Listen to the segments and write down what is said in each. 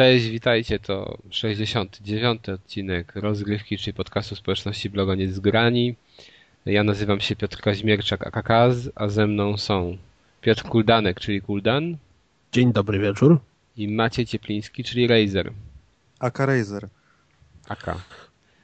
Cześć, witajcie, to 69. odcinek rozgrywki, czyli podcastu społeczności bloga Niezgrani. Ja nazywam się Piotr Kaźmierczak Akakaz, a ze mną są Piotr Kuldanek, czyli Kuldan. Dzień dobry wieczór. I Maciej Ciepliński, czyli Razer. Aka Razer. Aka.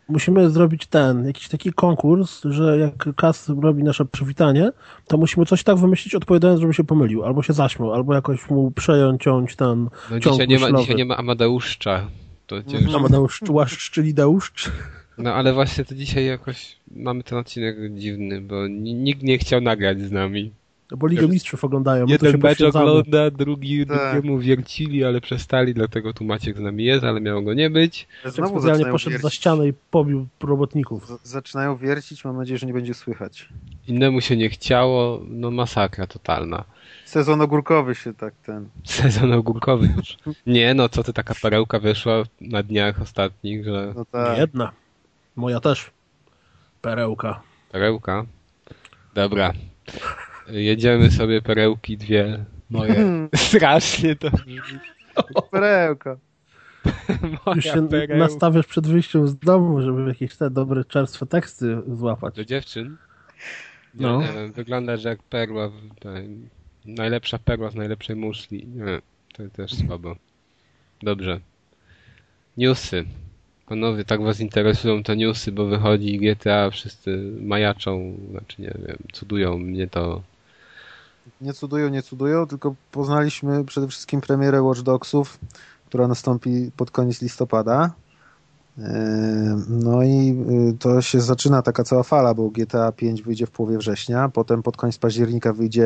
Musimy zrobić ten, jakiś taki konkurs, że jak Kas robi nasze przywitanie, to musimy coś tak wymyślić odpowiadając, żeby się pomylił, albo się zaśmiał, albo jakoś mu przejąć, ciąć ten No ciąg dzisiaj nie, ma, myślowy. dzisiaj nie ma Amadeuszcza. To ciężko. Amadeusz Łaszcz, czyli Deuszcz. No ale właśnie to dzisiaj jakoś mamy ten odcinek dziwny, bo ni- nikt nie chciał nagrać z nami. Bo Ligę Mistrzów oglądają, my to się Jeden mecz ogląda, drugi Tak. drugiemu wiercili, ale przestali, dlatego tu Maciek z nami jest, ale miało go nie być. Tak Znowu specjalnie zaczynają poszedł za wiercić. ścianę i pobił robotników. Z- Zaczynają wiercić, mam nadzieję, że nie będzie słychać. Innemu się nie chciało, no masakra totalna. Sezon ogórkowy się tak ten... Sezon ogórkowy już. Nie, no co ty, taka perełka wyszła na dniach ostatnich, że No tak. jedna. Moja też. Perełka. perełka. Dobra. Jedziemy sobie perełki dwie moje. Strasznie to brzmi. Perełka. Już Moja się perełka. nastawiasz przed wyjściem z domu, żeby jakieś te dobre, czerstwe teksty złapać. Do dziewczyn? No. No. Nie wiem, wyglądasz jak perła, najlepsza perła z najlepszej muszli. Nie, to też słabo. Dobrze. Newsy. Panowie, tak was interesują te newsy, bo wychodzi GTA, wszyscy majaczą, znaczy nie wiem, cudują mnie to. Nie cudują, nie cudują, tylko poznaliśmy przede wszystkim premierę Watch Dogsów, która nastąpi pod koniec listopada. Eee, No i y, to się zaczyna taka cała fala, bo GTA 5 wyjdzie w połowie września, potem pod koniec października wyjdzie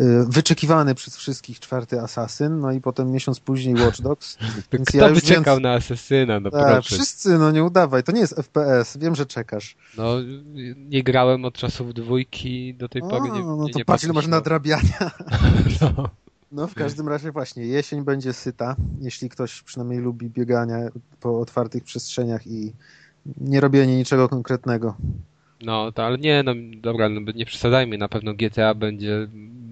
y, wyczekiwany przez wszystkich czwarty Assassin, no i potem miesiąc później Watch Dogs. Więc Kto ja by czekał więcej- na Asesyna, no Tak, wszyscy, no nie udawaj, to nie jest FPS, wiem, że czekasz. No, nie grałem od czasów dwójki do tej pory. Nie, no nie, to nie patrz, ile masz patrzę. nadrabiania. No. No w każdym razie właśnie, jesień będzie syta, jeśli ktoś przynajmniej lubi biegania po otwartych przestrzeniach i nie robienie niczego konkretnego. No, to, ale nie, no dobra, no, nie przesadzajmy, na pewno GTA będzie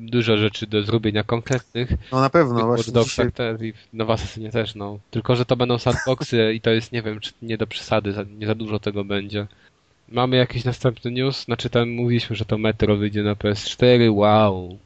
dużo rzeczy do zrobienia konkretnych. No na pewno, No, właśnie Watch dzisiaj, też i Nowa Asesynie też, no. Tylko, że to będą sandboxy i to jest, nie wiem, czy nie do przesady, za, nie za dużo tego będzie. Mamy jakiś następny news? Znaczy tam mówiliśmy, że to Metro wyjdzie na PS4, wow.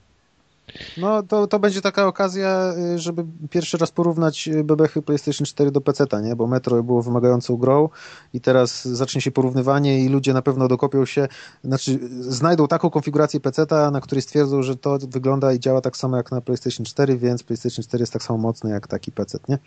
No to, to będzie taka okazja, y, żeby pierwszy raz porównać y, bebechy PlayStation 4 do PC-ta, nie? Bo Metro było wymagającą grą i teraz zacznie się porównywanie i ludzie na pewno dokopią się, znaczy znajdą taką konfigurację PC-ta, na której stwierdzą, że to wygląda i działa tak samo jak na PlayStation 4, więc PlayStation 4 jest tak samo mocny jak taki PC, nie?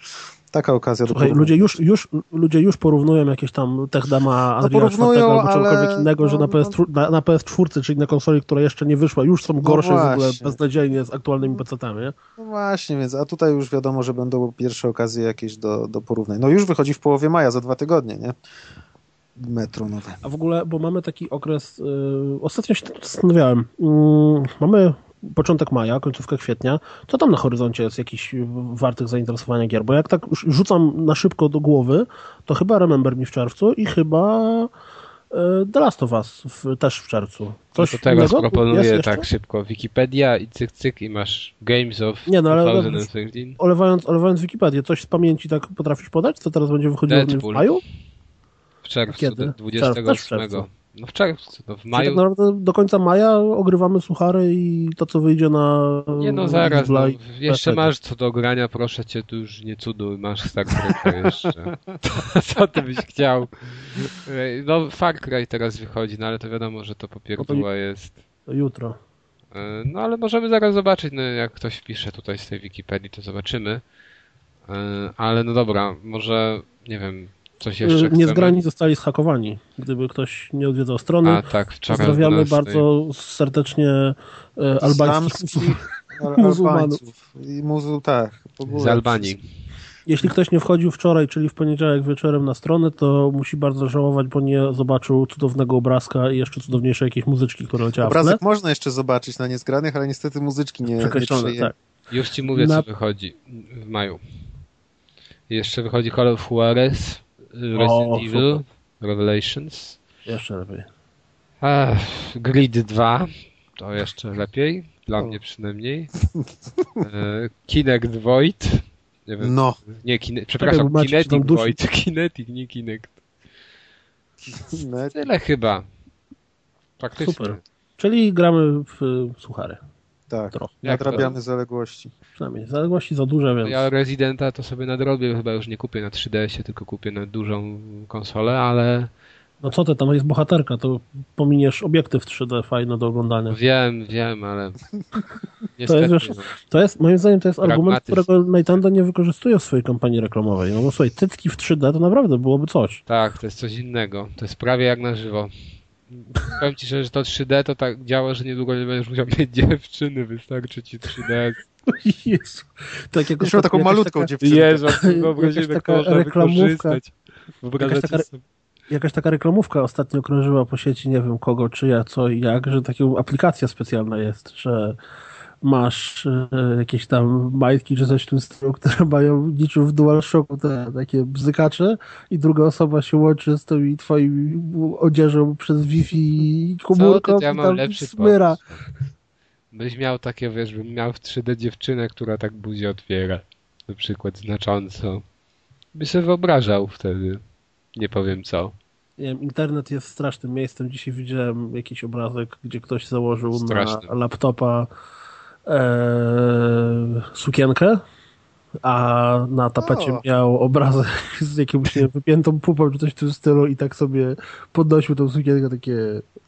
Taka okazja do Słuchaj, porównania. ludzie już, już, ludzie już porównują jakieś tam Techdama porównują, 4 albo ale- czegokolwiek innego, że no, na, PS, na, na PS4, czyli na konsoli, która jeszcze nie wyszła, już są gorsze w ogóle beznadziejnie z aktualnymi PC-tami. No właśnie, więc a tutaj już wiadomo, że będą pierwsze okazje jakieś do, do porównań. No już wychodzi w połowie maja, za dwa tygodnie, nie? Metro nowe. A w ogóle, bo mamy taki okres, yy, ostatnio się zastanawiałem, yy, mamy początek maja, końcówkę kwietnia, co tam na horyzoncie jest jakiś wartych zainteresowania gier? Bo jak tak już rzucam na szybko do głowy, to chyba Remember Me w czerwcu i chyba yy, The Last of Us w, też w czerwcu. No Coś to teraz innego? Proponuję tak szybko Wikipedia i cyk cyk i masz Games of Nie, no, ale- 2013. Olewając, olewając Wikipedię, coś z pamięci tak potrafisz podać, co teraz będzie wychodziło w Deadpool. maju? W czerwcu, Kiedy? de- Też w 28. czerwcu. No w czerwcu, no w Czyli maju. tak naprawdę do końca maja ogrywamy suchary i to, co wyjdzie na Nie no zaraz, no, jeszcze masz co do grania, proszę cię, tu już nie cuduj, masz Star Treka jeszcze. co ty byś chciał? No Far Cry teraz wychodzi, no ale to wiadomo, że to popierdła jest. Jutro. E, No ale możemy zaraz zobaczyć, no jak ktoś wpisze tutaj z tej Wikipedii, to zobaczymy. E, Ale no dobra, może, nie wiem, coś jeszcze chcemy? Niezgrani zostali zhakowani. Gdyby ktoś nie odwiedzał strony, A tak, pozdrawiamy 12. bardzo serdecznie e, albańskich muzułmanów. I muzu, tak. Z Albanii. Jeśli ktoś nie wchodził wczoraj, czyli w poniedziałek wieczorem na stronę, to musi bardzo żałować, bo nie zobaczył cudownego obrazka i jeszcze cudowniejszej jakiejś muzyczki, która leciała. Obrazek można jeszcze zobaczyć na niezgranych, ale niestety muzyczki nie, nie tak. Już ci mówię, Na- co wychodzi w maju. Jeszcze wychodzi Call of Juarez, Resident O, Evil, Revelations. Jeszcze lepiej. Ech, Grid 2, to jeszcze lepiej, dla O. mnie przynajmniej. E, Kinect Void, Nie wiem. No, Nie, kine... przepraszam, Maciek się tam Kinetic. Void, Kinetic, nie Kinect. Tyle chyba. Faktycznie. Super. Czyli gramy w y, suchary. Tak. Trochę. Nadrabiamy zaległości. Przynajmniej zaległości za duże, więc... Ja Residenta to sobie nadrobię, chyba już nie kupię na 3DS-ie, tylko kupię na dużą konsolę, ale No co ty, tam jest bohaterka, to pominiesz obiektyw 3D fajne do oglądania. wiem, wiem, ale To jest, wiesz, to jest, moim zdaniem, to jest argument, którego Nintendo nie wykorzystuje w swojej kampanii reklamowej. No bo słuchaj, cycki w 3D to naprawdę byłoby coś. Tak, to jest coś innego. To jest prawie jak na żywo. Powiem ci szczerze, że to 3D to tak działa, że niedługo nie będziesz musiał mieć dziewczyny, wystarczy ci 3D. Jezu. Tak jak Już taką jakaś malutką taka, dziewczynę. Jezu, jak taka można reklamówka. Jakaś taka-? Jakaś taka reklamówka ostatnio krążyła po sieci, nie wiem kogo, czyja, co i jak, że taka aplikacja specjalna jest, że masz e, jakieś tam majtki czy coś w tym stylu, które mają niczym w DualShocku te takie bzykacze i druga osoba się łączy z tymi twoimi odzieżą przez Wi-Fi i komórką ty, ja i mam tam lepszy smyra. pomysł. Byś miał takie, wiesz, bym miał w 3D dziewczynę, która tak buzię otwiera. Na przykład znacząco. By sobie wyobrażał wtedy. Nie powiem co. Nie wiem, internet jest strasznym miejscem. Dzisiaj widziałem jakiś obrazek, gdzie ktoś założył Strasznym. na laptopa sukienkę, a na tapecie O. miał obrazek z jakimś nie wypiętą pupą czy coś w tym stylu i tak sobie podnosił tą sukienkę, takie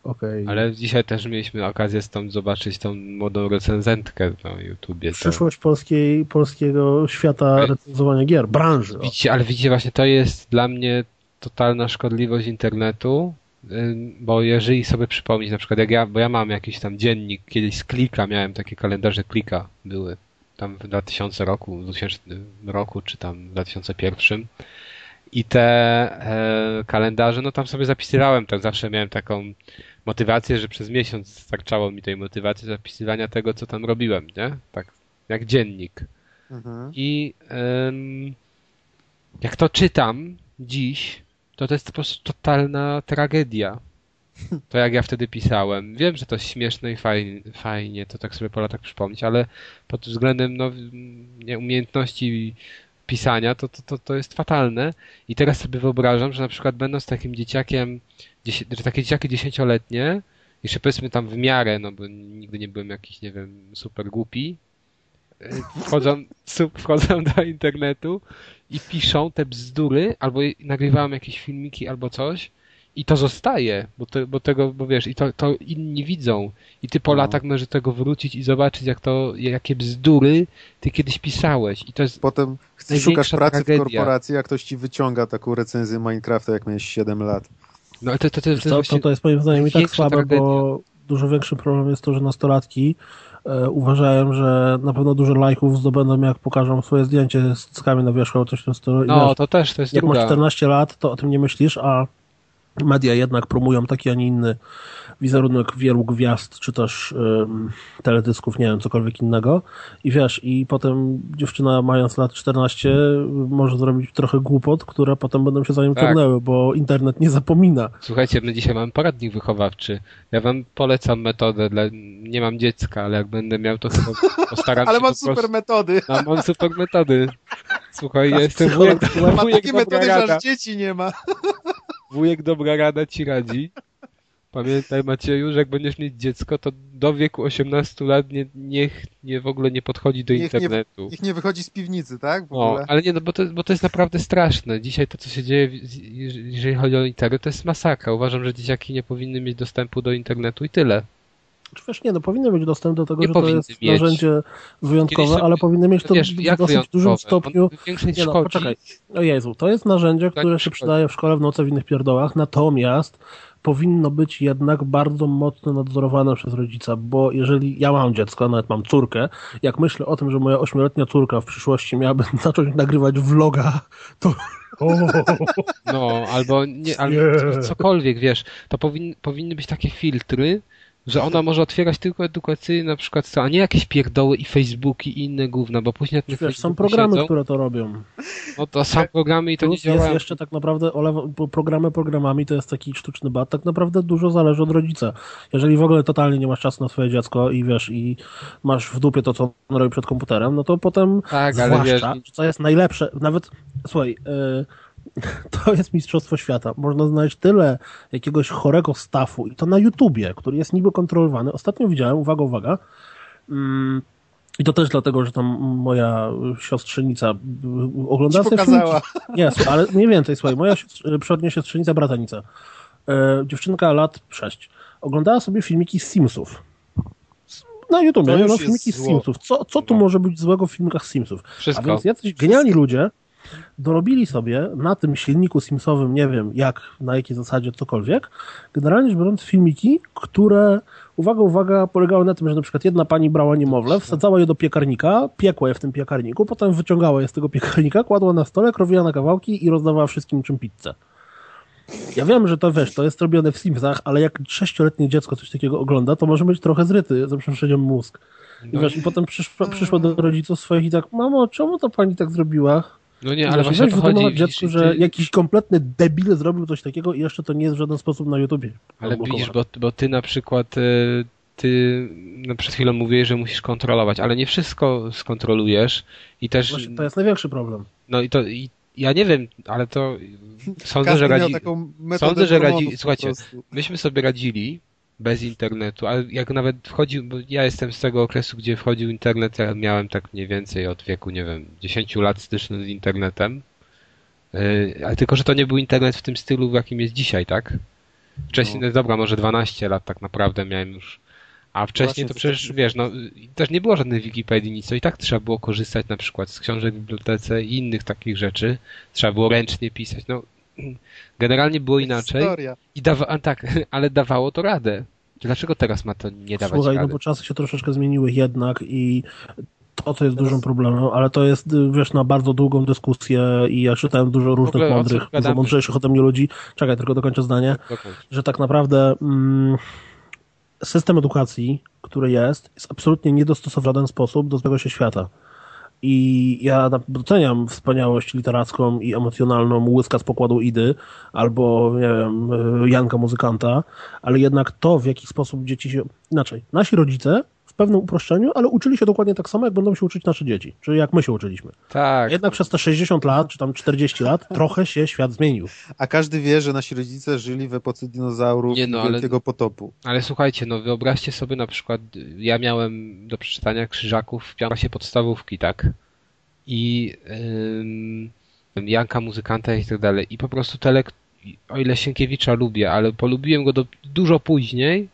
okej. Ale dzisiaj też mieliśmy okazję stąd zobaczyć tą młodą recenzentkę na YouTubie. To... Przyszłość polskiej, polskiego świata Ej. recenzowania gier, branży. Widzicie, ale widzicie, właśnie to jest dla mnie totalna szkodliwość internetu, bo jeżeli sobie przypomnieć, na przykład jak ja, bo ja mam jakiś tam dziennik, kiedyś z Klika, miałem takie kalendarze Klika, były tam w 2000 roku, w 2000 roku, czy tam w 2001 i te e, kalendarze, no tam sobie zapisywałem, tak zawsze miałem taką motywację, że przez miesiąc starczało mi tej motywacji zapisywania tego, co tam robiłem, nie? Tak, jak dziennik. Mhm. I em, jak to czytam dziś, to to jest po prostu totalna tragedia. To jak ja wtedy pisałem. Wiem, że to jest śmieszne i fajnie, fajnie to tak sobie po latach przypomnieć, ale pod względem no, umiejętności pisania to, to, to, to jest fatalne. I teraz sobie wyobrażam, że na przykład będąc takim dzieciakiem, że takie dzieciaki dziesięcioletnie, jeszcze powiedzmy tam w miarę, no bo nigdy nie byłem jakiś, nie wiem, super głupi, y, wchodzą, wchodzą do internetu i piszą te bzdury, albo nagrywają jakieś filmiki albo coś i to zostaje, bo, te, bo tego, bo wiesz, i to, to inni widzą i ty po No. latach możesz tego wrócić i zobaczyć, jak to, jakie bzdury ty kiedyś pisałeś i to jest Potem szukasz pracy tragedia. w korporacji, a ktoś ci wyciąga taką recenzję Minecrafta, jak miałeś 7 lat. no to, to, to, to, jest To, to, właśnie, to jest moim zdaniem i tak słabe, tragedia. bo dużo większy problem jest to, że nastolatki e, uważają, że na pewno dużo lajków zdobędą, jak pokażą swoje zdjęcie z cyckami na wierzchu albo coś w tym stylu. No wiesz, to też, to jest jak masz druga. 14 lat, to o tym nie myślisz, a media jednak promują taki, a nie inny wizerunek wielu gwiazd, czy też ym, teledysków, nie wiem, cokolwiek innego. I wiesz, i potem dziewczyna mając lat 14 może zrobić trochę głupot, które potem będą się za nią Tak. ciągnęły, bo internet nie zapomina. Słuchajcie, my dzisiaj mamy poradnik wychowawczy. Ja wam polecam metodę, dla... nie mam dziecka, ale jak będę miał, to chyba postaram Ale się mam po super prostu... metody. No, mam super metody. Słuchaj, ja Tak, jestem wujek, wujek takie dobra metody, że rada. aż dzieci nie ma. Wujek dobra rada ci radzi. Pamiętaj Macieju, że jak będziesz mieć dziecko, to do wieku 18 lat nie, niech nie w ogóle nie podchodzi do Niech nie- internetu. Niech nie wychodzi z piwnicy, tak? W No, ogóle. ale nie, no bo to, bo to jest naprawdę straszne. Dzisiaj to, co się dzieje, jeżeli chodzi o internet, to jest masakra. Uważam, że dzieciaki nie powinny mieć dostępu do internetu i tyle. Czy wiesz, nie, no powinny być dostęp do tego, Nie że to jest mieć. narzędzie wyjątkowe, Kiedyś ale powinny mieć to Wiesz, w dosyć wyjątkowe? dużym stopniu. On większość Nie no, poczekaj. O Jezu, to jest narzędzie, które się przydaje w szkole w nocy w innych pierdołach, natomiast powinno być jednak bardzo mocno nadzorowane przez rodzica, bo jeżeli ja mam dziecko, nawet mam córkę, jak myślę o tym, że moja ośmioletnia córka w przyszłości miałaby zacząć nagrywać vloga, to No, albo nie, albo cokolwiek, wiesz, to powin, powinny być takie filtry, że ona może otwierać tylko edukacyjne na przykład, a nie jakieś pierdoły i Facebooki i inne gówna, bo później na Wiesz, są programy, siedzą, które to robią. No to są programy i to Plus nie działa. jest jeszcze tak naprawdę, programy programami to jest taki sztuczny bat, tak naprawdę dużo zależy od rodzica. Jeżeli w ogóle totalnie nie masz czasu na swoje dziecko i wiesz, i masz w dupie to, co on robi przed komputerem, no to potem tak, zwłaszcza, ale wiesz, co jest najlepsze, nawet, słuchaj, yy, to jest Mistrzostwo Świata. Można znaleźć tyle jakiegoś chorego stafu i to na YouTubie, który jest niby kontrolowany. Ostatnio widziałem, uwaga, uwaga, mm, i to też dlatego, że tam moja siostrzenica oglądała sobie pokazała. filmiki. Nie, ale mniej więcej, słuchaj, moja przodnia siostrzenica, bratanica, e, dziewczynka lat 6, oglądała sobie filmiki z Simsów. Na YouTube, no, filmiki z Simsów. Co, co tu no. może być złego w filmikach z Simsów? Wszystko. A więc jacyś genialni ludzie dorobili sobie na tym silniku Simsowym, nie wiem jak, na jakiej zasadzie, cokolwiek, generalnie rzecz biorąc filmiki, które, uwaga, uwaga, polegały na tym, że na przykład jedna pani brała niemowlę, wsadzała je do piekarnika, piekła je w tym piekarniku, potem wyciągała je z tego piekarnika, kładła na stole, krowiła na kawałki i rozdawała wszystkim czym pizzę. Ja wiem, że to wiesz, to jest robione w Simsach, ale jak sześcioletnie dziecko coś takiego ogląda, to może być trochę zryty, za przeproszeniem mózg. I no wiesz, i potem przyszła, przyszła do rodziców swoich i tak, mamo, czemu to pani tak zrobiła? No nie, ale właśnie to chodzi... dziecku, że ty... jakiś kompletny debil zrobił coś takiego i jeszcze to nie jest w żaden sposób na YouTubie. Ale widzisz, bo, bo ty na przykład e, ty no przed chwilą mówiłeś, że musisz kontrolować, ale nie wszystko skontrolujesz i też... Właśnie to jest największy problem. No i to i ja nie wiem, ale to sądzę, że radzi... Sądzę, że radzi... Słuchajcie, myśmy sobie radzili bez internetu, ale jak nawet wchodził, bo ja jestem z tego okresu, gdzie wchodził internet, ja miałem tak mniej więcej od wieku, nie wiem, 10 lat styczny z internetem, yy, ale tylko, że to nie był internet w tym stylu, w jakim jest dzisiaj, tak? Wcześniej, no. dobra, może 12 lat tak naprawdę miałem już, a wcześniej to przecież, wiesz, no, też nie było żadnej Wikipedii, nic, i tak trzeba było korzystać na przykład z książek w bibliotece i innych takich rzeczy, trzeba było ręcznie pisać, no, Generalnie było inaczej. Historia. I dawa, tak, ale dawało to radę. Dlaczego teraz ma to nie dawać Słuchaj, rady? no bo czasy się troszeczkę zmieniły jednak i to, co jest teraz... dużym problemem, ale to jest, wiesz, na bardzo długą dyskusję i ja czytałem dużo różnych ogóle, mądrych, dużo mądrzejszych ode mnie ludzi, czekaj, tylko dokończę zdanie, Dokończ. że tak naprawdę mm, system edukacji, który jest, jest absolutnie niedostosowany w żaden sposób do złego się świata. I ja doceniam wspaniałość literacką i emocjonalną Łyska z pokładu Idy albo, nie wiem, Janka Muzykanta, ale jednak to, w jaki sposób dzieci się... Inaczej, nasi rodzice pewnym uproszczeniu, ale uczyli się dokładnie tak samo, jak będą się uczyć nasze dzieci. Czyli jak my się uczyliśmy. Tak. Jednak przez te 60 lat, czy tam 40 lat, trochę się świat zmienił. A każdy wie, że nasi rodzice żyli w epoce dinozaurów Nie no, wielkiego ale, potopu. Ale słuchajcie, no wyobraźcie sobie na przykład, ja miałem do przeczytania Krzyżaków w klasie podstawówki, tak? I yy, Janka Muzykanta i tak dalej. I po prostu te o ile Sienkiewicza lubię, ale polubiłem go do, dużo później,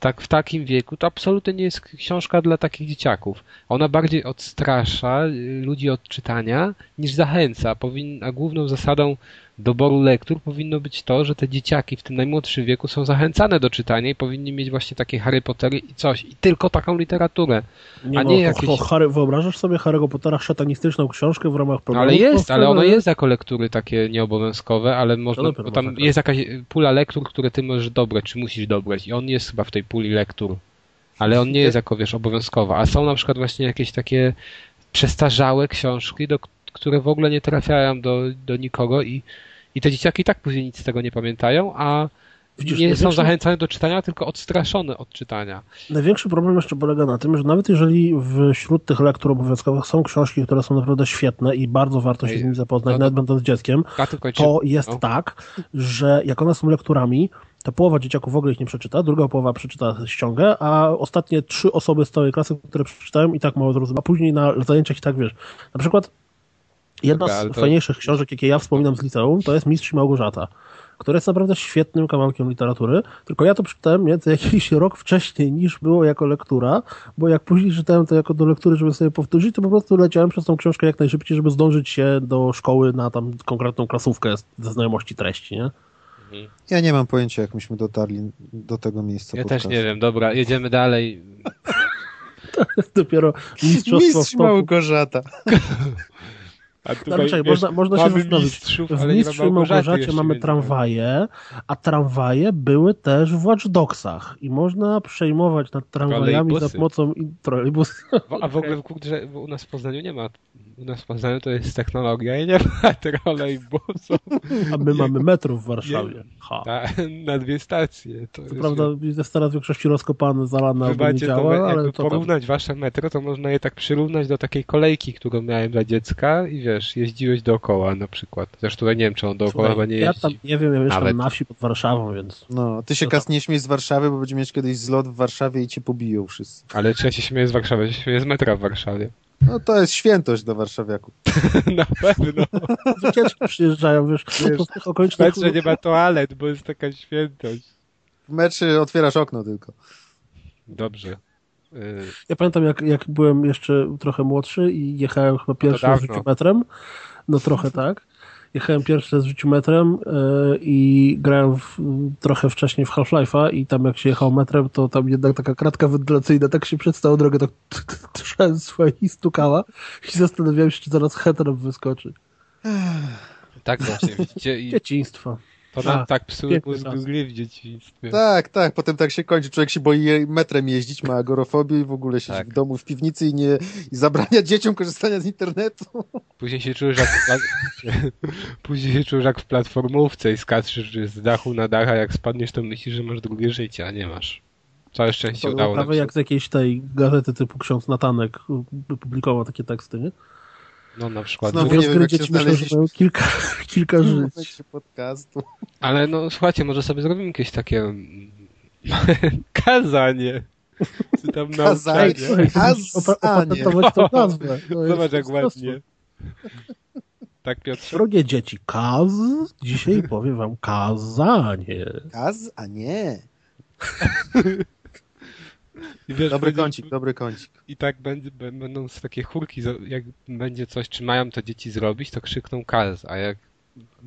tak w takim wieku, to absolutnie nie jest książka dla takich dzieciaków. Ona bardziej odstrasza y, ludzi od czytania niż zachęca. Powinna, główną zasadą doboru lektur powinno być to, że te dzieciaki w tym najmłodszym wieku są zachęcane do czytania i powinni mieć właśnie takie Harry Pottery i coś. I tylko taką literaturę. Nie a no, nie jakieś... Harry, wyobrażasz sobie Harry'ego Pottera szatanistyczną książkę w ramach programu? Ale jest, ale ono jest jako lektury takie nieobowiązkowe, ale można, bo tam jest jakaś pula lektur, które ty możesz dobrać, czy musisz dobrać i on jest chyba w tej puli lektur. Ale on nie jest jako, wiesz, obowiązkowa. A są na przykład właśnie jakieś takie przestarzałe książki, do, które w ogóle nie trafiają do, do nikogo i i te dzieciaki i tak później nic z tego nie pamiętają, a Widzisz, nie są zachęcane do czytania, tylko odstraszone od czytania. Największy problem jeszcze polega na tym, że nawet jeżeli wśród tych lektur obowiązkowych są książki, które są naprawdę świetne i bardzo warto się z nimi zapoznać, no, nawet będąc dzieckiem, to jest no. tak, że jak one są lekturami, to połowa dzieciaków w ogóle ich nie przeczyta, druga połowa przeczyta ściągę, a ostatnie trzy osoby z całej klasy, które przeczytają i tak mało zrozumieją. A później na zajęciach i tak wiesz. Na przykład Jedna z to... fajniejszych książek, jakie ja wspominam z liceum, to jest Mistrz Małgorzata, która jest naprawdę świetnym kawałkiem literatury, tylko ja to przeczytałem mniej więcej jakiś rok wcześniej niż było jako lektura, bo jak później czytałem to jako do lektury, żeby sobie powtórzyć, to po prostu leciałem przez tą książkę jak najszybciej, żeby zdążyć się do szkoły na tam konkretną klasówkę ze znajomości treści, nie? Ja nie mam pojęcia, jak myśmy dotarli do tego miejsca. Ja podcastu. też nie wiem. Dobra, jedziemy dalej. To jest dopiero mistrzostwo Mistrz Małgorzata. A No, tutaj, ale czekaj, wiesz, można, można się zastanowić. mistrzów, W nie Mistrzu i Małgorzacie mamy tramwaje, a tramwaje były też w Watch Dogsach i można przejmować nad tramwajami za pomocą. Wo- A w ogóle kurczę, bo u nas w Poznaniu nie ma. U nas w Poznaniu to jest technologia i nie ma trolejbusów A my mamy metro w Warszawie. Ha. na, na dwie stacje. To Co jest, prawda jest teraz w większości rozkopane, zalane albo nie to, działa, jakby ale tam. porównać wasze metro, to można je tak przyrównać do takiej kolejki, którą miałem dla dziecka i wiesz, jeździłeś dookoła na przykład. Zresztą ja nie wiem, czy on dookoła Słuchaj, chyba nie ja jeździ. tam nie wiem, ja mieszkam Nawet. na wsi pod Warszawą, więc No, ty się No to- kas nie śmiej z Warszawy, bo będzie mieć kiedyś zlot w Warszawie i cię pobiją wszyscy. Ale czy ja się śmieję z Warszawy? Ja się śmieję z metra w Warszawie. No to jest świętość dla warszawiaków. na pewno. wycieczki przyjeżdżają, wiesz, Wiesz, po tych W okolicznych... metrze nie ma toalet, bo jest taka świętość. W meczy otwierasz okno tylko. Dobrze. Y, Ja pamiętam, jak, jak byłem jeszcze trochę młodszy i jechałem chyba pierwszy raz w życiu metrem. No trochę tak. Jechałem pierwszy raz w życiu metrem yy, i grałem w, trochę wcześniej w Half-Life'a i tam jak się jechał metrem, to tam jednak taka kratka wentylacyjna tak się przez całą drogę tak trzęsła i stukała i zastanawiałem się, czy zaraz heterem wyskoczy. tak właśnie, widzicie? I Dzieciństwo. To nam A, tak psuje mózg czas. gry w dzieciństwie. Tak, tak, potem tak się kończy. Człowiek się boi metrem jeździć, ma agorofobię i w ogóle siedzi Tak. w domu, w piwnicy i nie i zabrania dzieciom korzystania z internetu. Później się czujesz jak pla- Później się czujesz jak w platformówce i skaczesz z dachu na dach, a jak spadniesz to myślisz, że masz drugie życie, a nie masz. Całe szczęście To udało nam prawie się. jak z jakiejś tej gazety typu ksiądz Natanek y, publikował takie teksty, nie? No na przykład. Znowu Mówiąc nie wiem, gry jak się dzieci myślą, że mają kilka, kilka żyć. podcastu. Ale no słuchajcie, może sobie zrobimy jakieś takie mm, kazanie. Czy tam Kazanie. Kazanie. To jest Zobacz jak ładnie. Tak Piotr. Drogie dzieci, kaz, dzisiaj powiem wam kazanie. Kaz, a nie. I wiesz, Dobry będzie- kącik, dobry kącik. I tak będzie, będą z takie chórki, jak będzie coś, czy mają to dzieci zrobić, to krzykną kaz, a jak,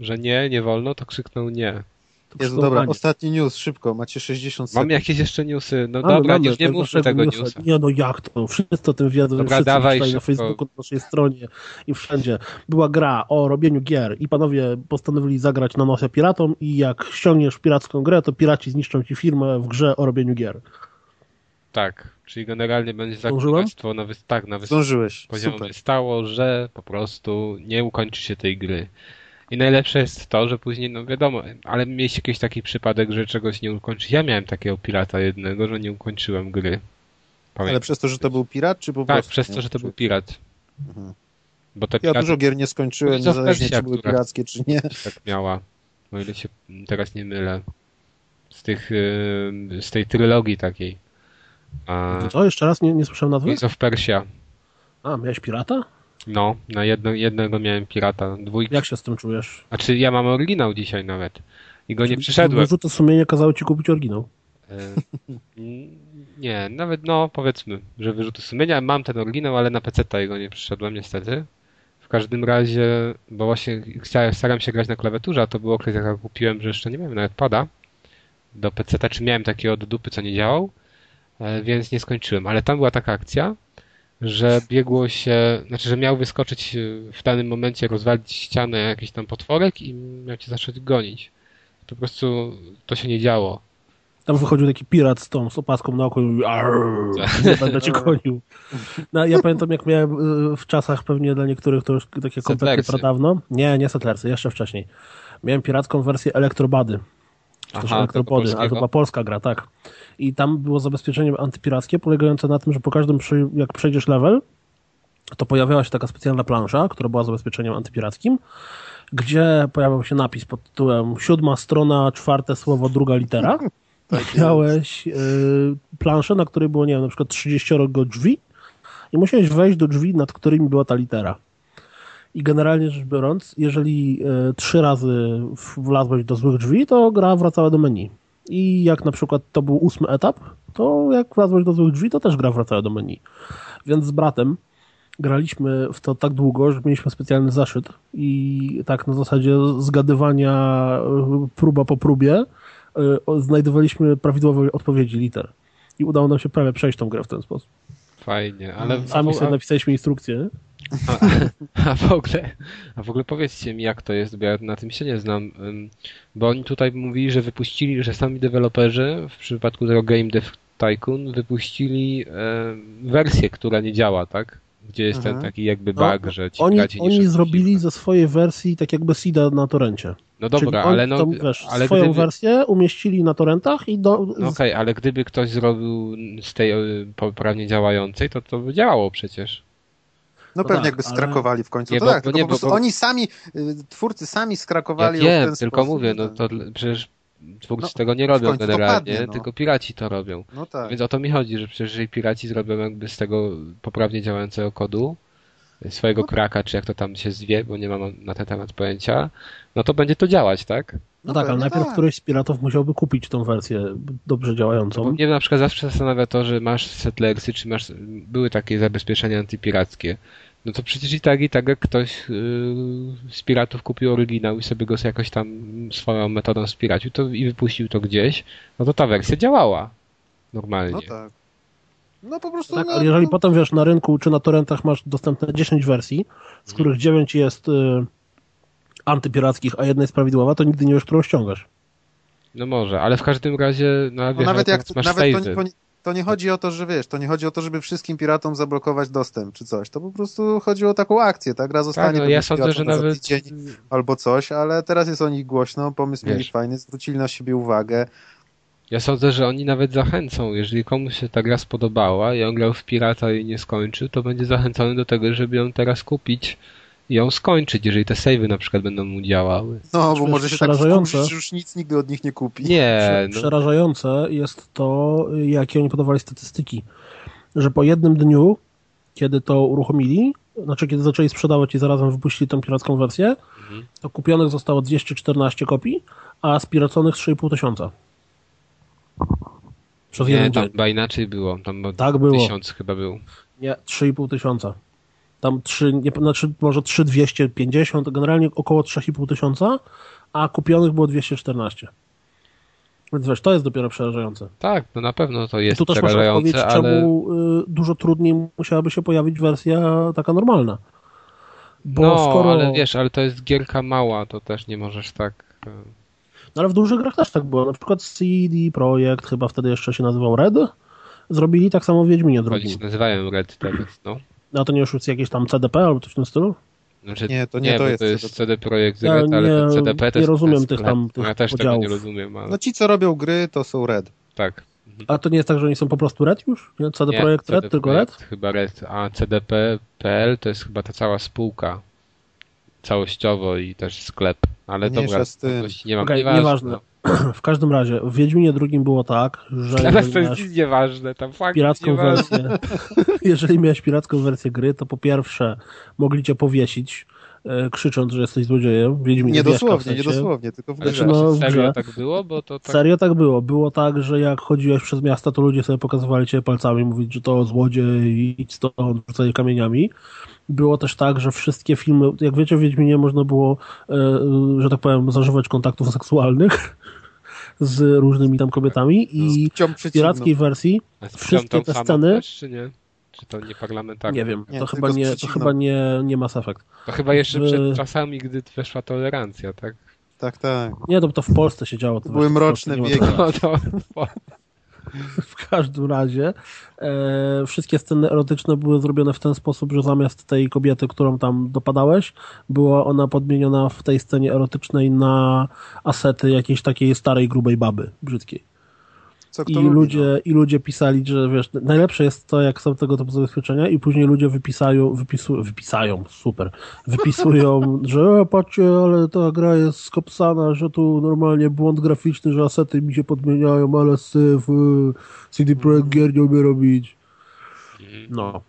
że nie, nie wolno, to krzykną nie. To Jezu, przywołanie. dobra, ostatni news, szybko, macie 60 Mam sekund. jakieś jeszcze newsy, no Mamy, dobra, mamy, już nie mówmy naszego tego newsa. newsa. Nie no jak to? Wszyscy o tym wiedzą. Dobra, wszyscy dawaj na. Facebooku, na naszej stronie i wszędzie. Była gra o robieniu gier i panowie postanowili zagrać na nosie piratom i jak ściągniesz piracką grę, to piraci zniszczą ci firmę w grze o robieniu gier. Tak, czyli generalnie będzie zakupstwo na, wys- tak, na Zdążyłeś, super. stało, że po prostu nie ukończy się tej gry. I najlepsze jest to, że później, no wiadomo, ale mieliście jakiś taki przypadek, że czegoś nie ukończyć. Ja miałem takiego pirata jednego, że nie ukończyłem gry. Ale Pamiętam. przez to, że to był pirat, czy po Tak, prostu? przez to, że to był pirat. Mhm. Bo te Ja piraty dużo gier nie skończyłem, of niezależnie czy były pirackie, czy nie. tak miała, o ile się teraz nie mylę. Z tych, y, z tej trylogii takiej. A Co, jeszcze raz nie, nie słyszałem nazwy? Prince of Persia. A, miałeś pirata? No, na jedno, jednego miałem pirata, dwójki. Jak się z tym czujesz? Znaczy ja mam oryginał dzisiaj nawet. I go nie przyszedłem. Wyrzuty sumienia kazały ci kupić oryginał. E, Nie, nawet no powiedzmy, że wyrzuty sumienia. Mam ten oryginał, ale na PC jego nie przyszedłem niestety. W każdym razie, bo właśnie chciałem, staram się grać na klawiaturze, a to był okres jak ja kupiłem, że jeszcze nie miałem nawet pada do PC, czy miałem taki od dupy, co nie działał, e, więc nie skończyłem. Ale tam była taka akcja, że biegło się, znaczy, że miał wyskoczyć e, w danym momencie, rozwalić ścianę jakiś tam potworek i miał cię zacząć gonić. To po prostu to się nie działo. Tam wychodził taki pirat z tą, z opaską na oku i mówi "Arr, nie będę cię gonił. No, ja pamiętam, jak miałem y, w czasach pewnie dla niektórych to już takie kompletnie pradawno. Nie, nie Settlersy, jeszcze wcześniej. Miałem piracką wersję Elektrobady. Czy też Aha, to polskiego? była polska gra, tak. I tam było zabezpieczenie antypirackie polegające na tym, że po każdym, jak przejdziesz level, to pojawiała się taka specjalna plansza, która była zabezpieczeniem antypirackim, gdzie pojawiał się napis pod tytułem siódma strona, czwarte słowo, druga litera. Miałeś y, planszę, na której było, nie wiem, na przykład 30 go drzwi i musiałeś wejść do drzwi, nad którymi była ta litera. I generalnie rzecz biorąc, jeżeli y, trzy razy wlazłeś do złych drzwi, to gra wracała do menu. I jak na przykład to był ósmy etap, to jak wlazłeś do złych drzwi, to też gra wracała do menu. Więc z bratem graliśmy w to tak długo, że mieliśmy specjalny zaszyt i tak na zasadzie zgadywania y, próba po próbie o- znajdowaliśmy prawidłowe odpowiedzi liter. I udało nam się prawie przejść tą grę w ten sposób. Fajnie, ale Sami sobie napisaliśmy instrukcję. A, a, w ogóle, a w ogóle powiedzcie mi, jak to jest, bo ja na tym się nie znam. Bo oni tutaj mówili, że wypuścili, że sami deweloperzy w przypadku tego Game Dev Tycoon wypuścili wersję, która nie działa, tak? Gdzie jest ten Mhm. taki jakby No, bug, że ci Oni, oni zrobili ze swojej wersji tak jakby seeda na torrencie. No dobra, ale no, tą, wiesz, ale swoją gdyby, wersję umieścili na torrentach i do, no okej, ale gdyby ktoś zrobił z tej e, poprawnie działającej, to to by działało przecież. No, No pewnie tak, jakby ale- skrakowali w końcu. Nie, to bo- tak, tylko nie, po prostu bo- oni sami, y, twórcy sami Ja skrakowali w wiem, tylko sposób. mówię, no to przecież twórcy No, tego nie robią generalnie, padnie, no. tylko piraci to robią. No tak. Więc o to mi chodzi, że przecież jeżeli piraci zrobią jakby z tego poprawnie działającego kodu, swojego No. kraka, czy jak to tam się zwie, bo nie mam na ten temat pojęcia, no to będzie to działać, tak? No tak, ale najpierw tak. któryś z piratów musiałby kupić tą wersję dobrze działającą. Bo mnie na przykład zawsze zastanawia to, że masz settlersy, czy masz, były takie zabezpieczenia antypirackie. No to przecież i tak, i tak jak ktoś yy, z piratów kupił oryginał i sobie go jakoś tam swoją metodą spiracił to, i wypuścił to gdzieś, no to ta wersja działała normalnie. No tak. No po prostu. Tak, no, ale jeżeli no, potem wiesz, na rynku czy na torrentach masz dostępne 10 wersji, z których 9 jest y, antypirackich, a jedna jest prawidłowa, to nigdy nie wiesz, którą ściągasz. No może, ale w każdym razie, no, no wiesz, nawet ale jak masz nawet to, to, nie- to nie chodzi o to, że wiesz, to nie chodzi o to, żeby wszystkim piratom zablokować dostęp czy coś. To po prostu chodzi o taką akcję, tak? Raz Tak, zostanie no pewnie ja sądzę, że nawet tydzień albo coś, ale teraz jest o nich głośno, pomysł mieli fajny, zwrócili na siebie uwagę. ja sądzę, że oni nawet zachęcą, jeżeli komuś się ta gra spodobała i on grał w pirata i nie skończył, to będzie zachęcony do tego, żeby ją teraz kupić ją skończyć, jeżeli te save'y na przykład będą mu działały. No, bo może się tak przerażające. wkurzyć, że już nic nigdy od nich nie kupi. Nie, no, Przerażające jest to, jakie oni podawali statystyki, że po jednym dniu, kiedy to uruchomili, znaczy kiedy zaczęli sprzedawać i zarazem wypuścili tą piracką wersję, Mhm. to kupionych zostało 214 kopii, a spiraconych 3,5 tysiąca. Przez nie, tam dzień. chyba inaczej było, tam Tak było. tysiąc chyba był. Nie, 3,5 tysiąca. Tam 3, nie, znaczy może 3,250, generalnie około 3,5 tysiąca, a kupionych było 214. Więc wiesz, to jest dopiero przerażające. Tak, no na pewno to jest tu też masz odpowiedź, przerażające, ale czemu y, dużo trudniej musiałaby się pojawić wersja taka normalna. Bo no, skoro... ale wiesz, ale to jest gierka mała, to też nie możesz tak... e, No, ale w dużych grach też tak było. Na przykład CD Projekt, chyba wtedy jeszcze się nazywał Red, zrobili tak samo w Wiedźminie Oni drugim. się nazywają Red teraz, no. A to nie już jest jakieś tam CDP albo coś w tym stylu? Znaczy, Nie, to nie nie to jest to jest CDP. CD Projekt Ja Red, ale nie- ten CDP to nie rozumiem tych tam- tych Ja też tego nie podziałów. rozumiem, ale No ci, co robią gry, to są Red. tak. A to nie jest tak, że oni są po prostu Red już? Nie? CD Nie, Projekt CD Red, tylko Red? Chyba Red, a CDP.pl to jest chyba ta cała spółka całościowo i też sklep. Ale jakoś nie mam Okej, nieważne. nieważne. W każdym razie, w Wiedźminie drugim było tak, że Teraz to jest nieważne, tam fakt piracką wersję, jeżeli miałeś piracką wersję gry, to po pierwsze mogli cię powiesić, e, krzycząc, że jesteś złodziejem. Wiedźmin Nie wieszka w dosłownie, sensie. nie dosłownie, tylko w Ale grze. Znaczy, no, no, w serio tak było, bo to tak... Serio tak było. Było tak, że jak chodziłeś przez miasto, to ludzie sobie pokazywali cię palcami, mówić, że to złodziej, idź stąd, rzucali kamieniami. Było też tak, że wszystkie filmy, jak wiecie, w Wiedźminie można było, e, że tak powiem, zażywać kontaktów seksualnych z różnymi tam kobietami i w pirackiej wersji wszystkie te sceny- Też, czy nie? Czy to nie parlamentarne? nie wiem, Nie, to, tylko chyba nie, to chyba nie, nie Mass Effect. To chyba jeszcze w- przed czasami, gdy weszła tolerancja, tak? Tak, tak. Nie, to, to w Polsce się działo. To To były mroczne nie wieki. No to... W każdym razie e, wszystkie sceny erotyczne były zrobione w ten sposób, że zamiast tej kobiety, którą tam dopadałeś, była ona podmieniona w tej scenie erotycznej na asety jakiejś takiej starej, grubej baby, brzydkiej. Co I kto lubi, no. ludzie, I ludzie pisali, że wiesz, najlepsze jest to, jak są tego typu zabezpieczenia i później ludzie wypisają, wypisu, wypisają, super, wypisują, że e, patrzcie, ale ta gra jest skopsana, że tu normalnie błąd graficzny, że asety mi się podmieniają, ale syf, CD Projekt gier nie umie robić. No.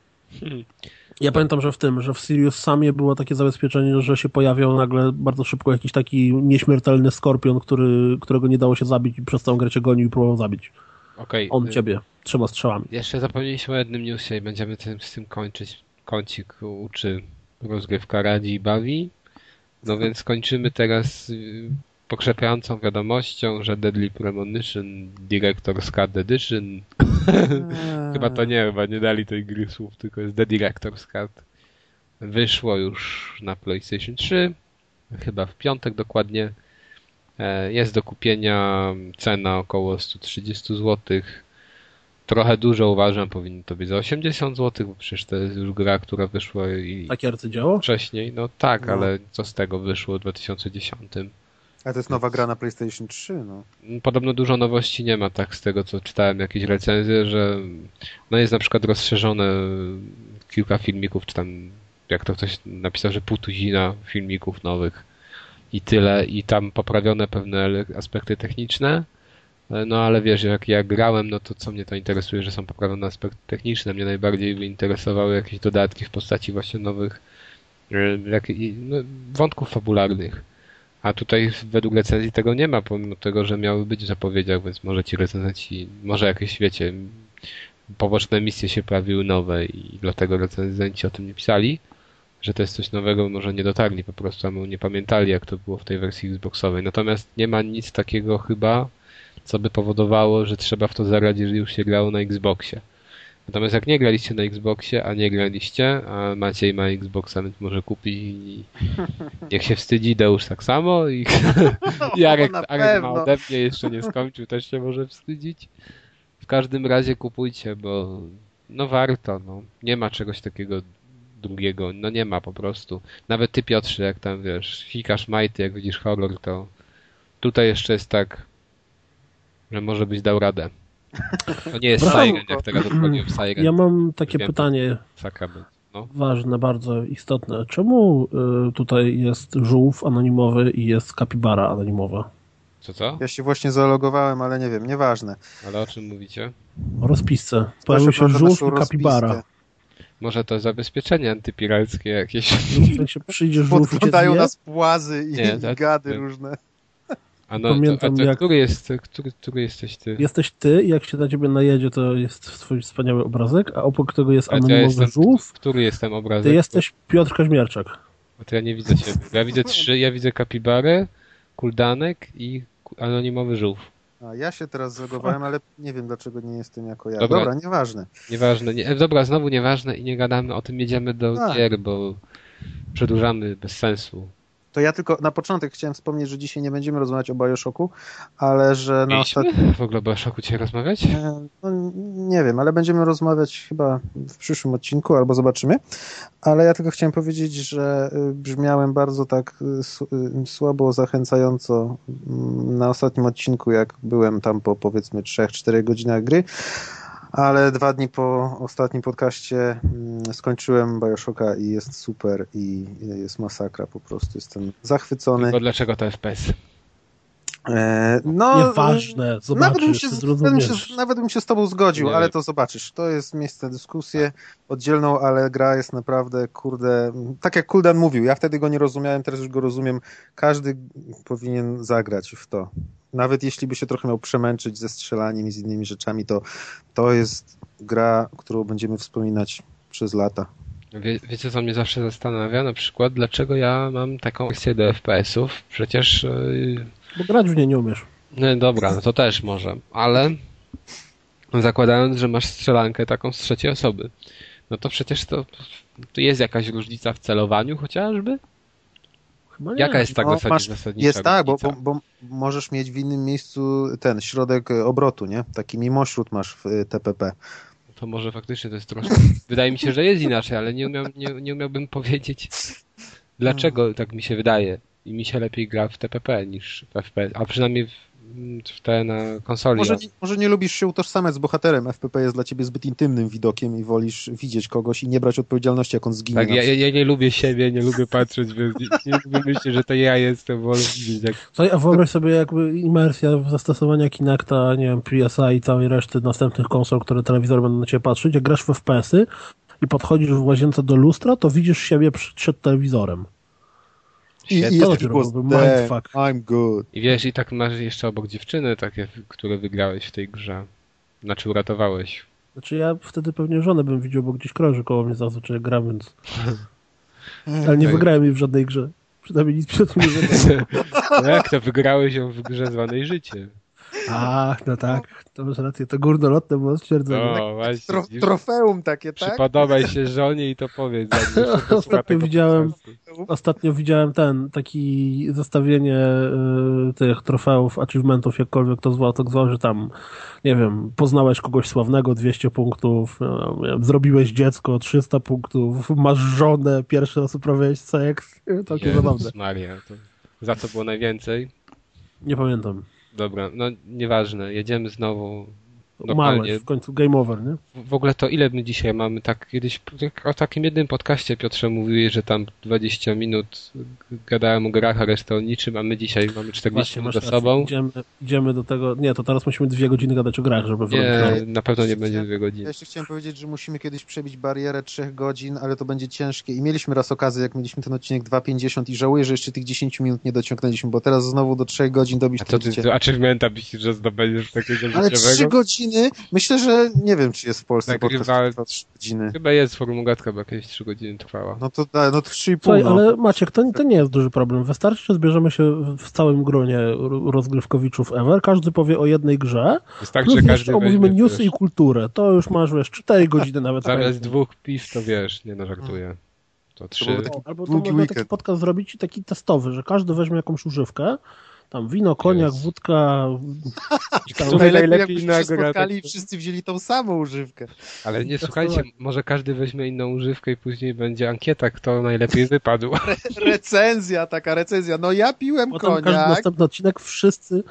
Ja pamiętam, że w tym, że w Sirius Samie było takie zabezpieczenie, że się pojawiał nagle bardzo szybko jakiś taki nieśmiertelny skorpion, który, którego nie dało się zabić i przez całą grę cię gonił i próbował zabić. Okej. On y, ciebie, trzema strzałami. Jeszcze zapomnieliśmy o jednym newsie i będziemy tym, z tym kończyć. Kącik uczy rozgrywka radzi i bawi. No więc kończymy teraz y, pokrzepiającą wiadomością, że Deadly Premonition Director's Cut Edition. Chyba to nie, chyba nie dali tej gry słów, tylko jest The Director's Cut. wyszło już na PlayStation 3, chyba w piątek dokładnie. E, jest do kupienia cena około 130 zł. Trochę dużo uważam, powinno to być za 80 zł, bo przecież to jest już gra, która wyszła i Takie arcydzieło? wcześniej. No tak, No. ale co z tego wyszło w 2010? A to jest nowa gra na PlayStation 3, no. Podobno dużo nowości nie ma, tak z tego co czytałem jakieś recenzje, że no jest na przykład rozszerzone kilka filmików, czy tam jak to ktoś napisał, że pół tuzina filmików nowych i tyle, i tam poprawione pewne aspekty techniczne, no ale wiesz, jak ja grałem, no to co mnie to interesuje, że są poprawione aspekty techniczne, mnie najbardziej interesowały jakieś dodatki w postaci właśnie nowych e, jak, no, wątków fabularnych. A tutaj według recenzji tego nie ma, pomimo tego, że miały być w zapowiedziach, więc może ci recenzenci, może jakieś, wiecie, poboczne misje się pojawiły nowe i dlatego recenzenci o tym nie pisali, że to jest coś nowego, może nie dotarli po prostu, albo nie pamiętali, jak to było w tej wersji Xboxowej. Natomiast nie ma nic takiego chyba, co by powodowało, że trzeba w to zagrać, jeżeli już się grało na Xboxie. Natomiast jak nie graliście na Xboxie, a nie graliście, a Maciej ma Xboxa, więc może kupi i niech się wstydzi, Deusz tak samo i Jarek, na Jarek ma ode mnie, jeszcze nie skończył, też się może wstydzić. W każdym razie kupujcie, bo no warto, no. Nie ma czegoś takiego drugiego, no nie ma po prostu. Nawet ty Piotrze, jak tam wiesz, fikasz majty, jak widzisz horror, to tutaj jeszcze jest tak, że może byś dał radę. To nie jest Brawo. Siren, jak teraz odpaliłem Siren. Ja mam takie Wiem. pytanie Sakrament. No. ważne, bardzo istotne. Czemu y, tutaj jest żółw anonimowy i jest kapibara anonimowa? Co, co? Ja się właśnie zalogowałem, ale nie wiem, nieważne. Ale o czym mówicie? O rozpisce. Pojawił się żółw i kapibara. Może to zabezpieczenie antypirackie jakieś. W sensie przyjdzie żółw i Podglądają nas płazy i Nie, tak- gady różne. A no, to, a Pamiętam, to, jak- który jest, który, który jesteś ty? Jesteś ty i jak się na ciebie najedzie, to jest twój wspaniały obrazek, a obok tego jest ja anonimowy jestem, żółw. który jestem obrazek? Ty jesteś Piotr Kaźmierczak. Bo to ja nie widzę ciebie. Ja widzę trzy, ja widzę kapibarę, kuldanek i anonimowy żółw. A ja się teraz zalogowałem, ale nie wiem dlaczego nie jestem jako ja. Dobra. Dobra, nieważne. Nieważne. Nie, e, dobra, znowu nieważne i nie gadamy o tym, jedziemy do Tak. gier, bo przedłużamy bez sensu. To ja tylko na początek chciałem wspomnieć, że dzisiaj nie będziemy rozmawiać o Bioshocku, ale że na ostatnim... w ogóle o Bioshoku dzisiaj rozmawiać? E, No, nie wiem, ale będziemy rozmawiać chyba w przyszłym odcinku, albo zobaczymy. Ale ja tylko chciałem powiedzieć, że y, brzmiałem bardzo tak y, y, słabo zachęcająco mm, na ostatnim odcinku, jak byłem tam po powiedzmy 3-4 godzinach gry. Ale dwa dni po ostatnim podcaście mm, skończyłem Bioshocka i jest super i jest masakra po prostu. Jestem zachwycony. Tylko dlaczego to FPS? E, no, Nieważne, nawet bym, zobaczysz, się, nawet, bym się, nawet bym się z tobą zgodził, Nie ale to zobaczysz. To jest miejsce na dyskusję oddzielną, ale gra jest naprawdę, kurde, tak jak Kuldan mówił, ja wtedy go nie rozumiałem, teraz już go rozumiem. Każdy powinien zagrać w to. Nawet jeśli by się trochę miał przemęczyć ze strzelaniem i z innymi rzeczami, to to jest gra, którą będziemy wspominać przez lata. Wie, wiecie, co mnie zawsze zastanawia? Na przykład, dlaczego ja mam taką akcję do FPS-ów? Przecież yy, Bo grać w nie nie umiesz. No dobra, no to też może, ale zakładając, że masz strzelankę taką z trzeciej osoby, no to przecież to, to jest jakaś różnica w celowaniu chociażby? Chyba nie. Jaka jest tak No, zasadnicza, masz- zasadnicza Jest tak, bo, bo, bo możesz mieć w innym miejscu ten środek e, obrotu, nie? Taki mimośród masz w e, TPP. To może faktycznie to jest troszkę... Wydaje mi się, że jest inaczej, ale nie, umiał, nie, nie umiałbym powiedzieć dlaczego tak mi się wydaje. I mi się lepiej gra w TPP niż w FPS, a przynajmniej w, w te na konsoli. Może, nie- może nie lubisz się utożsamiać z bohaterem. FPP jest dla ciebie zbyt intymnym widokiem i wolisz widzieć kogoś i nie brać odpowiedzialności, jak on zginie. Tak, ja, ja nie lubię siebie, nie lubię patrzeć, nie, nie lubię myśleć, że to ja jestem, wolę widzieć jak Słuchaj, a wyobraź sobie jakby imersja w zastosowania Kinecta, nie wiem, PSA i całej reszty następnych konsol, które telewizor będą na ciebie patrzeć, jak grasz w FPS-y i podchodzisz w łazience do lustra, to widzisz siebie przed telewizorem. I, i To jest taki dopiero głos, byłby "Damn, mindfuck. I'm good. I wiesz, i tak masz jeszcze obok dziewczyny takie, które wygrałeś w tej grze. Znaczy uratowałeś. Znaczy ja wtedy pewnie żonę bym widział, bo gdzieś krąży koło mnie zazwyczaj gra, więc... Ale nie Tak. wygrałem jej w żadnej grze. Przynajmniej nic przed tym nie. No jak to wygrałeś ją w grze zwanej życie? A, no tak, to masz rację, to górnolotne było stwierdzenie. No, właśnie. Tro, trofeum takie, tak? Przypodobaj się żonie i to powiedz. Ostatnio widziałem- podcastu. Ostatnio widziałem ten, taki zestawienie y, tych trofeów, achievementów, jakkolwiek to zwał, tak zwał, że tam, nie wiem, poznałeś kogoś sławnego, 200 punktów, no, wiem, zrobiłeś dziecko, 300 punktów, masz żonę, pierwszy raz uprawiałeś seks, takie zabawne. Jezus Maria, to za co było najwięcej? Nie pamiętam. Dobra, no nieważne, jedziemy znowu. Umarłeś, w końcu game over, nie? W- ogóle to ile my dzisiaj mamy? Tak kiedyś tak o takim jednym podcaście Piotrze mówiłeś, że tam 20 minut gadałem o grach, a resztę o niczym, a my dzisiaj mamy 40 Właśnie, minut za rację. sobą. Idziemy, idziemy do tego, nie, to teraz musimy dwie godziny gadać o grach, żeby Nie, na pewno nie będzie dwie Ja godziny. jeszcze chciałem powiedzieć, że musimy kiedyś przebić barierę trzech godzin, ale to będzie ciężkie. I mieliśmy raz okazję, jak mieliśmy ten odcinek 2.50 i żałuję, że jeszcze tych 10 minut nie dociągnęliśmy, bo teraz znowu do trzech godzin dobić A to ty do achievementa myślisz, że zdobędziesz takiego Ale trzy życiowego? Godziny? Myślę, że nie wiem, czy jest w Polsce Nagrywa- trwa trzy godziny. Chyba jest formułatka, bo jakieś 3 godziny trwała. No to da, no to trzy i pół. Słuchaj, No. ale Maciek, to, to nie jest duży problem. Wystarczy, że zbierzemy się w całym gronie rozgrywkowiczów ever, każdy powie o jednej grze, Wystarczy, plus że jeszcze każdy omówimy newsy wiesz, i kulturę. To już masz, wiesz, 4 godziny nawet. Zamiast dwóch piw to wiesz, nie no żartuję. To trzy. byłby taki O, Albo to można taki podcast zrobić taki testowy, że każdy weźmie jakąś używkę, tam wino, koniak, wódka, tam- Najlepiej, najlepiej jakbyśmy się nagra. spotkali i wszyscy wzięli tą samą używkę. Ale nie, słuchajcie, słuchaj. może każdy weźmie inną używkę i później będzie ankieta, kto najlepiej wypadł. Recenzja, taka recenzja. No ja piłem potem każdy koniak. następny odcinek wszyscy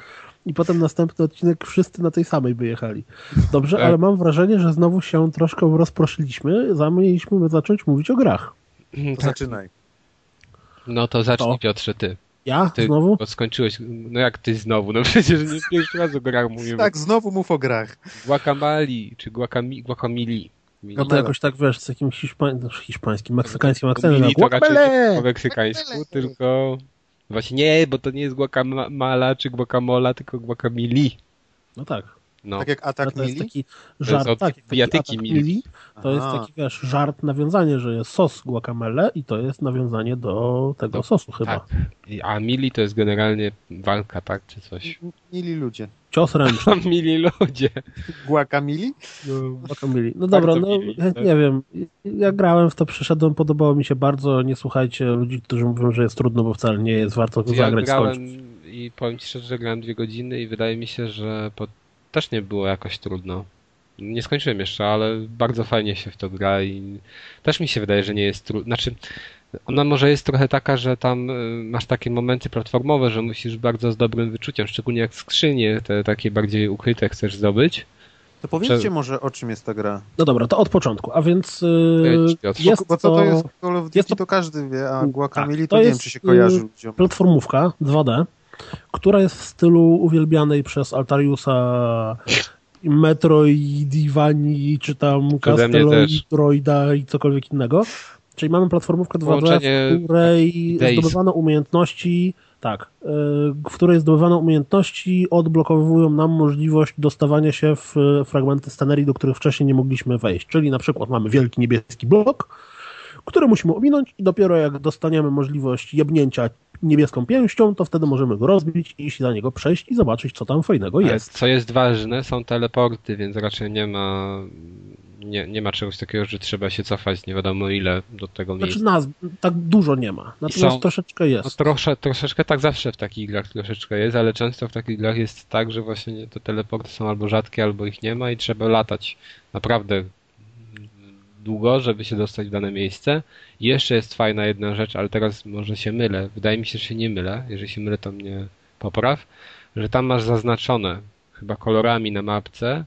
i potem następny odcinek wszyscy na tej samej by jechali. Dobrze, Tak. ale mam wrażenie, że znowu się troszkę rozproszyliśmy, zamieliśmy zacząć mówić o grach. To Tak. zaczynaj. No to zacznij To. Piotrze, ty. Ja Ty znowu? bo skończyłeś, no jak ty znowu, no przecież nie pierwszy raz o grach mówimy. Tak, znowu mów o grach. Guacamali, czy guacami, guacamili. No to jakoś tak, wiesz, z jakimś hiszpań... znaczy hiszpańskim, meksykańskim akcentem. Mili tak, to raczej nie po meksykańsku, Guacamele. tylko... Właśnie nie, bo to nie jest guacamala czy guacamola, tylko guacamili. No tak. No. Tak jak No atak to jest mili. taki jest żart, od tak, taki bijatyki atak mili. mili. To jest Aha. taki, wiesz, żart, nawiązanie, że jest sos guacamele i to jest nawiązanie do tego sosu chyba. Tak. A mili to jest generalnie walka, tak, czy coś. Mili ludzie. Cios ręczny. A mili ludzie. Guacamili? No, guacamole. no dobra, no mili, tak. nie wiem. Ja grałem w to, przyszedłem, podobało mi się bardzo. Nie słuchajcie ludzi, którzy mówią, że jest trudno, bo wcale nie jest. Warto to Ja zagrać, grałem skończyć. i powiem ci szczerze, że grałem dwie godziny i wydaje mi się, że po... też nie było jakoś trudno. Nie skończyłem jeszcze, ale bardzo fajnie się w to gra i też mi się wydaje, że nie jest trudno. Znaczy, ona może jest trochę taka, że tam y, masz takie momenty platformowe, że musisz bardzo z dobrym wyczuciem, szczególnie jak skrzynie, te takie bardziej ukryte chcesz zdobyć. To powiedzcie Prze- może o czym jest ta gra. No dobra, to od początku. A więc yy, jest bo co to to jest Call of Duty, jest to- to każdy wie, a Tak, to, to nie jest, wiem, czy się kojarzy y, ludziom. platformówka 2D, która jest w stylu uwielbianej przez Altariusa Metroidvanii, czy tam. Castelloidroida i cokolwiek innego. Czyli mamy platformówkę 2D, Połączenie w której Days. zdobywano umiejętności, tak, y, w której zdobywano umiejętności odblokowują nam możliwość dostawania się w fragmenty scenerii, do których wcześniej nie mogliśmy wejść. Czyli na przykład mamy wielki niebieski blok, który musimy ominąć i dopiero jak dostaniemy możliwość jebnięcia niebieską pięścią, to wtedy możemy go rozbić i iść za niego przejść i zobaczyć, co tam fajnego Ale jest. Co jest ważne, są teleporty, więc raczej nie ma nie, nie ma czegoś takiego, że trzeba się cofać nie wiadomo ile do tego miejsca. Znaczy nas tak dużo nie ma, natomiast są- troszeczkę No jest. trosze, troszeczkę tak zawsze w takich grach troszeczkę jest, ale często w takich grach jest tak, że właśnie te teleporty są albo rzadkie, albo ich nie ma i trzeba latać naprawdę długo, żeby się dostać w dane miejsce. I jeszcze jest fajna jedna rzecz, ale teraz może się mylę. Wydaje mi się, że się nie mylę. Jeżeli się mylę, to mnie popraw, że tam masz zaznaczone chyba kolorami na mapce,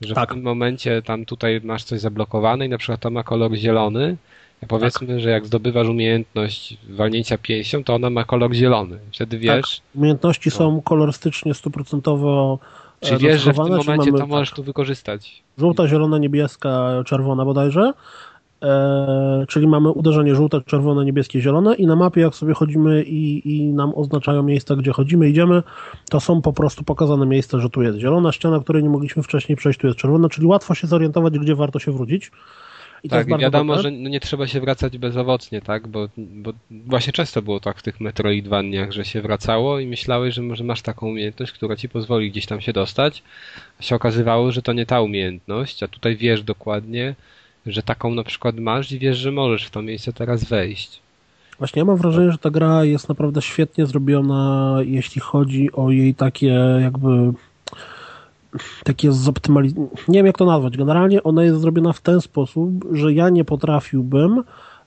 że Tak. w tym momencie tam tutaj masz coś zablokowane i na przykład to ma kolor zielony. A powiedzmy, że jak zdobywasz umiejętność walnięcia pięścią, to ona ma kolor zielony. Wtedy wiesz, Umiejętności są kolorystycznie, stuprocentowo e, czy wiesz, że w tym czyli momencie mamy, to możesz tak, tu wykorzystać. żółta, zielona, niebieska, czerwona bodajże. E, czyli mamy uderzenie żółte, czerwone, niebieskie, zielone i na mapie jak sobie chodzimy i, i nam oznaczają miejsca, gdzie chodzimy, idziemy, to są po prostu pokazane miejsca, że tu jest zielona ściana, której nie mogliśmy wcześniej przejść, tu jest czerwona, czyli łatwo się zorientować, gdzie warto się wrócić. I tak, wiadomo, dobre. że no nie trzeba się wracać bezowocnie, tak? Bo, bo właśnie często było tak w tych Metroidvaniach, że się wracało i myślałeś, że może masz taką umiejętność, która ci pozwoli gdzieś tam się dostać, a się okazywało, że to nie ta umiejętność, a tutaj wiesz dokładnie, że taką na przykład masz i wiesz, że możesz w to miejsce teraz wejść. Właśnie ja mam wrażenie, że ta gra jest naprawdę świetnie zrobiona, jeśli chodzi o jej takie jakby takie zoptymalizowane, nie wiem jak to nazwać, generalnie ona jest zrobiona w ten sposób, że ja nie potrafiłbym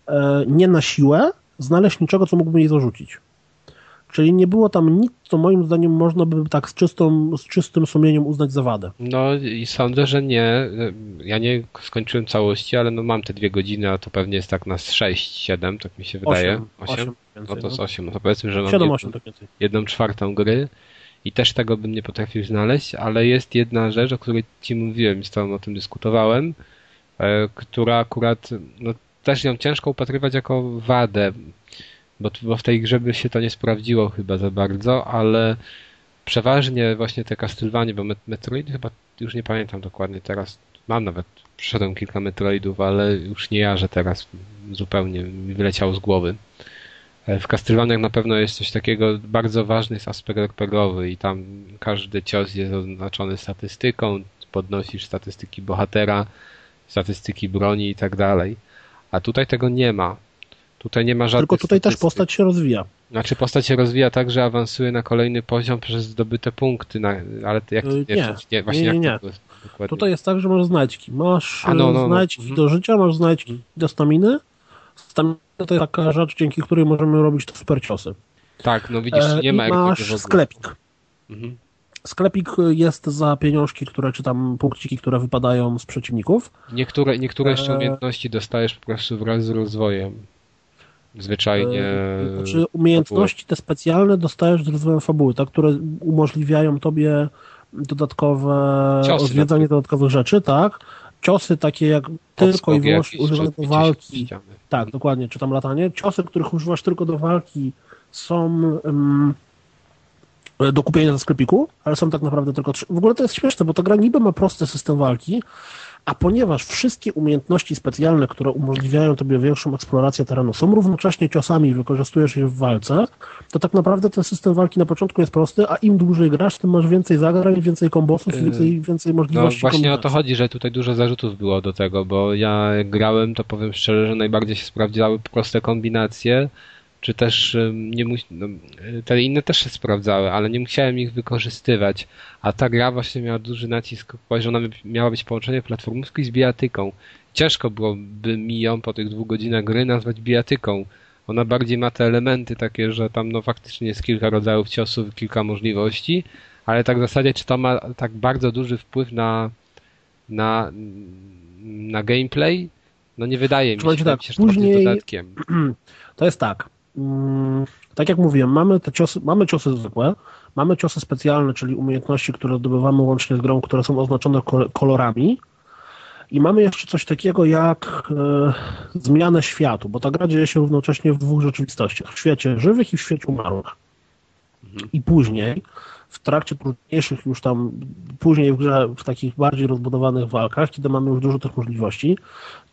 e, nie na siłę znaleźć niczego, co mógłbym jej zarzucić. Czyli nie było tam nic, co moim zdaniem można by tak z, czystą, z czystym sumieniem uznać za wadę. No i sądzę, że nie. Ja nie skończyłem całości, ale no mam te dwie godziny, a to pewnie jest tak na 6-7, tak mi się wydaje. 8? 8? no to jest 8, no to powiedzmy, że mam 7, 8, tak więcej. jedną czwartą gry i też tego bym nie potrafił znaleźć, ale jest jedna rzecz, o której ci mówiłem, z tobą o tym dyskutowałem, e, która akurat, no też ją ciężko upatrywać jako wadę, bo, bo w tej grze by się to nie sprawdziło chyba za bardzo, ale przeważnie właśnie te Castlevania, bo Metroid chyba już nie pamiętam dokładnie teraz, mam nawet, przeszedłem kilka Metroidów, ale już nie ja, że teraz zupełnie mi wyleciało z głowy. E, w Castlevaniach na pewno jest coś takiego, bardzo ważny jest aspekt RPGowy i tam każdy cios jest oznaczony statystyką, podnosisz statystyki bohatera, statystyki broni i tak dalej. A tutaj tego nie ma. Tutaj nie ma żadnych Tylko tutaj statystyk. też postać się rozwija. Znaczy postać się rozwija tak, że awansuje na kolejny poziom przez zdobyte punkty, na, ale jak to, nie, nie, właśnie nie, nie, nie. Jak Tutaj jest tak, że masz znajdźki. Masz A, no, no, no. znajdźki no. do życia, masz znajdźki do staminy. Stamina to jest taka rzecz, dzięki której możemy robić to super ciosy. Tak, no widzisz, nie ma e, Masz sklepik. Mhm. Sklepik jest za pieniążki, które, czy tam punkciki, które wypadają z przeciwników. Niektóre, niektóre jeszcze e, umiejętności dostajesz po prostu wraz z rozwojem. Zwyczajnie. E, znaczy umiejętności te specjalne dostajesz z rozwojem fabuły, tak, które umożliwiają tobie dodatkowe Ciosy odwiedzanie dodatkowych rzeczy, tak. Ciosy takie jak tylko i wyłącznie używane do walki. Tak, dokładnie, czy tam latanie. Ciosy, których używasz tylko do walki są um, do kupienia ze sklepiku, ale są tak naprawdę tylko trzy. W ogóle to jest śmieszne, bo ta gra niby ma prosty system walki, a ponieważ wszystkie umiejętności specjalne, które umożliwiają tobie większą eksplorację terenu, są równocześnie ciosami i wykorzystujesz je w walce, to tak naprawdę ten system walki na początku jest prosty, a im dłużej grasz, tym masz więcej zagrań, więcej kombosów, yy, więcej, więcej możliwości. No właśnie o to chodzi, że tutaj dużo zarzutów było do tego, bo ja grałem, to powiem szczerze, że najbardziej się sprawdziły proste kombinacje, czy też nie no, te inne też się sprawdzały, ale nie musiałem ich wykorzystywać. A ta gra właśnie miała duży nacisk, że ona miała być połączenie platformówki z bijatyką. Ciężko byłoby mi ją po tych dwóch godzinach gry nazwać bijatyką. Ona bardziej ma te elementy takie, że tam no faktycznie jest kilka rodzajów ciosów, kilka możliwości, ale tak w zasadzie czy to ma tak bardzo duży wpływ na na, na gameplay? No nie wydaje mi się, tak, się później, dodatkiem. To jest tak. Mm, tak jak mówiłem, mamy te ciosy, mamy ciosy zwykłe, mamy ciosy specjalne, czyli umiejętności, które zdobywamy łącznie z grą, które są oznaczone kolorami. I mamy jeszcze coś takiego jak e, zmianę światu, bo ta gra dzieje się równocześnie w dwóch rzeczywistościach: w świecie żywych i w świecie umarłych. Mhm. I później, w trakcie trudniejszych już tam, później w grze, w takich bardziej rozbudowanych walkach, kiedy mamy już dużo tych możliwości,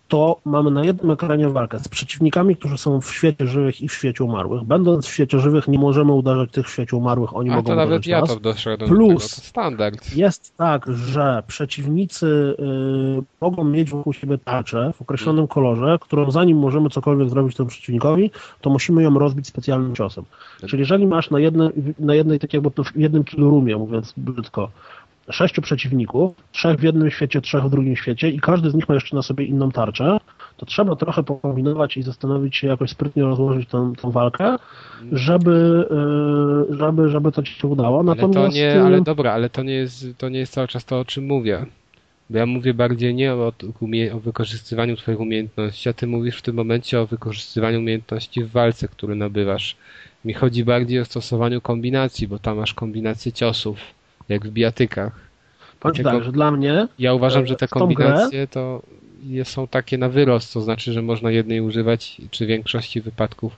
to mamy na jednym ekranie walkę z przeciwnikami, którzy są w świecie żywych i w świecie umarłych. Będąc w świecie żywych, nie możemy uderzyć tych w świecie umarłych, oni A mogą to nawet ja nas. to doszedłem Plus, tego, to standard. jest tak, że przeciwnicy y, mogą mieć wokół siebie tarczę w określonym hmm. kolorze, którą zanim możemy cokolwiek zrobić temu przeciwnikowi, to musimy ją rozbić specjalnym ciosem. Czyli jeżeli masz na, jednej, na jednej, tak jakby w jednym kilurumie, mówiąc brzydko, sześciu przeciwników, trzech w jednym świecie, trzech w drugim świecie i każdy z nich ma jeszcze na sobie inną tarczę, to trzeba trochę pokombinować i zastanowić się, jakoś sprytnie rozłożyć tę, tę walkę, żeby, e, żeby, żeby to ci się udało. Natomiast... Ale, to nie, ale dobra, ale to nie, jest, to nie jest cały czas to, o czym mówię. Bo ja mówię bardziej nie o, o wykorzystywaniu twoich umiejętności, a ty mówisz w tym momencie o wykorzystywaniu umiejętności w walce, które nabywasz. Mi chodzi bardziej o stosowaniu kombinacji, bo tam masz kombinację ciosów jak w bijatykach. Powiem tak, że dla mnie... Ja uważam, że te kombinacje to są takie na wyrost, to znaczy, że można jednej używać, czy w większości wypadków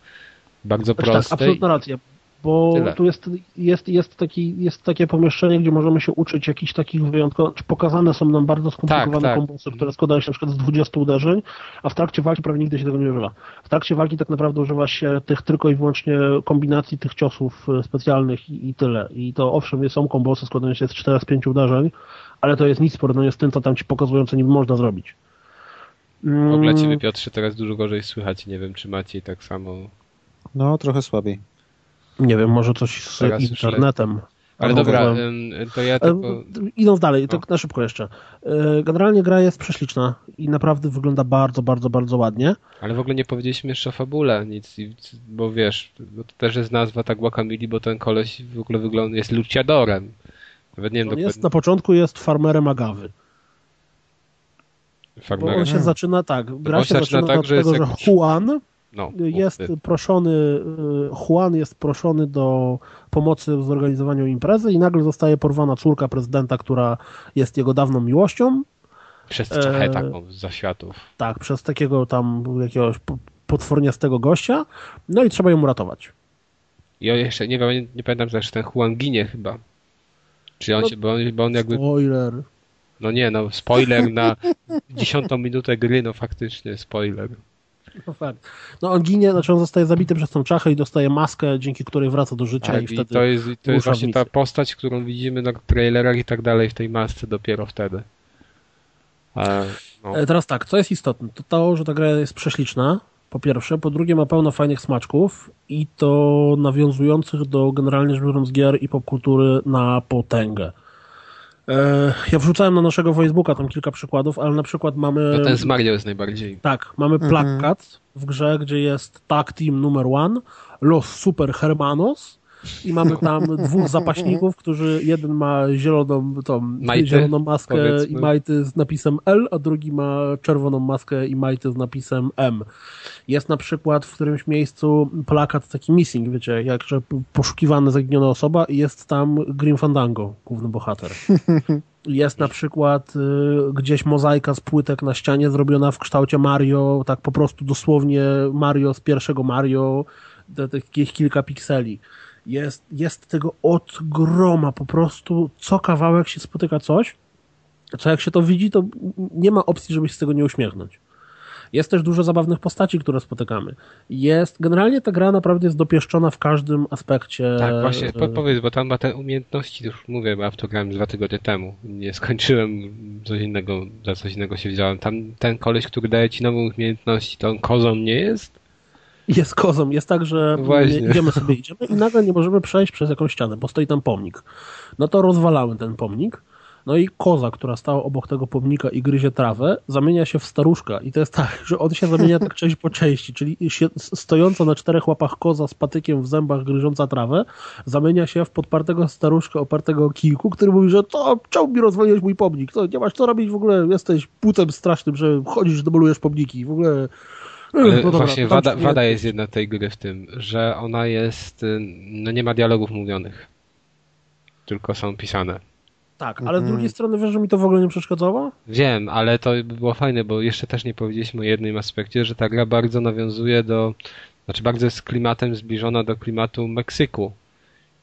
bardzo prostej. Tak, absolutna racja. Bo Tyle. tu jest, jest, jest, taki, jest takie pomieszczenie, gdzie możemy się uczyć jakichś takich wyjątkowych, czy pokazane są nam bardzo skomplikowane Tak, tak. kombosy, które składają się na przykład z 20 uderzeń, a w trakcie walki prawie nigdy się tego nie używa. W trakcie walki tak naprawdę używa się tych tylko i wyłącznie kombinacji tych ciosów e, specjalnych i, i tyle. I to owszem, są kombosy składają się z 4-5 uderzeń, ale to jest nic w porównaniu z tym, co tam ci pokazują, co niby można zrobić. W ogóle Mm, ciebie Piotrze teraz dużo gorzej słychać, nie wiem czy Maciej tak samo. No, trochę słabiej. Nie wiem, może coś z Teraz internetem. Ale Albo dobra, to ja tylko... Idąc dalej, to No. na szybko jeszcze. E, Generalnie gra jest prześliczna i naprawdę wygląda bardzo, bardzo, bardzo ładnie. Ale w ogóle nie powiedzieliśmy jeszcze o fabule, nic, bo wiesz, bo to też jest nazwa tak Guacamole, bo ten koleś w ogóle wygląda, jest luciadorem. Nawet nie wiem On dokładnie. jest, na początku jest farmerem agawy. Bo farmerem. on się zaczyna tak, gra się zaczyna zaczyna tak, od że tego, jest że jakiś- Juan No, jest mówcy. proszony, y, Juan jest proszony do pomocy w zorganizowaniu imprezy i nagle zostaje porwana córka prezydenta, która jest jego dawną miłością, Przez czachę e, taką z zaświatów. tak, przez takiego tam jakiegoś po- potworniastego gościa, no i trzeba ją uratować. I on jeszcze, nie wiem, nie, pamiętam też, ten Juan ginie chyba. Czy on No, się, bo on, bo on jakby, Spoiler. no nie no, spoiler na dziesiątą minutę gry, no faktycznie, spoiler. No fakt. No on ginie, znaczy on zostaje zabity przez tą czachę i dostaje maskę, dzięki której wraca do życia Tak, i i wtedy... to jest, to jest właśnie ta postać, którą widzimy na trailerach i tak dalej w tej masce dopiero wtedy. E, no. E, Teraz tak, co jest istotne? To to, że ta gra jest prześliczna, po pierwsze. Po drugie ma pełno fajnych smaczków i to nawiązujących do generalnie rzecz biorąc gier i popkultury na potęgę. E, Ja wrzucałem na naszego Facebooka tam kilka przykładów, ale na przykład mamy... To ten z Mario jest najbardziej. Tak, mamy Mhm. plakat w grze, gdzie jest tag team numer one, Los Super Hermanos i mamy tam dwóch zapaśników, którzy jeden ma zieloną, tą, Majty, zieloną maskę powiedzmy. i majty z napisem L, a drugi ma czerwoną maskę i majty z napisem M. Jest na przykład w którymś miejscu plakat taki missing, wiecie, jak że poszukiwana zaginiona osoba i jest tam Grim Fandango, główny bohater. Jest na przykład y, gdzieś mozaika z płytek na ścianie zrobiona w kształcie Mario, tak po prostu dosłownie Mario z pierwszego Mario, te- takich kilka pikseli. Jest, jest tego od groma, po prostu co kawałek się spotyka coś, co jak się to widzi, to nie ma opcji, żeby się z tego nie uśmiechnąć. Jest też dużo zabawnych postaci, które spotykamy. Jest, generalnie ta gra naprawdę jest dopieszczona w każdym aspekcie. Tak, właśnie, e, podpowiedz, bo tam ma te umiejętności, już mówię, bo ja w to grałem dwa tygodnie temu. Nie skończyłem coś innego, za coś innego się wziąłem. Tam ten koleś, który daje ci nowe umiejętności, to on kozą nie jest? Jest kozą. Jest tak, że No właśnie. idziemy sobie, idziemy i nagle nie możemy przejść przez jakąś ścianę, bo stoi tam pomnik. No to rozwalamy ten pomnik. No i koza, która stała obok tego pomnika i gryzie trawę, zamienia się w staruszka. I to jest tak, że on się zamienia tak część po części, czyli stojąca na czterech łapach koza z patykiem w zębach gryząca trawę, zamienia się w podpartego staruszka opartego o kijku, który mówi, że to czemu mi rozwaliłeś mój pomnik? To nie masz co robić w ogóle, jesteś putem strasznym, że chodzisz, demolujesz pomniki. W ogóle... Ale No dobra, właśnie wada, wada jest jedna tej gry w tym, że ona jest, y, no nie ma dialogów mówionych. Tylko są pisane. Tak, ale z Mhm. drugiej strony wiesz, że mi to w ogóle nie przeszkadzało? Wiem, ale to by było fajne, bo jeszcze też nie powiedzieliśmy o jednym aspekcie, że ta gra bardzo nawiązuje do, znaczy bardzo jest klimatem zbliżona do klimatu Meksyku.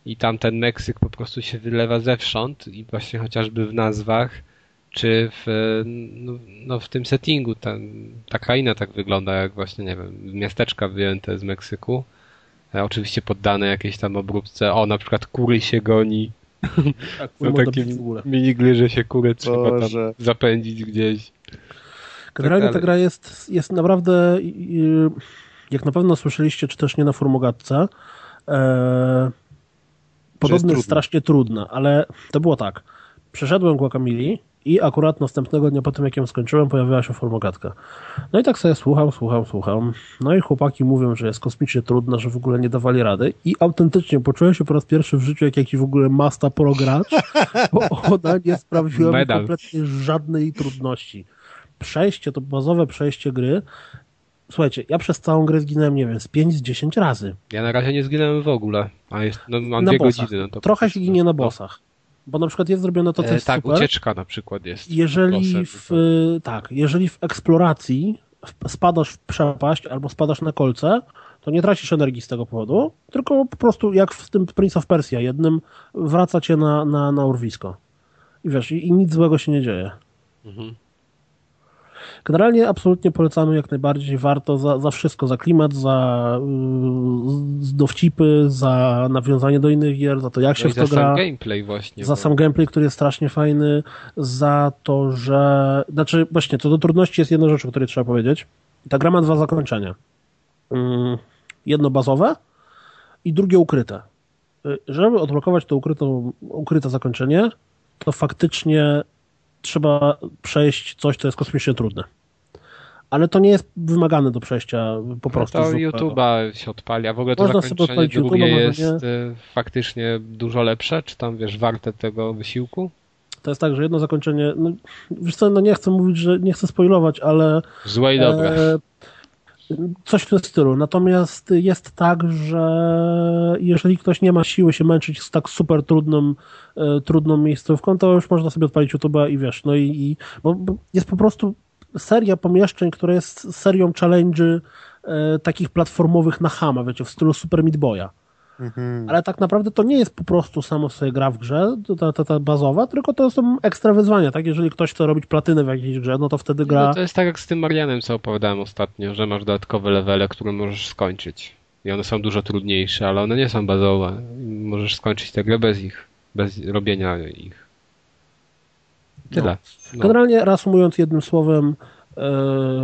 I tam ten Meksyk po prostu się wylewa zewsząd i właśnie chociażby w nazwach, czy w, no, no w tym settingu ta, ta kraina tak wygląda jak właśnie, nie wiem, miasteczka wyjęte z Meksyku. E, oczywiście poddane jakiejś tam obróbce. O, na przykład kury się goni. Tak, można takie minigry, że się kury trzeba tam zapędzić gdzieś. Generalnie tak ta gra jest, jest naprawdę, jak na pewno słyszeliście, czy też nie na formogatce, e, podobno strasznie trudna, ale to było tak. Przeszedłem Guacamole i akurat następnego dnia po tym, jak ją skończyłem, pojawiła się formogatka. No i tak sobie słucham, słucham, słucham. No i chłopaki mówią, że jest kosmicznie trudna, że w ogóle nie dawali rady i autentycznie poczułem się po raz pierwszy w życiu jak jakiś w ogóle masta pro gracz, bo ona nie sprawiła mi kompletnie żadnej trudności. Przejście, to bazowe przejście gry, słuchajcie, ja przez całą grę zginąłem, nie wiem, z 5 z 10 razy. Ja na razie nie zginąłem w ogóle, a jest, no, mam Na dwie bossach. godziny. No to Trochę się ginie na no. bossach. Bo na przykład jest zrobione to, co E, jest tak, super. ucieczka na przykład jest. Jeżeli w, to- tak, jeżeli w eksploracji spadasz w przepaść albo spadasz na kolce, to nie tracisz energii z tego powodu, tylko po prostu jak w tym Prince of Persia jednym wraca cię na, na, na urwisko. I wiesz, i, i nic złego się nie dzieje. Mhm. Generalnie absolutnie polecamy jak najbardziej, warto za, za wszystko, za klimat, za yy, dowcipy, za nawiązanie do innych gier, za to jak no się w to za gra. sam gameplay właśnie. Za bo... sam gameplay, który jest strasznie fajny, za to, że... Znaczy właśnie, co do trudności jest jedna rzecz, o której trzeba powiedzieć. Ta gra ma dwa zakończenia. Yy, jedno bazowe i drugie ukryte. Yy, żeby odblokować to ukryte, ukryte zakończenie, to faktycznie trzeba przejść coś, co jest kosmicznie trudne. Ale to nie jest wymagane do przejścia po no prostu. No to YouTube'a się odpali, a w ogóle to Można zakończenie drugie jest y, faktycznie dużo lepsze? Czy tam, wiesz, warte tego wysiłku? To jest tak, że jedno zakończenie, no, wiesz co, no nie chcę mówić, że nie chcę spoilować, ale... Złe i dobre. E, coś w tym stylu. Natomiast jest tak, że jeżeli ktoś nie ma siły się męczyć z tak super trudną, e, trudną miejscówką, to już można sobie odpalić YouTube'a i wiesz, no i, i bo jest po prostu seria pomieszczeń, która jest serią challenge'y e, takich platformowych na hama, wiecie, w stylu Super Meat Boya. Mhm. Ale tak naprawdę to nie jest po prostu samo sobie gra w grze, ta, ta, ta bazowa, tylko to są ekstra wyzwania, tak? Jeżeli ktoś chce robić platynę w jakiejś grze, no to wtedy gra... No to jest tak jak z tym Marianem, co opowiadałem ostatnio, że masz dodatkowe levele, które możesz skończyć. I one są dużo trudniejsze, ale one nie są bazowe. Możesz skończyć tę grę bez ich, bez robienia ich. Tyle. No. Generalnie, reasumując jednym słowem,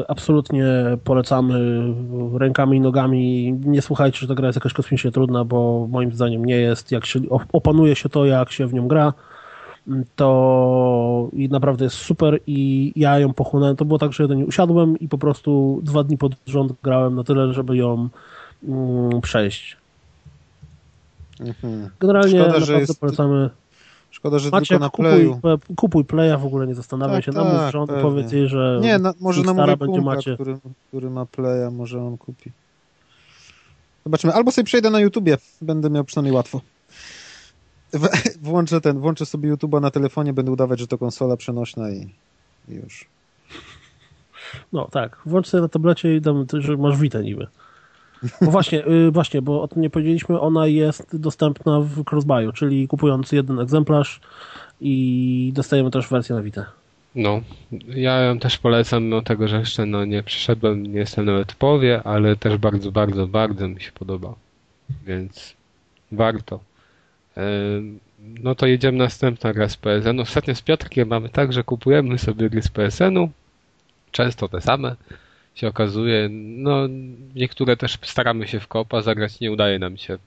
absolutnie polecamy rękami i nogami. Nie słuchajcie, że ta gra jest jakaś kosmicznie trudna, bo moim zdaniem nie jest. Jak się opanuje się to, jak się w nią gra, to i naprawdę jest super i ja ją pochłonąłem. To było tak, że jeden usiadłem i po prostu dwa dni pod rząd grałem na tyle, żeby ją mm, przejść. Mhm. Generalnie Szkoda, naprawdę jest... polecamy Szkoda, że Macie, tylko na Playu. Kupuj, kupuj Playa, w ogóle nie zastanawiaj tak, się. Tak, namów rząd, powiedz jej, że Nie, na, może namówię będzie macie. Który, który ma Playa, może on kupi. Zobaczymy. Albo sobie przejdę na YouTubie. Będę miał przynajmniej łatwo. Włączę ten, włączę sobie YouTube'a na telefonie, będę udawać, że to konsola przenośna i, i już. No tak, włącz sobie na tablecie i dam, że masz Vita niby. Bo właśnie, yy, właśnie, bo o tym nie powiedzieliśmy, ona jest dostępna w Crossbuyu, czyli kupując jeden egzemplarz i dostajemy też wersję na Vita. No, ja ją też polecam, mimo tego, że jeszcze no, nie przeszedłem, nie jestem nawet w połowie, ale też bardzo, bardzo, bardzo mi się podoba. Więc warto. Yy, no to jedziemy następna gra z PSN. Ostatnio z Piotrkiem mamy tak, że kupujemy sobie gry z PSN-u, często te same, się okazuje. No, niektóre też staramy się w kopa zagrać, nie udaje nam się.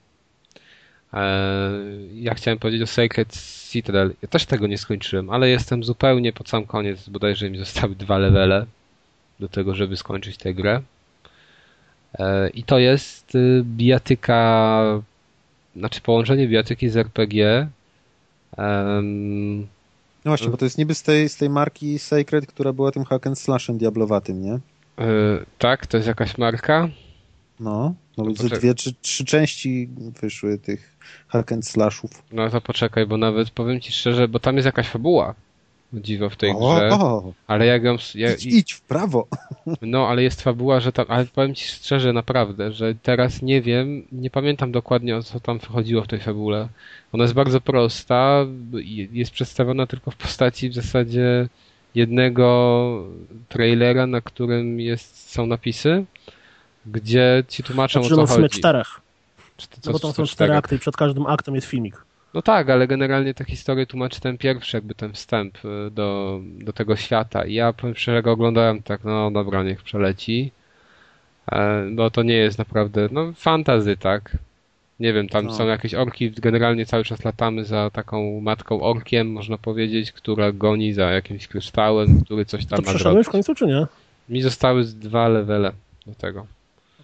E, ja chciałem powiedzieć o Sacred Citadel. Ja też tego nie skończyłem, ale jestem zupełnie pod sam koniec. Bodajże mi zostały dwa levele do tego, żeby skończyć tę grę. E, I to jest y, bijatyka, znaczy połączenie bijatyki z RPG. No właśnie, bo to jest niby z tej, z tej marki Sacred, która była tym hack and slashem diablowatym, nie? Yy, tak, to jest jakaś marka. No, no, no ze dwie czy trzy części wyszły tych hack and slashów. No to poczekaj, bo nawet powiem ci szczerze, bo tam jest jakaś fabuła. Dziwo w tej o, grze. O. Ale jak ją. Ja, idź, idź w prawo. No, ale jest fabuła, że tam. Ale powiem ci szczerze, naprawdę, że teraz nie wiem, nie pamiętam dokładnie o co tam chodziło w tej fabule. Ona jest bardzo prosta, jest przedstawiona tylko w postaci w zasadzie jednego trailera, na którym jest, są napisy, gdzie ci tłumaczą znaczy, o co no w sumie chodzi. czterech. Czy to, co, no bo to są cztery akty i przed każdym aktem jest filmik. No tak, ale generalnie tę historię tłumaczy ten pierwszy, jakby ten wstęp y, do, do tego świata. I ja powiem szczerze, go oglądałem tak, no dobra, niech przeleci. E, bo to nie jest naprawdę, no fantazy, tak? Nie wiem, tam no. są jakieś orki, generalnie cały czas latamy za taką matką orkiem, można powiedzieć, która goni za jakimś kryształem, który coś tam to ma przeszedłeś w końcu, czy nie? Mi zostały dwa levele do tego.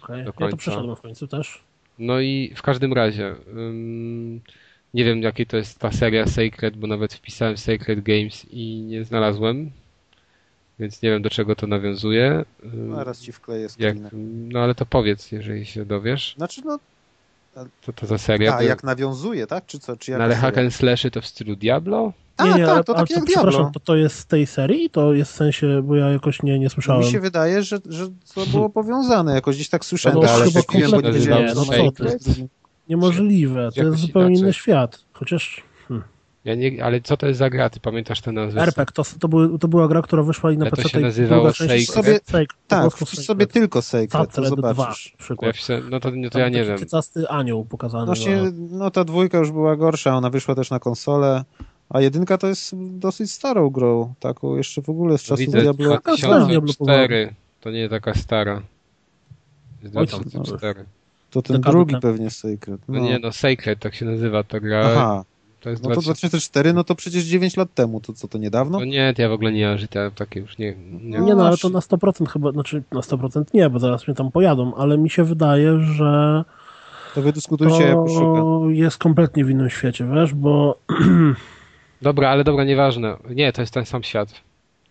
Okej, okay. ja to przeszedłem w końcu też. No i w każdym razie, um, nie wiem jaki to jest ta seria Sacred, bo nawet wpisałem Sacred Games i nie znalazłem, więc nie wiem do czego to nawiązuje. No, raz ci wkleję Jak, No ale to powiedz, jeżeli się dowiesz. Znaczy no co to za seria? A, jak nawiązuje, tak? Czy co? Czy no, ale hack and slashy to w stylu Diablo? Tak, nie, nie, tak, ale- to takie jak Przepraszam, Diablo. to, to jest z tej serii? To jest w sensie, bo ja jakoś nie, nie słyszałem. Mi się wydaje, że, że to było powiązane, jakoś gdzieś tak słyszałem. No, ale chyba kompletnie nie, no co to jest. Niemożliwe, to jest zupełnie inny świat. Chociaż. Ja nie, ale co to jest za gra? Ty pamiętasz tę nazwę? RPG to, to, były, to była gra, która wyszła i na to PC. się nazywało Sobie- Sacred? Tak, wpisz sobie tylko Sacred, to Sacred 2 zobaczysz. na Ja przykład. wse- no to, no to ja nie wiem. cycasty anioł pokazany. Właśnie, no ta dwójka już była gorsza, ona wyszła też na konsolę, a jedynka to jest dosyć starą grą, taką jeszcze w ogóle z czasów Widzę Diablo. Taka stara Diablo 2004. To nie taka stara. Z Oj tam, 2004. To ten drugi pewnie Sacred. No No. nie, no Sacred, tak się nazywa ta gra. Aha, To jest no to 2000... 2004, no to przecież 9 lat temu, to co, to niedawno? No nie, to ja w ogóle nie mam życia, takie już nie... nie. Nie no, ale to na 100% chyba, znaczy na 100% nie, bo zaraz mnie tam pojadą, ale mi się wydaje, że To wy dyskutujcie, ja poszukam. to jest kompletnie w innym świecie, wiesz, bo Dobra, ale dobra, nieważne. Nie, to jest ten sam świat.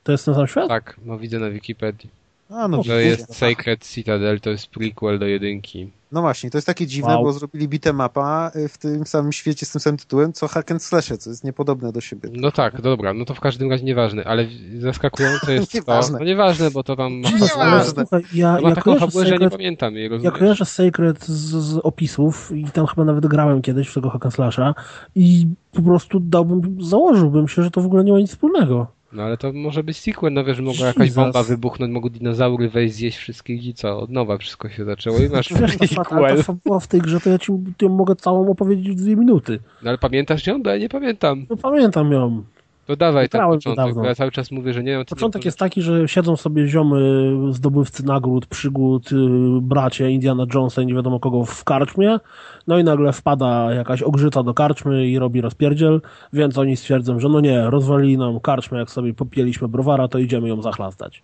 to jest ten sam świat? Tak, no widzę na Wikipedii. A, no, To widzicie. jest Sacred Citadel, to jest prequel do jedynki. no właśnie, to jest takie dziwne, Wow. bo zrobili bitemapa w tym samym świecie z tym samym tytułem, co Hack and Slashe, co jest niepodobne do siebie. No tak, dobra, no to w każdym razie nieważne, ale zaskakujące jest to... Nieważne. No nieważne, bo to tam ma, Nieważne. fabułę, ja, to ma ja taką fabułę, że ja nie pamiętam jej, ja rozumiesz? kojarzę Sacred z, z opisów i tam chyba nawet grałem kiedyś w tego Hack and Slasha i po prostu dałbym, założyłbym się, że to w ogóle nie ma nic wspólnego. No ale to może być sequel, no wiesz, mogła jakaś bomba wybuchnąć, mogą dinozaury wejść, zjeść wszystkich i co, od nowa wszystko się zaczęło i masz Wiesz, ta fabuła w tej grze, to ja ci ją mogę całą opowiedzieć w dwie minuty. No ale pamiętasz ją? Bo ja nie pamiętam. No pamiętam ją. To dawaj ten początek, ja cały czas mówię, że nie wiem. Początek jest taki, że siedzą sobie ziomy, zdobywcy nagród, przygód, y, bracie Indiana Jonesa i nie wiadomo kogo w karczmie, no i nagle wpada jakaś ogrzyta do karczmy i robi rozpierdziel, więc oni stwierdzą, że no nie, rozwalili nam karczmę, jak sobie popieliśmy browara, to idziemy ją zachlastać.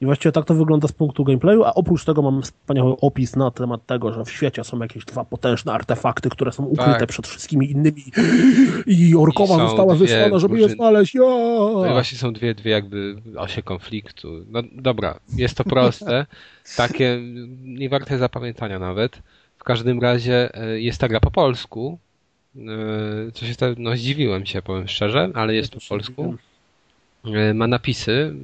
I właściwie tak to wygląda z punktu gameplayu, a oprócz tego mam wspaniały opis na temat tego, że w świecie są jakieś dwa potężne artefakty, które są ukryte Tak. przed wszystkimi innymi i orkowa I została wysłana, żeby je znaleźć. Ja! No i właśnie są dwie, dwie jakby osie konfliktu. No dobra, jest to proste, takie nie warte zapamiętania nawet. W każdym razie e, jest ta gra po polsku. E, Co się no zdziwiłem się, powiem szczerze, ale jest po polsku. E, Ma napisy,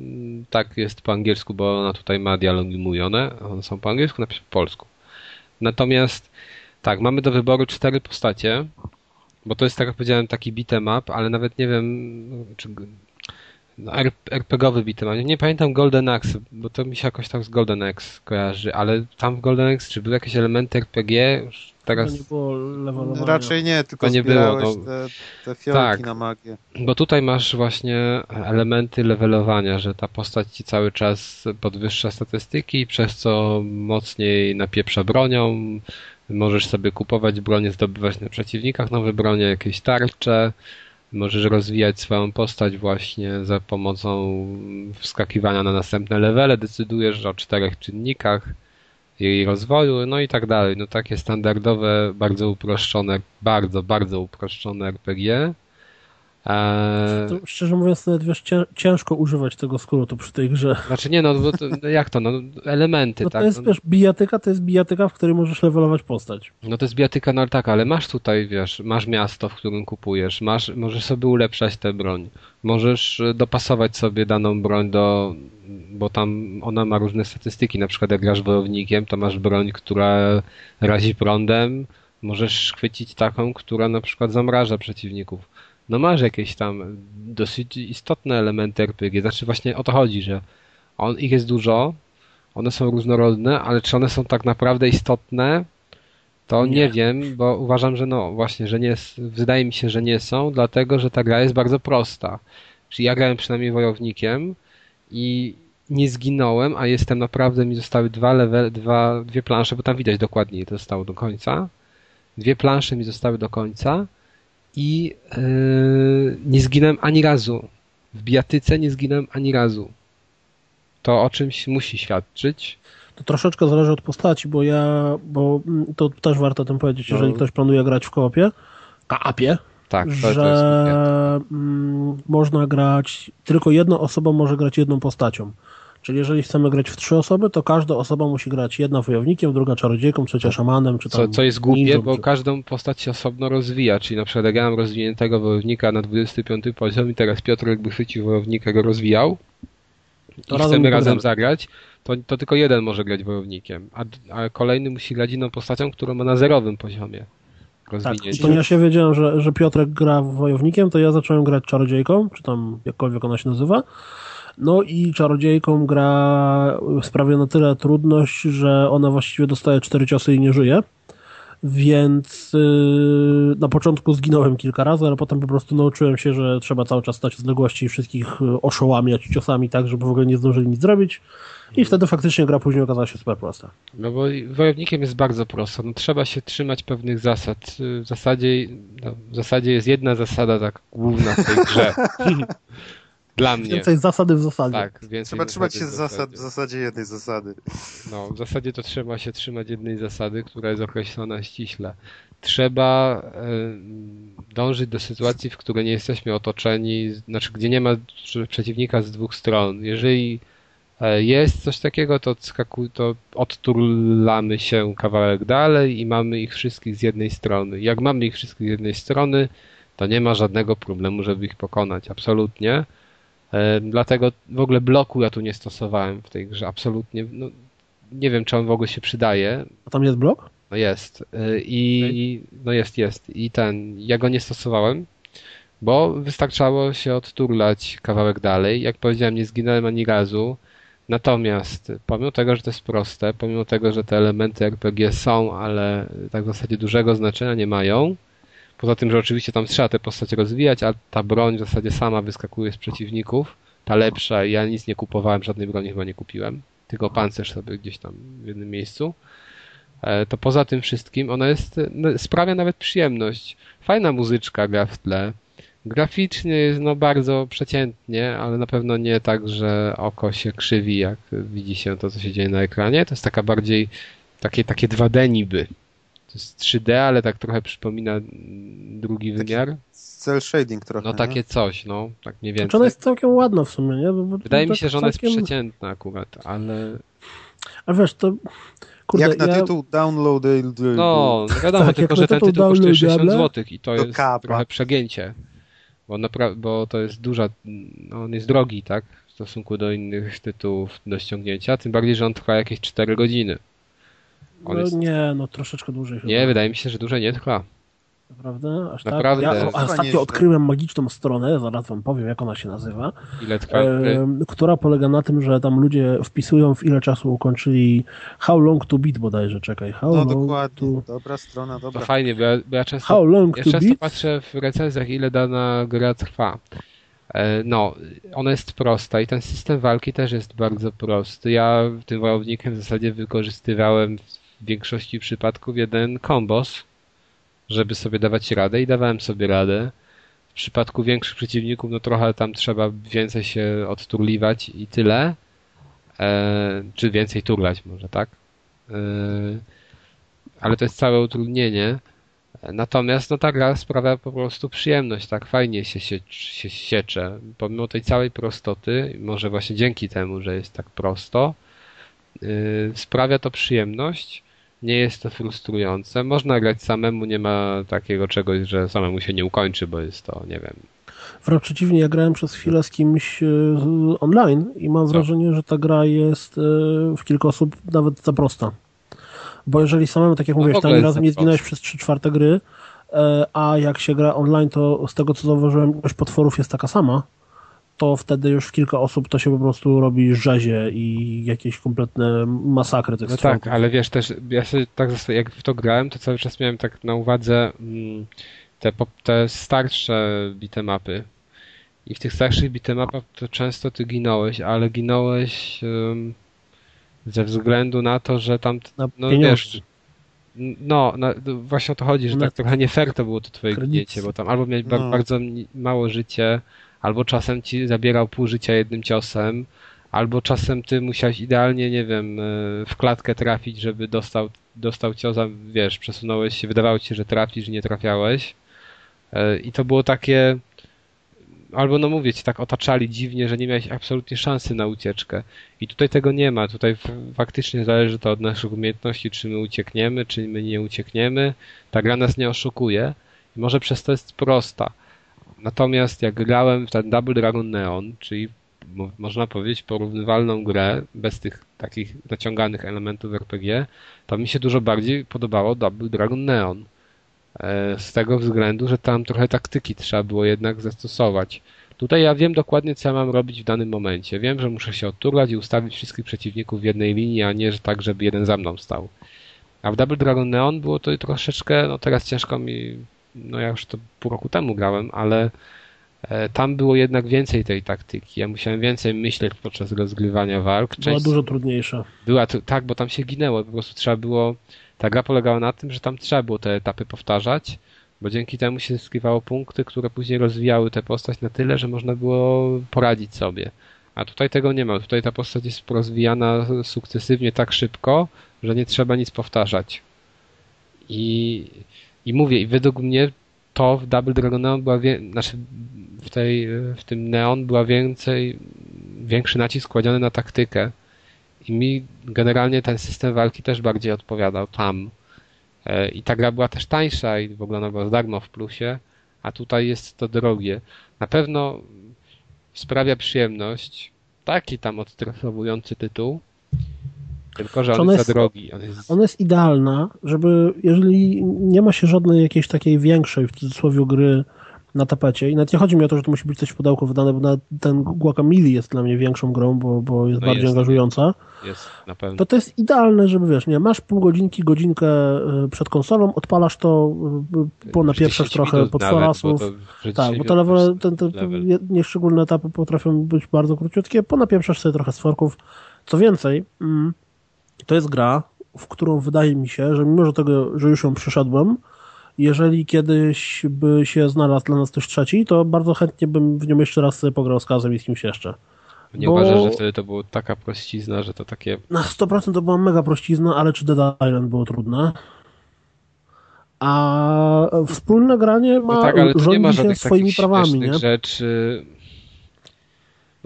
tak jest po angielsku, bo ona tutaj ma dialogi mówione, one są po angielsku, napisy po polsku. Natomiast tak, mamy do wyboru cztery postacie, bo to jest tak jak powiedziałem taki beat'em up, ale nawet nie wiem czy no, RPGowy beat'em up. Nie pamiętam Golden Axe, bo to mi się jakoś tak z Golden Axe kojarzy, ale tam w Golden Axe czy były jakieś elementy RPG? Już To teraz nie było levelowania. Raczej nie, tylko To nie było, no. te, te fiolki Tak. na magię. Bo tutaj masz właśnie elementy levelowania, że ta postać ci cały czas podwyższa statystyki, przez co mocniej napieprza bronią. Możesz sobie kupować bronie, zdobywać na przeciwnikach nowe bronie, jakieś tarcze. Możesz rozwijać swoją postać właśnie za pomocą wskakiwania na następne levele. Decydujesz o czterech czynnikach jej rozwoju, no i tak dalej. No takie standardowe, bardzo uproszczone, bardzo, bardzo uproszczone RPG. To, szczerze mówiąc, nawet wiesz, cię- ciężko używać tego skrótu przy tej grze. znaczy nie, no to, no jak to, no elementy, No to tak. jest, no, wiesz, bijatyka to jest bijatyka, w której możesz levelować postać. no to jest bijatyka, no ale tak, ale masz tutaj, wiesz, masz miasto, w którym kupujesz, masz, możesz sobie ulepszać tę broń, możesz e, dopasować sobie daną broń do, bo tam ona ma różne statystyki, na przykład jak grasz wojownikiem, to masz broń, która razi prądem, możesz chwycić taką, która na przykład zamraża przeciwników. No masz jakieś tam dosyć istotne elementy RPG, znaczy właśnie o to chodzi, że on, ich jest dużo, one są różnorodne, ale czy one są tak naprawdę istotne, to nie. Nie. wiem, bo uważam, że no właśnie, że nie, wydaje mi się, że nie są, dlatego że ta gra jest bardzo prosta. Czyli ja grałem przynajmniej wojownikiem i nie zginąłem, a jestem naprawdę, mi zostały dwa level, dwa, dwie plansze, bo tam widać dokładnie to zostało do końca. Dwie plansze mi zostały do końca i yy, nie zginąłem ani razu. W bijatyce nie zginąłem ani razu. To o czymś musi świadczyć. To troszeczkę zależy od postaci, bo ja, bo to też warto o tym powiedzieć, jeżeli No. ktoś planuje grać w koopie, kaapie, Tak, że jest mm, można grać, tylko jedna osoba może grać jedną postacią. Czyli jeżeli chcemy grać w trzy osoby, to każda osoba musi grać jedna wojownikiem, druga czarodziejką, trzecia szamanem, czy tam Co, co jest głupie, bo czy... każdą postać się osobno rozwija, czyli na przykład jak ja mam rozwiniętego wojownika na 25 poziom i teraz Piotr jakby chwycił wojownika, go rozwijał To i razem chcemy razem zagrać, to, to tylko jeden może grać wojownikiem, a, a kolejny musi grać inną postacią, którą ma na zerowym poziomie Tak, ponieważ ja wiedziałem, że, że Piotrek gra wojownikiem, to ja zacząłem grać czarodziejką, czy tam jakkolwiek ona się nazywa. No i czarodziejką gra sprawia na tyle trudność, że ona właściwie dostaje cztery ciosy i nie żyje. Więc yy, na początku zginąłem kilka razy, ale potem po prostu nauczyłem się, że trzeba cały czas stać w odległości i wszystkich yy, oszołamiać ciosami tak, żeby w ogóle nie zdążyli nic zrobić. I wtedy faktycznie gra później okazała się super prosta. No bo wojownikiem jest bardzo prosto. No, trzeba się trzymać pewnych zasad. W zasadzie, no, w zasadzie jest jedna zasada tak główna w tej grze. Dla mnie. Więcej zasady w zasadzie. Tak, więcej Trzeba trzymać się zasad, w zasadzie. jednej zasady. No, w zasadzie to trzeba się trzymać jednej zasady, która jest określona ściśle. Trzeba e, dążyć do sytuacji, w której nie jesteśmy otoczeni, znaczy gdzie nie ma prze- przeciwnika z dwóch stron. Jeżeli e, jest coś takiego, to, skaku, to odturlamy się kawałek dalej i mamy ich wszystkich z jednej strony. Jak mamy ich wszystkich z jednej strony, to nie ma żadnego problemu, żeby ich pokonać. Absolutnie. E, Dlatego w ogóle bloku ja tu nie stosowałem w tej grze. Absolutnie. No, nie wiem, czy on w ogóle się przydaje. A tam jest blok? No jest. Y, I no jest, jest. I ten, ja go nie stosowałem, bo wystarczało się odturlać kawałek dalej. Jak powiedziałem, nie zginąłem ani razu. Natomiast pomimo tego, że to jest proste, pomimo tego, że te elementy RPG są, ale tak w zasadzie dużego znaczenia nie mają, poza tym, że oczywiście tam trzeba te postacie rozwijać, a ta broń w zasadzie sama wyskakuje z przeciwników, ta lepsza, ja nic nie kupowałem, żadnej broni chyba nie kupiłem, tylko pancerz sobie gdzieś tam w jednym miejscu e, to poza tym wszystkim ona jest, no, sprawia nawet przyjemność. Fajna muzyczka gra w tle. Graficznie jest no bardzo przeciętnie, ale na pewno nie tak, że oko się krzywi, jak widzi się to, co się dzieje na ekranie. To jest taka bardziej takie, takie 2D niby. Jest 3D, ale tak trochę przypomina drugi Taki wymiar. Cel shading trochę. No nie? takie coś, no, tak mniej Znaczy więcej. ona jest całkiem ładna w sumie, nie? Bo- bo Wydaje to mi się, że ona jest całkiem- przeciętna akurat, ale Ale wiesz, to... Kurde, Jak na ja... tytuł downloadable. No, no wiadomo, Tak, tylko że ten tytuł kosztuje 60 downloadable, zł i to to jest kapa. trochę przegięcie. Bo, napra- bo to jest duża, no on jest drogi, tak? W stosunku do innych tytułów do ściągnięcia, tym bardziej, że on trwa jakieś 4 godziny. On No jest... nie, no troszeczkę dłużej chyba. Nie, wydaje mi się, że dłużej nie trwa. Naprawdę? Aż Naprawdę. Tak? Ja ostatnio odkryłem magiczną stronę, zaraz wam powiem, jak ona się nazywa, Ile trwa? e, która polega na tym, że tam ludzie wpisują, w ile czasu ukończyli How long to beat bodajże, czekaj. How No long dokładnie. to... Dobra strona, To dobra. fajnie, bo ja, bo ja często How long Ja to często beat? patrzę w recenzjach, ile dana gra trwa. E, No, ona jest prosta i ten system walki też jest bardzo prosty. Ja tym wojownikiem w zasadzie wykorzystywałem większości przypadków jeden kombos, żeby sobie dawać radę i dawałem sobie radę. W przypadku większych przeciwników, no trochę tam trzeba więcej się odturliwać i tyle. E, czy więcej turlać może, tak? E, ale to jest całe utrudnienie. Natomiast no ta gra sprawia po prostu przyjemność, tak fajnie się, się, się siecze. Pomimo tej całej prostoty, może właśnie dzięki temu, że jest tak prosto, yy, sprawia to przyjemność. Nie jest to frustrujące. Można grać samemu, nie ma takiego czegoś, że samemu się nie ukończy, bo jest to, nie wiem. Wręcz przeciwnie, ja grałem przez chwilę z kimś e, online i mam wrażenie, że ta gra jest e, w kilka osób nawet za prosta. Bo jeżeli samemu, tak jak No mówisz, tam razem nie zginąłeś przez 3 czwarte gry, e, a jak się gra online, to z tego co zauważyłem, ilość potworów jest taka sama, to wtedy już w kilka osób to się po prostu robi rzezie i jakieś kompletne masakry tych No stronków. tak, ale wiesz też, ja sobie tak jak w to grałem, to cały czas miałem tak na uwadze mm, te, te starsze bitemapy. I w tych starszych bitemapach to często ty ginąłeś, ale ginąłeś ym, ze względu na to, że tam, Na no pieniądze. wiesz, no, właśnie o to chodzi, że tak trochę nie fair to było to twoje ginięcie, bo tam albo miałeś ba- No. bardzo mało życie, albo czasem ci zabierał pół życia jednym ciosem, albo czasem ty musiałeś idealnie, nie wiem, e, w klatkę trafić, żeby dostał, dostał cios, a wiesz, przesunąłeś się, wydawało ci się, że trafisz, nie trafiałeś. E, I to było takie, albo no mówię ci, tak otaczali dziwnie, że nie miałeś absolutnie szansy na ucieczkę. I tutaj tego nie ma. Tutaj faktycznie zależy to od naszych umiejętności, czy my uciekniemy, czy my nie uciekniemy. Ta gra nas nie oszukuje może przez to jest prosta. Natomiast jak grałem w ten Double Dragon Neon, czyli mo- można powiedzieć porównywalną grę bez tych takich naciąganych elementów RPG, to mi się dużo bardziej podobało Double Dragon Neon. E, Z tego względu, że tam trochę taktyki trzeba było jednak zastosować. Tutaj ja wiem dokładnie, co ja mam robić w danym momencie. Wiem, że muszę się odturlać i ustawić wszystkich przeciwników w jednej linii, a nie że tak, żeby jeden za mną stał. A w Double Dragon Neon było to troszeczkę, no teraz ciężko mi, no ja już to pół roku temu grałem, ale e, tam było jednak więcej tej taktyki. Ja musiałem więcej myśleć podczas rozgrywania walk. Była Część- dużo trudniejsza. była tak, bo tam się ginęło, po prostu trzeba było, ta gra polegała na tym, że tam trzeba było te etapy powtarzać, bo dzięki temu się zyskiwało punkty, które później rozwijały tę postać na tyle, że można było poradzić sobie. A tutaj tego nie ma, tutaj ta postać jest rozwijana sukcesywnie tak szybko, że nie trzeba nic powtarzać. I, i mówię, i według mnie to w Double Dragon Neon była, znaczy w, tej, w tym Neon była więcej, większy nacisk kładziony na taktykę. I mi generalnie ten system walki też bardziej odpowiadał tam. E, I ta gra była też tańsza i w ogóle ona była darmo w plusie, a tutaj jest to drogie. Na pewno sprawia przyjemność. Taki tam odstresowujący tytuł. Tylko, że on ona jest za drogi. On jest... Ona jest idealna, żeby jeżeli nie ma się żadnej jakiejś takiej większej w cudzysłowie gry na tapecie i nawet nie chodzi mi o to, że to musi być coś w pudełku wydane, bo ten Guacamole jest dla mnie większą grą, bo, bo jest No bardziej jest. angażująca, jest na pewno. to to jest idealne, żeby wiesz, nie, masz pół godzinki, godzinkę y, przed konsolą, odpalasz to, y, po napieprzasz 10 trochę pod forasów, tak, 10 bo te jest ten, te, te level. nieszczególne etapy potrafią być bardzo króciutkie, ponapieprzasz sobie trochę z forków. Co więcej, mm, to jest gra, w którą wydaje mi się, że mimo że tego, że już ją przeszedłem, jeżeli kiedyś by się znalazł dla nas też trzeci, to bardzo chętnie bym w nią jeszcze raz sobie pograł z Kazem i z kimś jeszcze. Nie bo- uważasz, że wtedy to było taka prościzna, że to takie Na 100% to była mega prościzna, ale czy Dead Island było trudne? A wspólne granie ma No tak, ale nie ma się swoimi prawami, nie? rzeczy.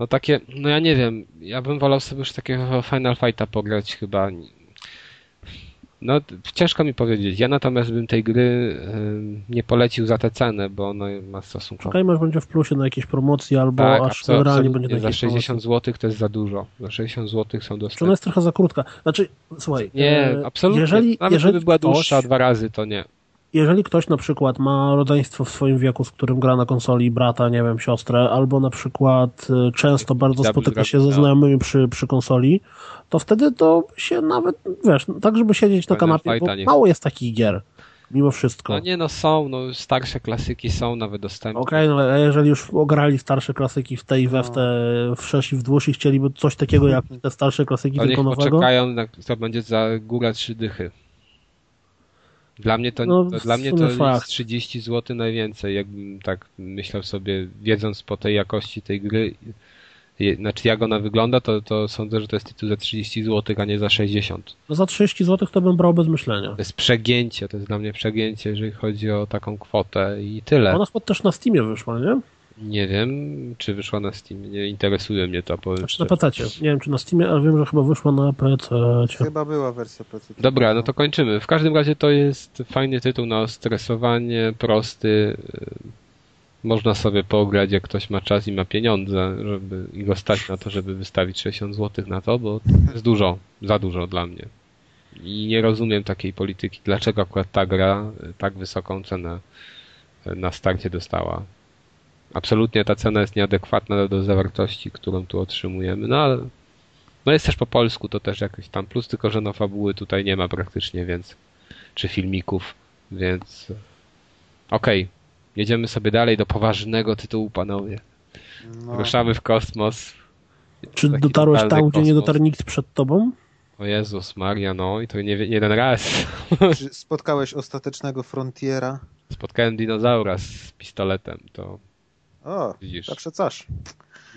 No takie, no ja nie wiem, ja bym wolał sobie już takiego Final Fighta pograć chyba. No ciężko mi powiedzieć. Ja natomiast bym tej gry ym, nie polecił za tę cenę, bo ona ma stosunkowo. Czekajmy, aż będzie w plusie na jakiejś promocji, albo Tak, aż realnie absolutnie. będzie na za jakiejś 60 zł to jest za dużo. Za 60 zł są Czy ona dostępne. jest trochę za krótka? Znaczy, słuchaj, Nie, e, absolutnie. Jeżeli, Nawet jeżeli, gdyby była ktoś, dłuższa dwa razy, to nie. Jeżeli ktoś na przykład ma rodzeństwo w swoim wieku, z którym gra na konsoli, brata, nie wiem, siostrę, albo na przykład e, często bardzo spotyka się ze no. znajomymi przy, przy konsoli, to wtedy to się nawet, wiesz, tak żeby siedzieć na kanapie, bo mało jest takich gier, mimo wszystko. No nie no, są, no starsze klasyki są nawet dostępne. Okej, no ale jeżeli już ograli starsze klasyki w tej, we w te, w sześć i w dwóch i chcieliby coś takiego jak te starsze klasyki, To niech tylko nowego, poczekają, to będzie za góra trzy dychy. Dla mnie to, No, to dla mnie to fakt. jest 30 zł najwięcej, jakbym tak myślał sobie, wiedząc po tej jakości tej gry, je- znaczy jak ona wygląda, to, to sądzę, że to jest tytuł za 30 zł, a nie za 60. no za 30 zł to bym brał bez myślenia. To jest przegięcie, to jest dla mnie przegięcie, jeżeli chodzi o taką kwotę i tyle. Ona też na Steamie wyszła, nie? Nie wiem, czy wyszła na Steam, nie interesuje mnie to, powiem Znaczy na. PC. Nie wiem, czy na Steamie, ale wiem, że chyba wyszła na PC. Chyba była wersja PC. Dobra, no to kończymy. W każdym razie to jest fajny tytuł na stresowanie, prosty. y, Można sobie pograć, jak ktoś ma czas i ma pieniądze, żeby i go stać na to, żeby wystawić 60 zł na to, bo to jest dużo, za dużo dla mnie. I nie rozumiem takiej polityki. Dlaczego akurat ta gra y, tak wysoką cenę y, na starcie dostała? Absolutnie ta cena jest nieadekwatna do, do zawartości, którą tu otrzymujemy, no ale no jest też po polsku, to też jakiś tam plus, tylko że no fabuły tutaj nie ma praktycznie, więc czy filmików, więc okej, jedziemy sobie dalej do poważnego tytułu, panowie. No, Ruszamy w kosmos. Czy Taki dotarłeś tam, gdzie nie dotarł nikt przed tobą? O Jezus Maria, no i to nie, nie jeden raz. czy spotkałeś ostatecznego Frontiera? Spotkałem dinozaura z pistoletem, to O, widzisz. zawsze coś.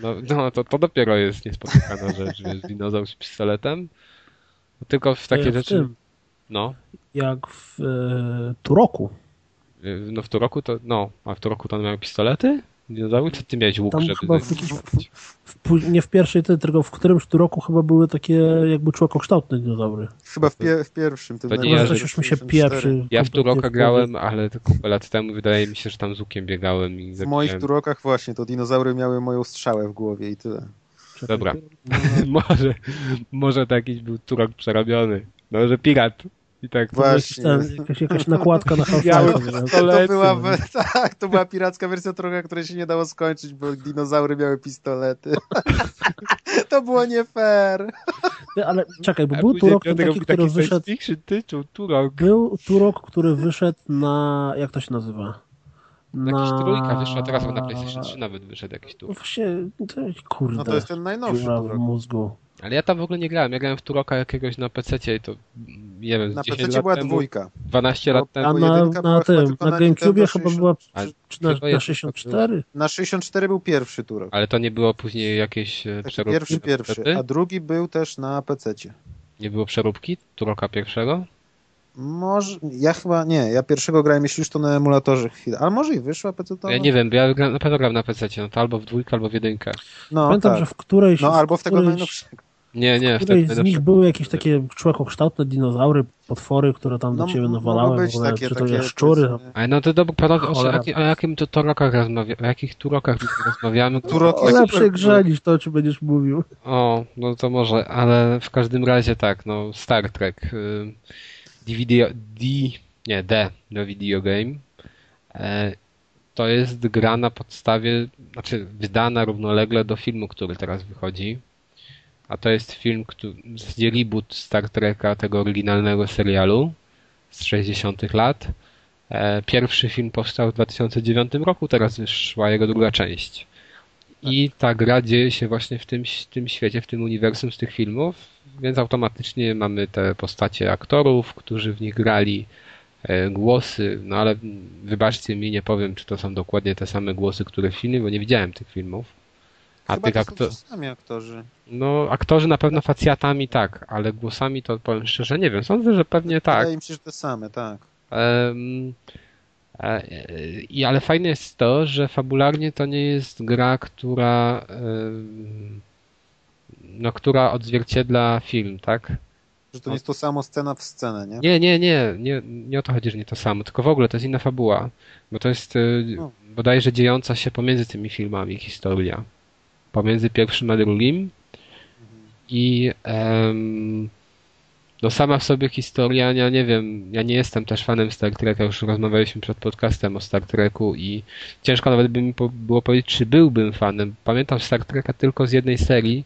No, no to, to dopiero jest niespotykana rzecz, wiesz, dinozaur z pistoletem. Tylko w takie w rzeczy, tym, no, jak w e, Turoku. no w Turoku to, no, a w Turoku to one mają pistolety? Dinozaury? Co ty miałeś łuk, Tam żeby... chyba w jakiś, w, pó- nie w pierwszej, ty- tylko w którymś tu roku chyba były takie jakby człowiekokształtne dinozaury. Chyba w, pie, w pierwszym. Tym To nie ja, coś już mi się 64. pieprzy. Ja w Turoka w grałem, ale to kupę lat temu wydaje mi się, że tam z łukiem biegałem i W moich turokach właśnie, to dinozaury miały moją strzałę w głowie i tyle. Czekaj, Dobra. No, może, może to jakiś był Turok przerobiony. Może pirat. I tak. to Właśnie. jakaś, ten, jakaś, jakaś nakładka na Half-Life. nie? To była, tak, to była piracka wersja Turoka, której się nie dało skończyć, bo dinozaury miały pistolety. To było nie fair. Ale czekaj, bo A był Turok ten taki, który taki wyszedł fiction tytuł, Turok. Był Turok, który wyszedł na. Jak to się nazywa? Jakaś trójka wyszła, teraz na PlayStation 3 nawet wyszedł jakiś No Turok. właśnie, to, kurde. No to jest ten najnowszy w mózgu. Ale ja tam w ogóle nie grałem. Ja grałem w Turoka jakiegoś na PC i to nie wiem, Na 10 PC była temu, dwójka. 12 lat temu. A na, na tym, na na GameCube chyba była A, czy na, chyba na jest- 64. Na 64 był pierwszy Turok. Ale to nie było później jakieś Taki przeróbki? pierwszy, pierwszy. A drugi był też na PC-cie. Nie było przeróbki Turoka pierwszego? Może, ja chyba nie, ja pierwszego grałem, jeśli już to na emulatorze chwilę, ale może i wyszła PC to. Ja nie wiem, bo ja gra, na pewno grałem na PC, no to albo w dwójkę, albo w jedynkę. No, Pamiętam, tak. że w którejś, no albo w tego którejś, najnowszego. Nie, nie, w którejś wtedy z nich były jakieś takie człowiekokształtne dinozaury, potwory, które tam do No, ciebie m- nawalały, być w ogóle, takie, czy to takie powiedzmy, Ale no to dobra, panowie, o, jaki- o jakim to turokach rozmawia, o jakich turokach tu rozmawiamy? Turok- O lepszej grze niż to, o czym będziesz mówił. O, no to może, ale w każdym razie tak, no Star Trek, y, DVD, D, nie, D, no video game, e, to jest gra na podstawie, znaczy wydana równolegle do filmu, który teraz wychodzi, a to jest film, który, z reboot Star Treka, tego oryginalnego serialu z 60 lat. E, Pierwszy film powstał w 2009 roku, teraz wyszła jego druga część. I ta gra dzieje się właśnie w tym, tym świecie, w tym uniwersum z tych filmów, więc automatycznie mamy te postacie aktorów, którzy w nich grali, e, głosy, no ale wybaczcie mi, nie powiem, czy to są dokładnie te same głosy, które w filmie, bo nie widziałem tych filmów. A Chyba tych to są aktorów. ci sami aktorzy. No, aktorzy na pewno facjatami tak, ale głosami to powiem szczerze, nie wiem. Sądzę, że pewnie tak. Wydaje mi się, że te same, tak. E, I ale fajne jest to, że fabularnie to nie jest gra, która no, która odzwierciedla film, tak? Że to nie jest to samo scena w scenę, nie? Nie, nie, nie, nie, nie o to chodzi, że nie to samo, tylko w ogóle to jest inna fabuła, bo to jest y, No. bodajże dziejąca się pomiędzy tymi filmami historia. Pomiędzy pierwszym a drugim i em, no sama w sobie historia, ja nie wiem, ja nie jestem też fanem Star Treka, już rozmawialiśmy przed podcastem o Star Treku i ciężko nawet by mi było powiedzieć, czy byłbym fanem. Pamiętam Star Treka tylko z jednej serii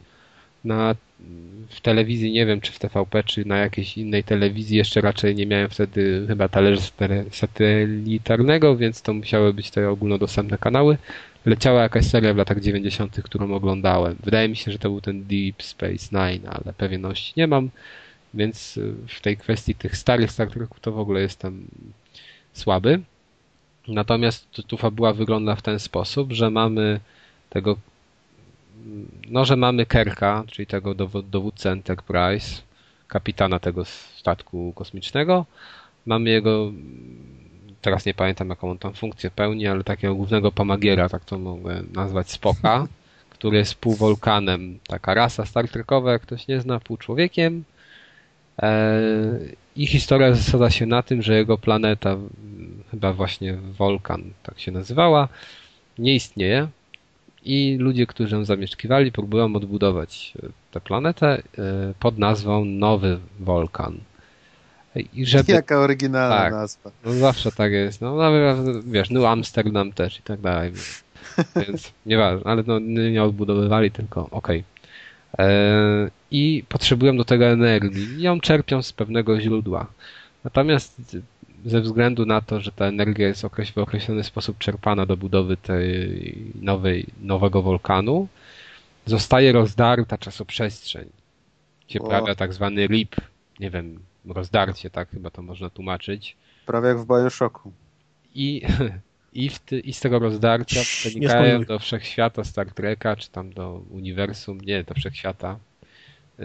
na w telewizji, nie wiem czy w TVP, czy na jakiejś innej telewizji, jeszcze raczej nie miałem wtedy chyba talerza satelitarnego, więc to musiały być te ogólnodostępne kanały. Leciała jakaś seria w latach 90., którą oglądałem. Wydaje mi się, że to był ten Deep Space Nine, ale pewności nie mam, więc y, w tej kwestii tych starych Star Treków to w ogóle jestem słaby. Natomiast tu fabuła wygląda w ten sposób, że mamy tego no, że mamy Kerka, czyli tego dowódcę Enterprise, kapitana tego statku kosmicznego. Mamy jego, teraz nie pamiętam jaką on tam funkcję pełni, ale takiego głównego pomagiera, tak to mogę nazwać, Spoka, który jest półwolkanem. Taka rasa Star Trekowa, jak ktoś nie zna, pół człowiekiem. Eee, I historia zasadza się na tym, że jego planeta, chyba właśnie Wolkan, tak się nazywała, nie istnieje i ludzie, którzy ją zamieszkiwali, próbują odbudować e, tę planetę e, pod nazwą Nowy Wolkan. I żeby, Jaka oryginalna Tak. nazwa. no zawsze tak jest, no nawet, wiesz, New Amsterdam też i tak dalej, więc nieważne, ale no nie odbudowywali, tylko okej. E, I potrzebują do tego energii i ją czerpią z pewnego źródła. Natomiast ze względu na to, że ta energia jest w określony sposób czerpana do budowy tej nowej, nowego wulkanu, zostaje rozdarta czasoprzestrzeń. Się O. pojawia tak zwany rip, nie wiem, rozdarcie, tak chyba to można tłumaczyć. Prawie jak w Bioshocku. I, i, ty, i z tego rozdarcia przenikają do wszechświata Star Treka, czy tam do uniwersum, nie, do wszechświata, y,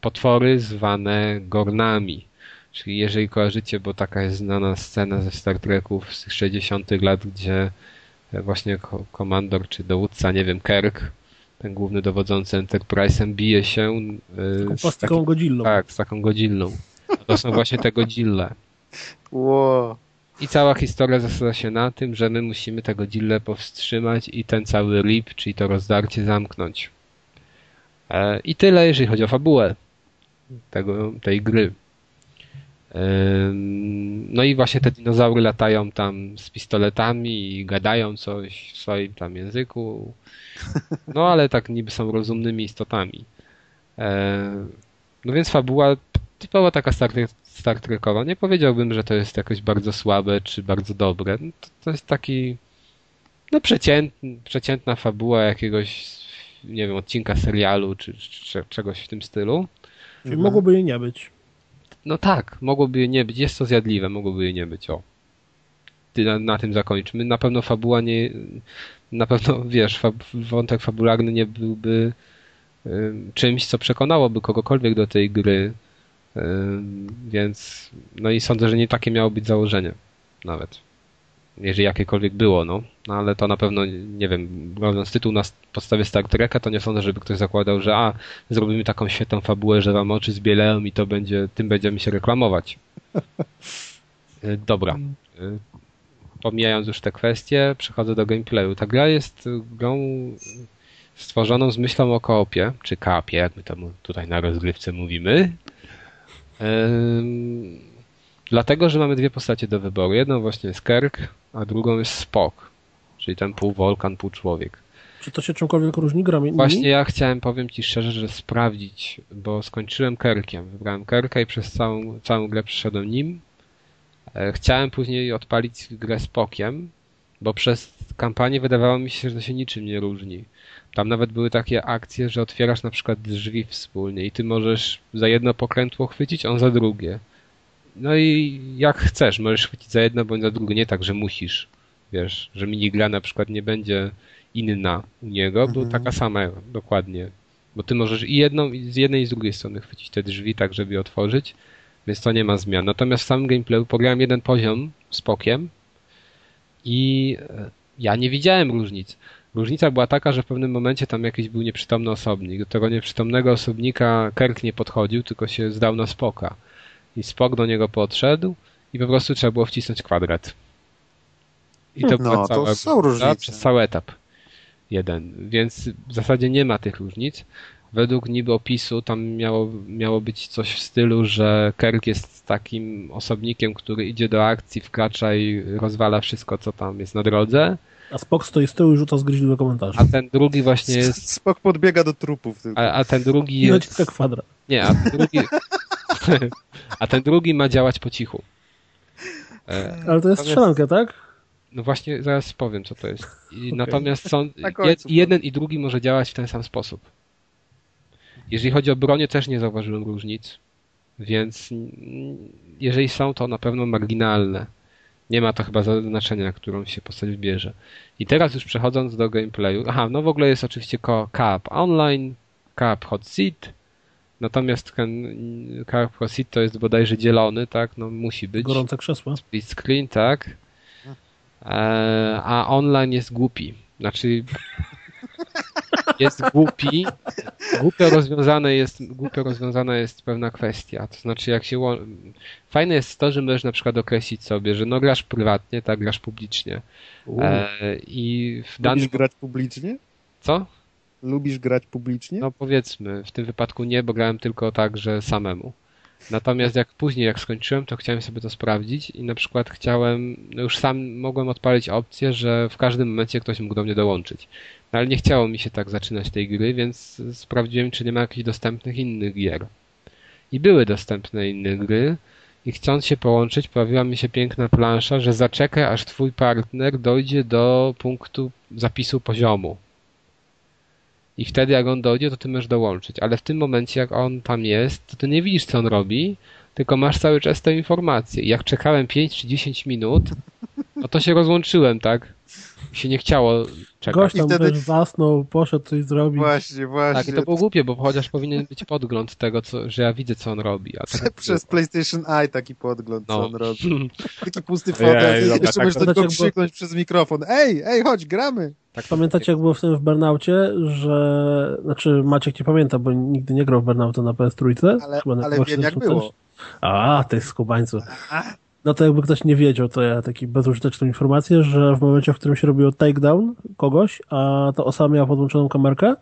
potwory zwane Gornami. Czyli jeżeli kojarzycie, bo taka jest znana scena ze Star Treków z tych 60 lat, gdzie właśnie ko- komandor czy dowódca, nie wiem, Kirk, ten główny dowodzący Enterprise'em bije się Taką z plastiką takim- godzillą. tak, z taką godzillą. To są właśnie te godzille. Ło. I cała historia zasadza się na tym, że my musimy tę godzillę powstrzymać i ten cały rip, czyli to rozdarcie zamknąć. E, I tyle, jeżeli chodzi o fabułę tego, tej gry. No i właśnie te dinozaury latają tam z pistoletami i gadają coś w swoim tam języku. No ale tak niby są rozumnymi istotami. E, No więc fabuła typowo taka Star, Star Trekowa. Nie powiedziałbym, że to jest jakoś bardzo słabe czy bardzo dobre. No To, to jest taki no przeciętny, przeciętna fabuła jakiegoś nie wiem, odcinka serialu czy, czy czegoś w tym stylu. Mogłoby jej nie być. No tak, mogłoby jej nie być. Jest to zjadliwe, mogłoby jej nie być. O. Na, na tym zakończmy. Na pewno fabuła nie. Na pewno wiesz, fab, wątek fabularny nie byłby ym, czymś, co przekonałoby kogokolwiek do tej gry. Ym, więc. No i sądzę, że nie takie miało być założenie. Nawet. Jeżeli jakiekolwiek było, no. no ale to na pewno, nie wiem, robiąc tytuł na podstawie Star Treka, to nie sądzę, żeby ktoś zakładał, że a, zrobimy taką świetną fabułę, że wam oczy zbieleją i to będzie, tym będziemy się reklamować. Y, Dobra. Y, Pomijając już te kwestie, przechodzę do gameplayu. Ta gra jest grą stworzoną z myślą o koopie, czy kapie, jak my to tutaj na rozgrywce mówimy. Dlatego, że mamy dwie postacie do wyboru. Jedną właśnie jest Kirk, a drugą jest Spock, czyli ten pół wolkan, pół człowiek. Czy to się czymkolwiek różni grami? Właśnie ja chciałem, powiem Ci szczerze, że sprawdzić, bo skończyłem Kerkiem. Wybrałem Kerka i przez całą, całą grę przyszedłem nim. E, Chciałem później odpalić grę z Pokiem, bo przez kampanię wydawało mi się, że to się niczym nie różni. Tam nawet były takie akcje, że otwierasz na przykład drzwi wspólnie i ty możesz za jedno pokrętło chwycić, on za drugie. No i jak chcesz, możesz chwycić za jedno bądź za drugie, nie tak, że musisz. Wiesz, że minigra na przykład nie będzie inna u niego, bo Mhm. taka sama dokładnie. Bo ty możesz i jedną, i z jednej i z drugiej strony chwycić te drzwi tak, żeby je otworzyć, więc to nie ma zmian. Natomiast w samym gameplayu pograłem jeden poziom z pokiem i e, ja nie widziałem różnic. Różnica była taka, że w pewnym momencie tam jakiś był nieprzytomny osobnik. Do tego nieprzytomnego osobnika Kirk nie podchodził, tylko się zdał na spoka. I spok do niego podszedł i po prostu trzeba było wcisnąć kwadrat. I to No, była to cała są różnice. przez cały etap. Jeden. Więc w zasadzie nie ma tych różnic. Według niby opisu tam miało, miało być coś w stylu, że Kirk jest takim osobnikiem, który idzie do akcji, wkracza i rozwala wszystko, co tam jest na drodze. A Spock stoi z tyłu i rzuca zgryźliwe komentarze. A ten drugi właśnie jest. Spok podbiega do trupów. A, a ten drugi I jest. naciska kwadrat. Nie, a ten drugi. a ten drugi ma działać po cichu. E, Ale to jest strzelanka, tak? No właśnie, zaraz powiem, co to jest. I Natomiast są, Na jed, jeden i drugi może działać w ten sam sposób. Jeżeli chodzi o bronię, też nie zauważyłem różnic, więc jeżeli są, to na pewno marginalne. Nie ma to chyba znaczenia, którą się postać wybierze. I teraz już przechodząc do gameplayu. Aha, no w ogóle jest oczywiście co-op online, co-op hot seat. Natomiast ten co-op hot seat to jest bodajże dzielony, tak? No musi być. Gorące krzesła. Split screen, tak. E, a online jest głupi. Znaczy jest głupi. Głupio rozwiązane jest, głupio rozwiązana jest pewna kwestia. To znaczy jak się. Fajne jest to, że możesz na przykład określić sobie, że no grasz prywatnie, tak, grasz publicznie. E, I w danym... Grać publicznie? Co? Lubisz grać publicznie? No powiedzmy, w tym wypadku nie, bo grałem tylko tak, że samemu. Natomiast jak później, jak skończyłem, to chciałem sobie to sprawdzić i na przykład chciałem, no już sam mogłem odpalić opcję, że w każdym momencie ktoś mógł do mnie dołączyć. No ale nie chciało mi się tak zaczynać tej gry, więc sprawdziłem, czy nie ma jakichś dostępnych innych gier. I były dostępne inne gry i chcąc się połączyć, pojawiła mi się piękna plansza, że zaczekaj, aż twój partner dojdzie do punktu zapisu poziomu. I wtedy jak on dojdzie, to ty możesz dołączyć. Ale w tym momencie, jak on tam jest, to ty nie widzisz, co on robi, tylko masz cały czas te informacje. I jak czekałem 5 czy 10 minut, no to się rozłączyłem, tak? Mi się nie chciało czekać. Gość tam I wtedy- też zasnął, poszedł coś zrobić. Właśnie, właśnie. Tak, i to było głupie, bo chociaż powinien być podgląd tego, co, że ja widzę, co on robi. A tak Przez PlayStation Eye taki podgląd, co No. on robi. Taki pusty fotel jeszcze tak możesz do niego jak było- krzyknąć przez mikrofon. Ej, ej, chodź, gramy! tak, Pamiętacie, jak było w tym w Burnaucie, że... Znaczy, Maciek nie pamięta, bo nigdy nie grał w Burnauta na PS3. Ale, ale wiem jak było. coś. A, ty skubańcu. No to jakby ktoś nie wiedział, to ja taki bezużyteczną informację, że w momencie, w którym się robiło takedown kogoś, a ta osoba miała podłączoną kamerkę,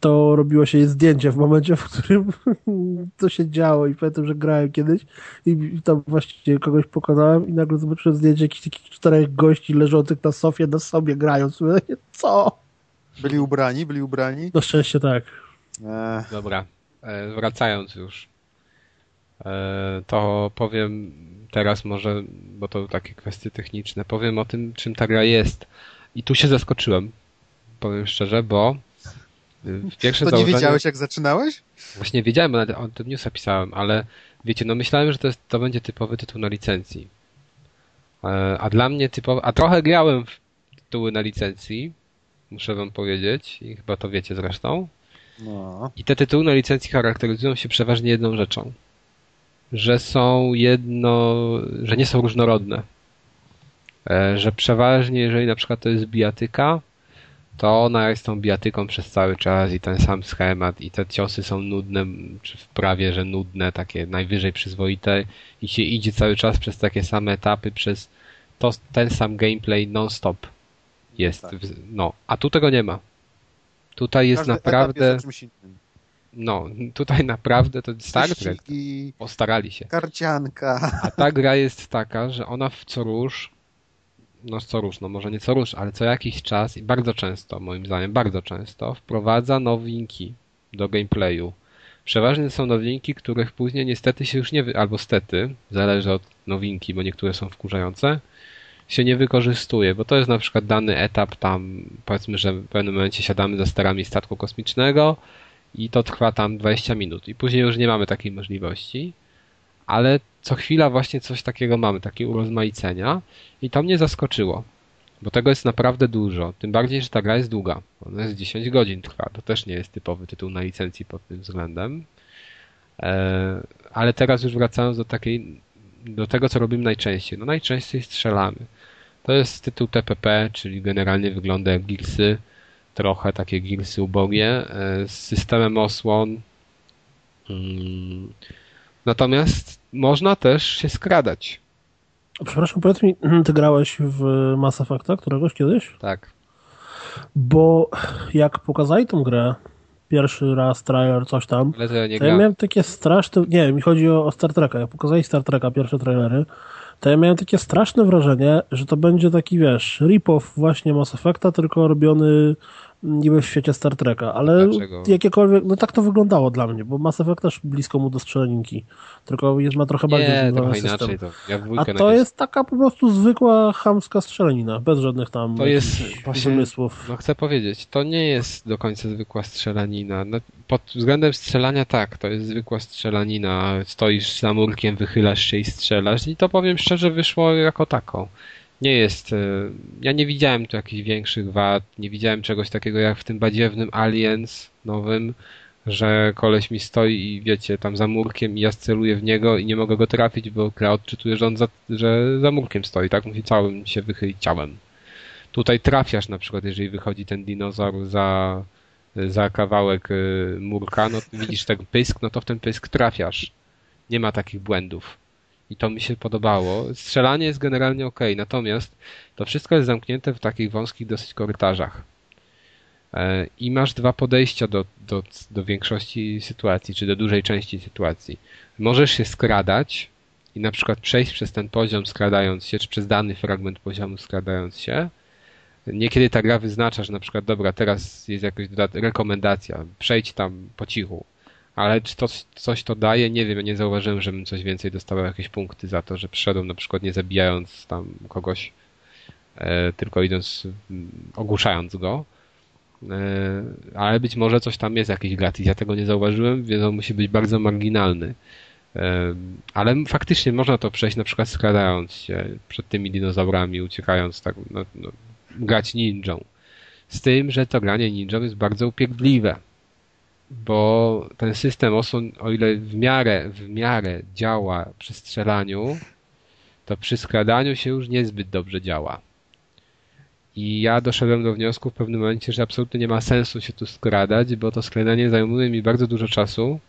to robiło się jej zdjęcie w momencie, w którym to się działo i pamiętam, że grałem kiedyś i tam właściwie kogoś pokonałem i nagle zobaczyłem zdjęcie jakichś takich czterech gości leżących na sofie na sobie grając. Mówię, Co? Byli ubrani, byli ubrani. Na szczęście tak. Eee, Dobra, e, wracając już, e, to powiem teraz może, bo to takie kwestie techniczne, powiem o tym, czym ta gra jest. I tu się zaskoczyłem, powiem szczerze, bo y, w pierwsze to nie założenie... wiedziałeś jak zaczynałeś? Właśnie wiedziałem, bo o tym newsa pisałem, ale wiecie, no myślałem, że to, jest, to będzie typowy tytuł na licencji. E, A dla mnie typowy, a trochę grałem w tytuły na licencji, muszę wam powiedzieć, i chyba to wiecie zresztą. No. I te tytuły na licencji charakteryzują się przeważnie jedną rzeczą. Że są jedno, że nie są różnorodne. E, Że przeważnie, jeżeli na przykład to jest bijatyka, to ona jest tą bijatyką przez cały czas i ten sam schemat i te ciosy są nudne, czy w prawie, że nudne, takie najwyżej przyzwoite i się idzie cały czas przez takie same etapy, przez to, ten sam gameplay non-stop jest. Tak. w- No, a tu tego nie ma. Tutaj jest Każdy naprawdę... Jest o czymś innym. No, tutaj naprawdę to Star Trek postarali się. karcianka. A ta gra jest taka, że ona w co róż, no co róż, no może nie co róż, ale co jakiś czas i bardzo często, moim zdaniem, bardzo często wprowadza nowinki do gameplayu. Przeważnie są nowinki, których później niestety się już nie, wy... albo stety, zależy od nowinki, bo niektóre są wkurzające, się nie wykorzystuje, bo to jest na przykład dany etap tam, powiedzmy, że w pewnym momencie siadamy za sterami statku kosmicznego i to trwa tam 20 minut. I później już nie mamy takiej możliwości, ale co chwila właśnie coś takiego mamy, takie urozmaicenia. I to mnie zaskoczyło, bo tego jest naprawdę dużo, tym bardziej, że ta gra jest długa, ona jest 10 godzin trwa, to też nie jest typowy tytuł na licencji pod tym względem, e, ale teraz już wracając do takiej, do tego co robimy najczęściej, no najczęściej strzelamy. To jest tytuł TPP, czyli generalnie wygląda jak Gearsy, trochę takie Gearsy ubogie, e, z systemem osłon. Mm. Natomiast można też się skradać. Przepraszam, powiedz mi, ty grałeś w Mass Effecta któregoś kiedyś? Tak. Bo jak pokazali tą grę, pierwszy raz trailer, coś tam, Ale to ja nie to ja miałem takie straszne, nie, mi chodzi o, o Star Treka, jak pokazali Star Treka, pierwsze trailery, to ja miałem takie straszne wrażenie, że to będzie taki, wiesz, rip-off właśnie Mass Effecta, tylko robiony niby w świecie Star Treka, ale Dlaczego? jakiekolwiek, no tak to wyglądało dla mnie, bo Mass Effect też blisko mu do strzelaninki, tylko jest, ma trochę bardziej Nie, trochę system. inaczej to. Ja A to najpierw- jest taka po prostu zwykła chamska strzelanina, bez żadnych tam To jest właśnie- wymysłów. No chcę powiedzieć, to nie jest do końca zwykła strzelanina. No, pod względem strzelania tak, to jest zwykła strzelanina. Stoisz za murkiem, wychylasz się i strzelasz i to powiem szczerze wyszło jako tako. Nie jest, e, ja nie widziałem tu jakichś większych wad, nie widziałem czegoś takiego jak w tym badziewnym Aliens nowym, że koleś mi stoi i wiecie, tam za murkiem i ja celuję w niego i nie mogę go trafić, bo gra odczytuje, że on za, że za murkiem stoi, tak? Musi całym się wychylić ciałem. Tutaj trafiasz na przykład, jeżeli wychodzi ten dinozaur za, za kawałek y, murka, no widzisz ten pysk, no to w ten pysk trafiasz. Nie ma takich błędów. I to mi się podobało. Strzelanie jest generalnie ok, natomiast to wszystko jest zamknięte w takich wąskich dosyć korytarzach. E, I masz dwa podejścia do, do, do większości sytuacji, czy do dużej części sytuacji. Możesz się skradać i na przykład przejść przez ten poziom skradając się, czy przez dany fragment poziomu skradając się. Niekiedy ta gra wyznacza, że na przykład dobra, teraz jest jakaś rekomendacja, przejdź tam po cichu. Ale czy to coś to daje? Nie wiem, ja nie zauważyłem, żebym coś więcej dostawał jakieś punkty za to, że przyszedłem na przykład nie zabijając tam kogoś, e, tylko idąc, mm, ogłuszając go. E, ale być może coś tam jest jakiś gratis. Ja tego nie zauważyłem, więc on musi być bardzo marginalny. E, ale faktycznie można to przejść na przykład skradając się przed tymi dinozaurami, uciekając tak, no, no, grać ninją. Z tym, że to granie ninją jest bardzo upierdliwe. Bo ten system osłon, o ile w miarę, w miarę działa przy strzelaniu, to przy skradaniu się już niezbyt dobrze działa. I ja doszedłem do wniosku w pewnym momencie, że absolutnie nie ma sensu się tu skradać, bo to skradanie zajmuje mi bardzo dużo czasu.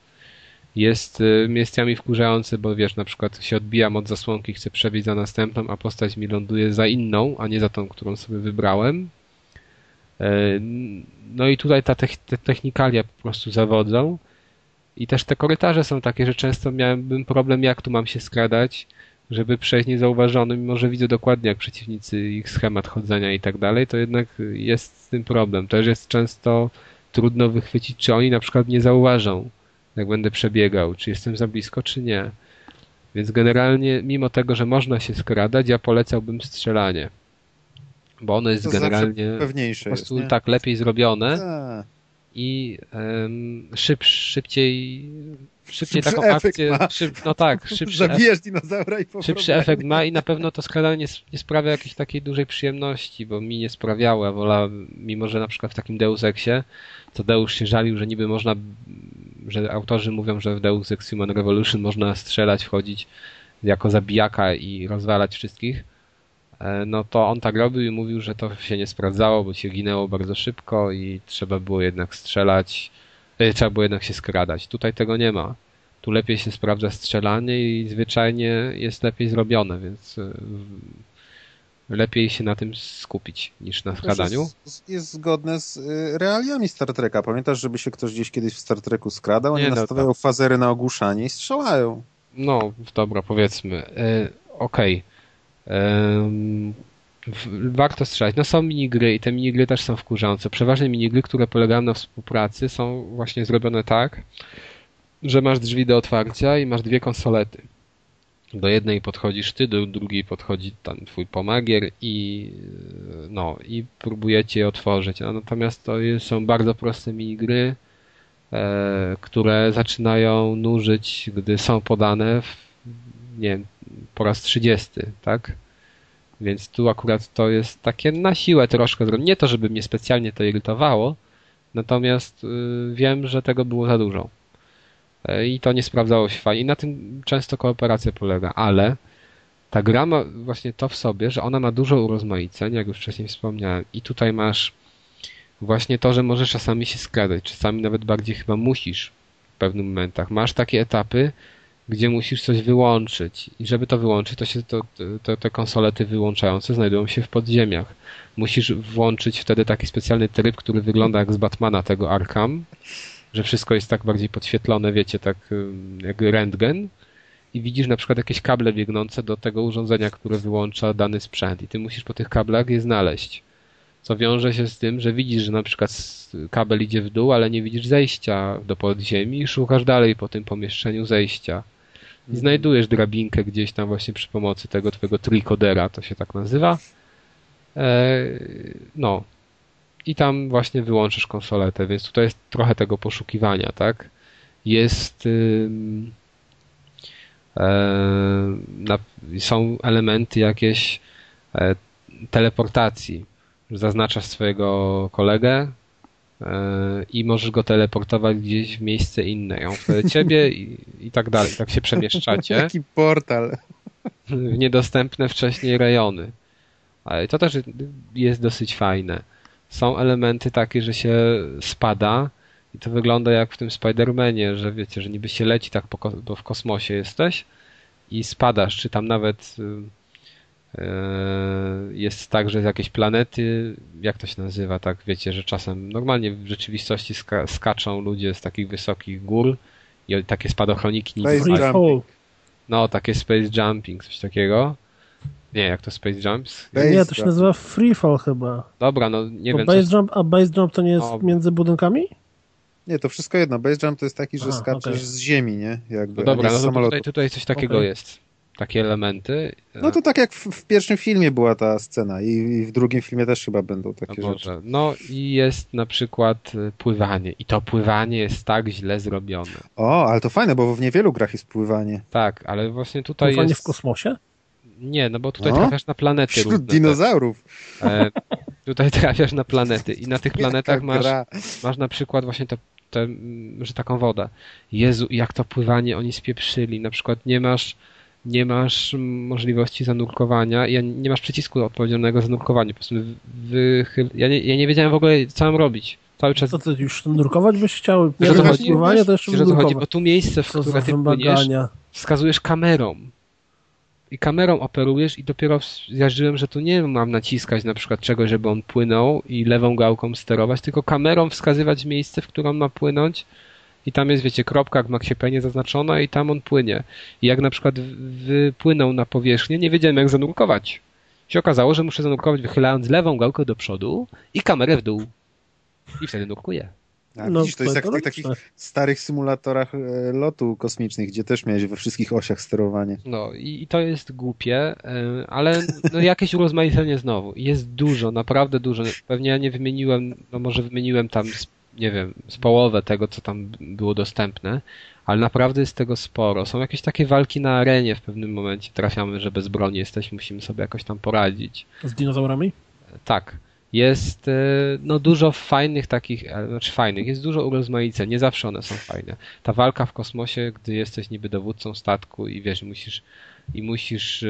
Jest y, miejscami wkurzające, bo wiesz, na przykład się odbijam od zasłonki, chcę przebiec za następną, a postać mi ląduje za inną, a nie za tą, którą sobie wybrałem. E, No i tutaj ta te technikalia po prostu zawodzą. I też te korytarze są takie, że często miałem problem, jak tu mam się skradać, żeby przejść niezauważony, mimo że widzę dokładnie, jak przeciwnicy, ich schemat chodzenia i tak dalej, to jednak jest z tym problem. Też jest często trudno wychwycić, czy oni na przykład nie zauważą, jak będę przebiegał, czy jestem za blisko, czy nie. Więc generalnie, mimo tego, że można się skradać, ja polecałbym strzelanie. Bo ono jest zawsze generalnie po prostu nie? tak lepiej zrobione Tak. i em, szyb, szybciej, szybciej Szybszy taką akcję, szyb, no tak, szybszy, Zabijesz dinozaura i po szybszy efekt ma i na pewno to skradanie nie, sprawia jakiejś takiej dużej przyjemności, bo mi nie sprawiało, ja wolałem, mimo że na przykład w takim Deus Exie, to Deus się żalił, że niby można, że autorzy mówią, że w Deus Ex Human Revolution można strzelać, wchodzić jako zabijaka i rozwalać wszystkich, no to on tak robił i mówił, że to się nie sprawdzało, bo się ginęło bardzo szybko i trzeba było jednak strzelać, e, trzeba było jednak się skradać. Tutaj tego nie ma. Tu lepiej się sprawdza strzelanie i zwyczajnie jest lepiej zrobione, więc e, lepiej się na tym skupić niż na skradaniu. Jest, jest zgodne z y, realiami Star Treka. Pamiętasz, żeby się ktoś gdzieś kiedyś w Star Treku skradał? Oni Nie, no nastawiają fazery na ogłuszanie i strzelają. No, dobra, powiedzmy. E, Okej. W- Warto strzelać. No są minigry i te minigry też są wkurzające. Przeważnie minigry, które polegają na współpracy są właśnie zrobione tak, że masz drzwi do otwarcia i masz dwie konsolety. Do jednej podchodzisz ty, do drugiej podchodzi tam twój pomagier i e, no i próbujecie je otworzyć. A natomiast to są bardzo proste minigry, e, które zaczynają nużyć, gdy są podane w, nie po raz 30, tak? Więc tu akurat to jest takie na siłę troszkę. Nie to, żeby mnie specjalnie to irytowało, natomiast y, wiem, że tego było za dużo. E, I to nie sprawdzało się fajnie. I na tym często kooperacja polega, ale ta gra ma właśnie to w sobie, że ona ma dużo urozmaiceń, jak już wcześniej wspomniałem. I tutaj masz właśnie to, że możesz czasami się skradać, czasami nawet bardziej chyba musisz w pewnych momentach. Masz takie etapy, gdzie musisz coś wyłączyć. I żeby to wyłączyć, to się to, to, te konsolety wyłączające znajdują się w podziemiach. Musisz włączyć wtedy taki specjalny tryb, który wygląda jak z Batmana tego Arkham, że wszystko jest tak bardziej podświetlone, wiecie, tak jak rentgen i widzisz na przykład jakieś kable biegnące do tego urządzenia, które wyłącza dany sprzęt i ty musisz po tych kablach je znaleźć. Co wiąże się z tym, że widzisz, że na przykład kabel idzie w dół, ale nie widzisz zejścia do podziemi i szukasz dalej po tym pomieszczeniu zejścia. I znajdujesz drabinkę gdzieś tam właśnie przy pomocy tego twojego trikodera, to się tak nazywa. E, no. I tam właśnie wyłączysz konsoletę, więc tutaj jest trochę tego poszukiwania, tak? Jest e, są elementy jakieś e, teleportacji. Zaznaczasz swojego kolegę e, i możesz go teleportować gdzieś w miejsce inne. Ja wtedy ciebie i, i tak dalej. Tak się przemieszczacie Taki portal. w niedostępne wcześniej rejony. Ale to też jest dosyć fajne. Są elementy takie, że się spada i to wygląda jak w tym Spider-Manie, że wiecie, że niby się leci tak, po, bo w kosmosie jesteś i spadasz, czy tam nawet jest tak, że z jakiejś planety, jak to się nazywa, tak wiecie, że czasem normalnie w rzeczywistości ska skaczą ludzie z takich wysokich gór i takie spadochroniki nic Space Free Jumping. no, takie space jumping, coś takiego. Nie, jak to space jumps? Base Nie, to się nazywa free fall chyba. Dobra, no nie Bo wiem. base Co... jump, a base jump to nie jest No. między budynkami? Nie, to wszystko jedno. Base jump to jest taki, że Aha, skaczesz okej. z ziemi, nie? Jakby, No dobra, no to tutaj, tutaj coś takiego Okej. jest. Takie elementy. No to tak jak w, w pierwszym filmie była ta scena i, i w drugim filmie też chyba będą no, takie rzeczy. Boże. no i jest na przykład y, pływanie. I to pływanie jest tak źle zrobione. O, ale to fajne, bo w niewielu grach jest pływanie. Tak, ale właśnie tutaj Pływanie jest... w kosmosie? Nie, no bo tutaj No. trafiasz na planety Wśród różne. dinozaurów. E, tutaj trafiasz na planety i na tych planetach masz, masz na przykład właśnie te, te, że taką wodę. Jezu, jak to pływanie oni spieprzyli. Na przykład nie masz, nie masz możliwości zanurkowania i nie masz przycisku odpowiedzialnego za nurkowanie. Po prostu wychyl... ja, nie, ja nie wiedziałem w ogóle, co mam robić. Cały czas Co ty już nurkować byś chciał? Nie Wiesz, to chodzi? to jeszcze Wiesz, o co chodzi, bo tu miejsce, w Co które ty płyniesz, wskazujesz kamerą. I kamerą operujesz i dopiero zjarzyłem, że tu nie mam naciskać na przykład czegoś, żeby on płynął i lewą gałką sterować, tylko kamerą wskazywać miejsce, w którym ma płynąć i tam jest, wiecie, kropka jak w Maxie Payne zaznaczona i tam on płynie. I jak na przykład wypłynął na powierzchnię, nie wiedziałem jak zanurkować. Się okazało, że muszę zanurkować wychylając lewą gałkę do przodu i kamerę w dół. I wtedy nurkuję. A, No, widzisz, to jest jak w tych takich starych symulatorach e, lotu kosmicznych, gdzie też miałeś we wszystkich osiach sterowanie. No i, i to jest głupie, y, ale no, jakieś urozmaicenie znowu. Jest dużo, naprawdę dużo. Pewnie ja nie wymieniłem, no może wymieniłem tam, nie wiem, z połowę tego, co tam było dostępne, ale naprawdę jest tego sporo. Są jakieś takie walki na arenie w pewnym momencie. Trafiamy, że bez broni jesteśmy, musimy sobie jakoś tam poradzić. Z dinozaurami? Tak. Jest e, no dużo fajnych takich, e, znaczy fajnych, jest dużo urozmaiceń, nie zawsze one są fajne. Ta walka w kosmosie, gdy jesteś niby dowódcą statku i wiesz, musisz i musisz e,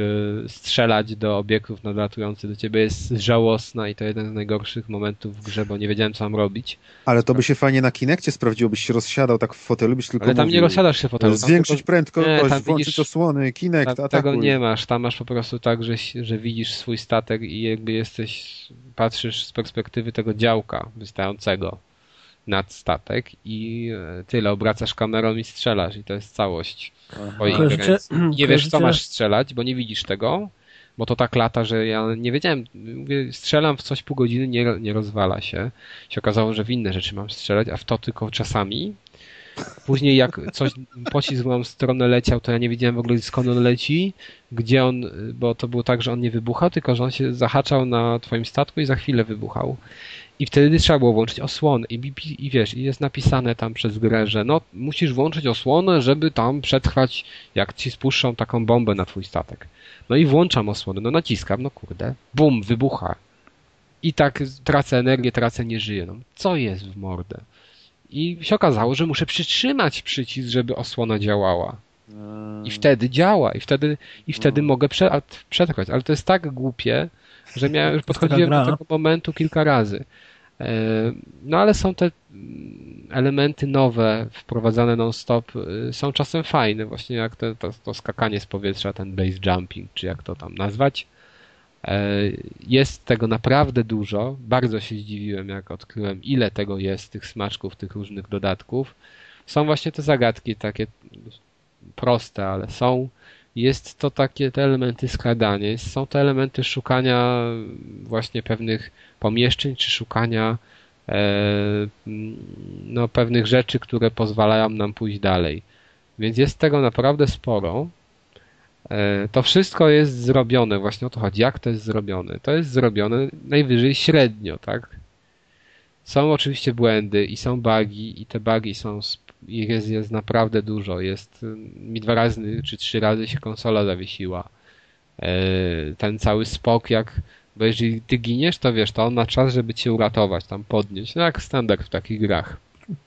strzelać do obiektów nadlatujących do ciebie jest żałosna i to jeden z najgorszych momentów w grze, bo nie wiedziałem co mam robić. Ale to by się fajnie na Kinekcie sprawdziło, byś się rozsiadał tak w fotelu, byś tylko Ale tam nie mówił, rozsiadasz się fotelu. tam Zwiększyć tylko- prędkość, Nie, tam włączyć widzisz- osłony, Kinect, Tam, atakuj. tego nie masz, tam masz po prostu tak, że, że widzisz swój statek i jakby jesteś, patrzysz z perspektywy tego działka wystającego nad statek i e, tyle, obracasz kamerą i strzelasz i to jest całość twojej ingerencji. Nie wiesz co masz strzelać, bo nie widzisz tego, bo to tak lata, że ja nie wiedziałem, mówię, strzelam w coś pół godziny, nie, nie rozwala się. Się okazało, że w inne rzeczy mam strzelać, a w to tylko czasami. Później jak coś, pocisk w moją stronę leciał, to ja nie wiedziałem w ogóle skąd on leci, gdzie on, bo to było tak, że on nie wybuchał, tylko że on się zahaczał na twoim statku i za chwilę wybuchał. I wtedy trzeba było włączyć osłonę i, i, i wiesz, i jest napisane tam przez grę, że no musisz włączyć osłonę, żeby tam przetrwać, jak ci spuszczą taką bombę na twój statek. No i włączam osłonę, no naciskam, no kurde, bum, wybucha. I tak tracę energię, tracę, nie żyję. No, co jest w mordę? I się okazało, że muszę przytrzymać przycisk, żeby osłona działała. I wtedy działa, i wtedy, i wtedy No. mogę przetrwać. Ale to jest tak głupie, że miałem, podchodziłem do gra. tego momentu kilka razy. E, No ale są te elementy nowe, wprowadzane non-stop, y, są czasem fajne, właśnie jak te, to, to skakanie z powietrza, ten base jumping, czy jak to tam nazwać. E, Jest tego naprawdę dużo. Bardzo się zdziwiłem, jak odkryłem, ile tego jest, tych smaczków, tych różnych dodatków. Są właśnie te zagadki takie proste, ale są. Jest to takie te elementy skradania, jest- są te elementy szukania właśnie pewnych pomieszczeń, czy szukania e, no, pewnych rzeczy, które pozwalają nam pójść dalej. Więc jest tego naprawdę sporo. E, To wszystko jest zrobione, właśnie o to chodzi. Jak to jest zrobione? To jest zrobione najwyżej średnio, tak? Są oczywiście błędy i są bugi i te bugi są, ich jest, jest naprawdę dużo. Jest, mi dwa razy czy trzy razy się konsola zawiesiła. E, Ten cały spok jak, bo jeżeli ty giniesz, to wiesz, to on ma czas, żeby cię uratować, tam podnieść. No jak standard w takich grach.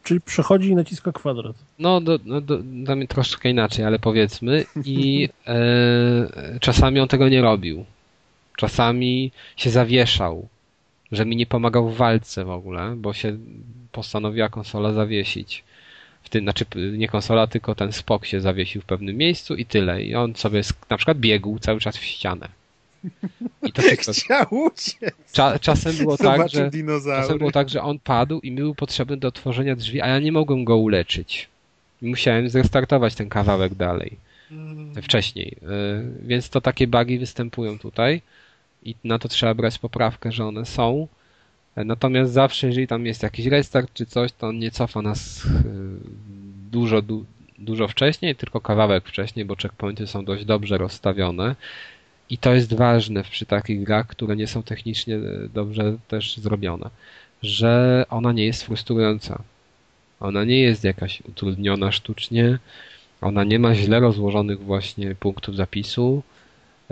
Czyli przechodzi i naciska kwadrat. No, do, no do, dla mnie troszkę inaczej, ale powiedzmy. I e, czasami on tego nie robił. Czasami się zawieszał, że mi nie pomagał w walce w ogóle, bo się postanowiła konsola zawiesić. W tym, znaczy nie konsola, tylko ten spok się zawiesił w pewnym miejscu i tyle. I on sobie na przykład biegł cały czas w ścianę. I to wszystko. Chciał uciec. Cza, czasem było tak, że dinozaury. Czasem było tak, że on padł i mi był potrzebny do otworzenia drzwi, a ja nie mogłem go uleczyć. I musiałem zrestartować ten kawałek dalej, wcześniej. Y, Więc to takie bugi występują tutaj i na to trzeba brać poprawkę, że one są. Natomiast zawsze, jeżeli tam jest jakiś restart czy coś, to on nie cofa nas y, dużo, du, dużo wcześniej, tylko kawałek wcześniej, bo checkpointy są dość dobrze rozstawione. I to jest ważne przy takich grach, które nie są technicznie e, dobrze też zrobione, że ona nie jest frustrująca. Ona nie jest jakaś utrudniona sztucznie, ona nie ma źle rozłożonych właśnie punktów zapisu.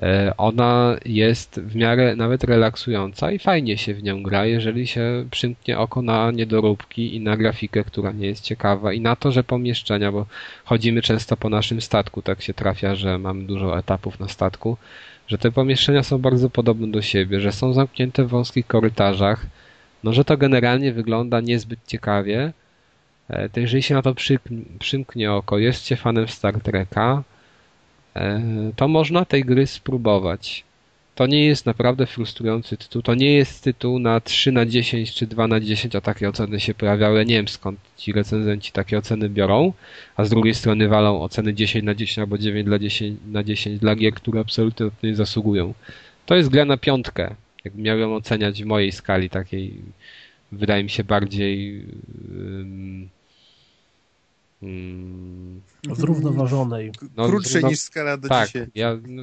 E, Ona jest w miarę nawet relaksująca i fajnie się w nią gra, jeżeli się przymknie oko na niedoróbki i na grafikę, która nie jest ciekawa i na to, że pomieszczenia, bo chodzimy często po naszym statku, tak się trafia, że mamy dużo etapów na statku, że te pomieszczenia są bardzo podobne do siebie, że są zamknięte w wąskich korytarzach, no że to generalnie wygląda niezbyt ciekawie, E, to jeżeli się na to przymknie oko, jest się fanem Star Treka, to można tej gry spróbować. To nie jest naprawdę frustrujący tytuł. To nie jest tytuł na 3 na 10 czy 2 na 10, a takie oceny się pojawiały. Ja nie wiem skąd ci recenzenci takie oceny biorą, a z drugiej strony walą oceny 10 na 10 albo 9 dla 10 na 10 dla gier, które absolutnie nie zasługują. To jest gra na piątkę. Jak miałem oceniać w mojej skali takiej, wydaje mi się bardziej ym, Zrównoważonej. no, Krótsze no, niż skala do tak, 10. ja no,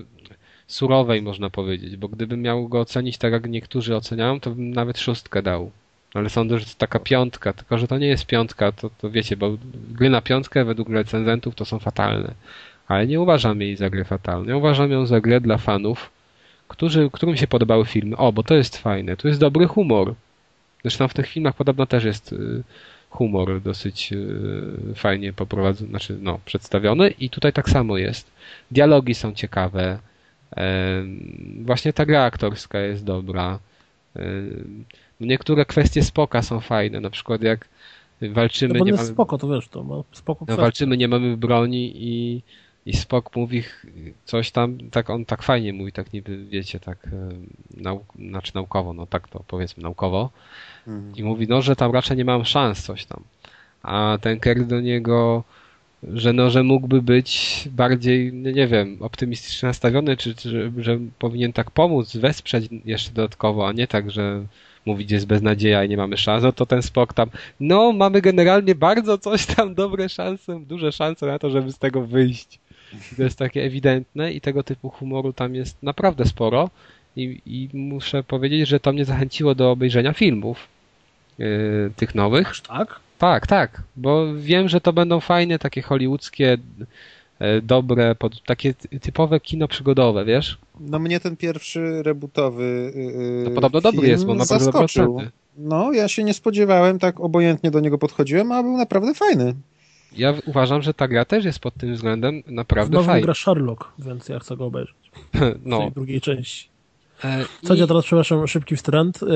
surowej można powiedzieć, bo gdybym miał go ocenić tak jak niektórzy oceniają, to bym nawet szóstkę dał. Ale sądzę, że to taka piątka, tylko że to nie jest piątka, to, to wiecie, bo gry na piątkę według recenzentów to są fatalne. Ale nie uważam jej za grę fatalną. Ja uważam ją za grę dla fanów, którzy, którym się podobały filmy. O, bo to jest fajne, tu jest dobry humor. Zresztą w tych filmach podobno też jest y, humor dosyć y, fajnie poprowadzony, znaczy no, przedstawiony i tutaj tak samo jest. Dialogi są ciekawe. em, Właśnie ta gra aktorska jest dobra. Em, Niektóre kwestie spoka są fajne, na przykład jak walczymy, No nie mamy, spoko, to wiesz, to ma spoko no, walczymy, nie mamy broni i, i Spok mówi coś tam, tak on tak fajnie mówi, tak niby wiecie, tak em, nauk, znaczy naukowo, no tak to powiedzmy naukowo Mhm. i mówi, no, że tam raczej nie mam szans, coś tam. A ten Kerr do niego, że no, że mógłby być bardziej, no nie wiem, optymistycznie nastawiony, czy, czy że, że powinien tak pomóc, wesprzeć jeszcze dodatkowo, a nie tak, że mówić jest beznadzieja i nie mamy szans, no to ten Spok tam, no, mamy generalnie bardzo coś tam, dobre szanse, duże szanse na to, żeby z tego wyjść. I to jest takie ewidentne i tego typu humoru tam jest naprawdę sporo i, i muszę powiedzieć, że to mnie zachęciło do obejrzenia filmów yy, tych nowych. Aż tak? Tak, tak, bo wiem, że to będą fajne, takie hollywoodzkie, e, dobre, pod, takie ty- typowe kino przygodowe, wiesz? No mnie ten pierwszy rebootowy yy, To podobno dobry jest, bo dobre zaskoczył. No, ja się nie spodziewałem, tak obojętnie do niego podchodziłem, a był naprawdę fajny. Ja uważam, że ta gra też jest pod tym względem W naprawdę nowym fajna. gra Sherlock, więc ja chcę go obejrzeć. W No, tej drugiej części. e, Co ja teraz, przepraszam, szybki wtręt. Y,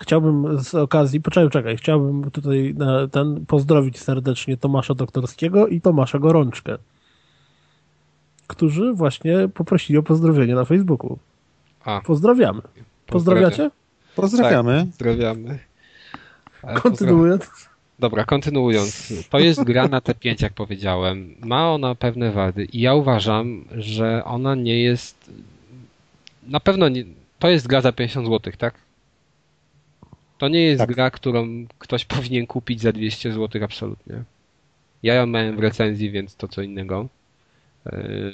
Chciałbym z okazji, poczekaj, czekaj, chciałbym tutaj ten pozdrowić serdecznie Tomasza Doktorskiego i Tomasza Gorączkę, którzy właśnie poprosili o pozdrowienie na Facebooku. A, Pozdrawiamy. Pozdrawiacie? Pozdrawiamy. Pozdrawiamy. E, Kontynuując. Dobra, kontynuując. To jest gra na T5, jak powiedziałem. Ma ona pewne wady i ja uważam, że ona nie jest. Na pewno nie. To jest gra za 50 zł, tak? To nie jest Tak. gra, którą ktoś powinien kupić za 200 zł, absolutnie. Ja ją miałem w recenzji, więc to co innego. Yy,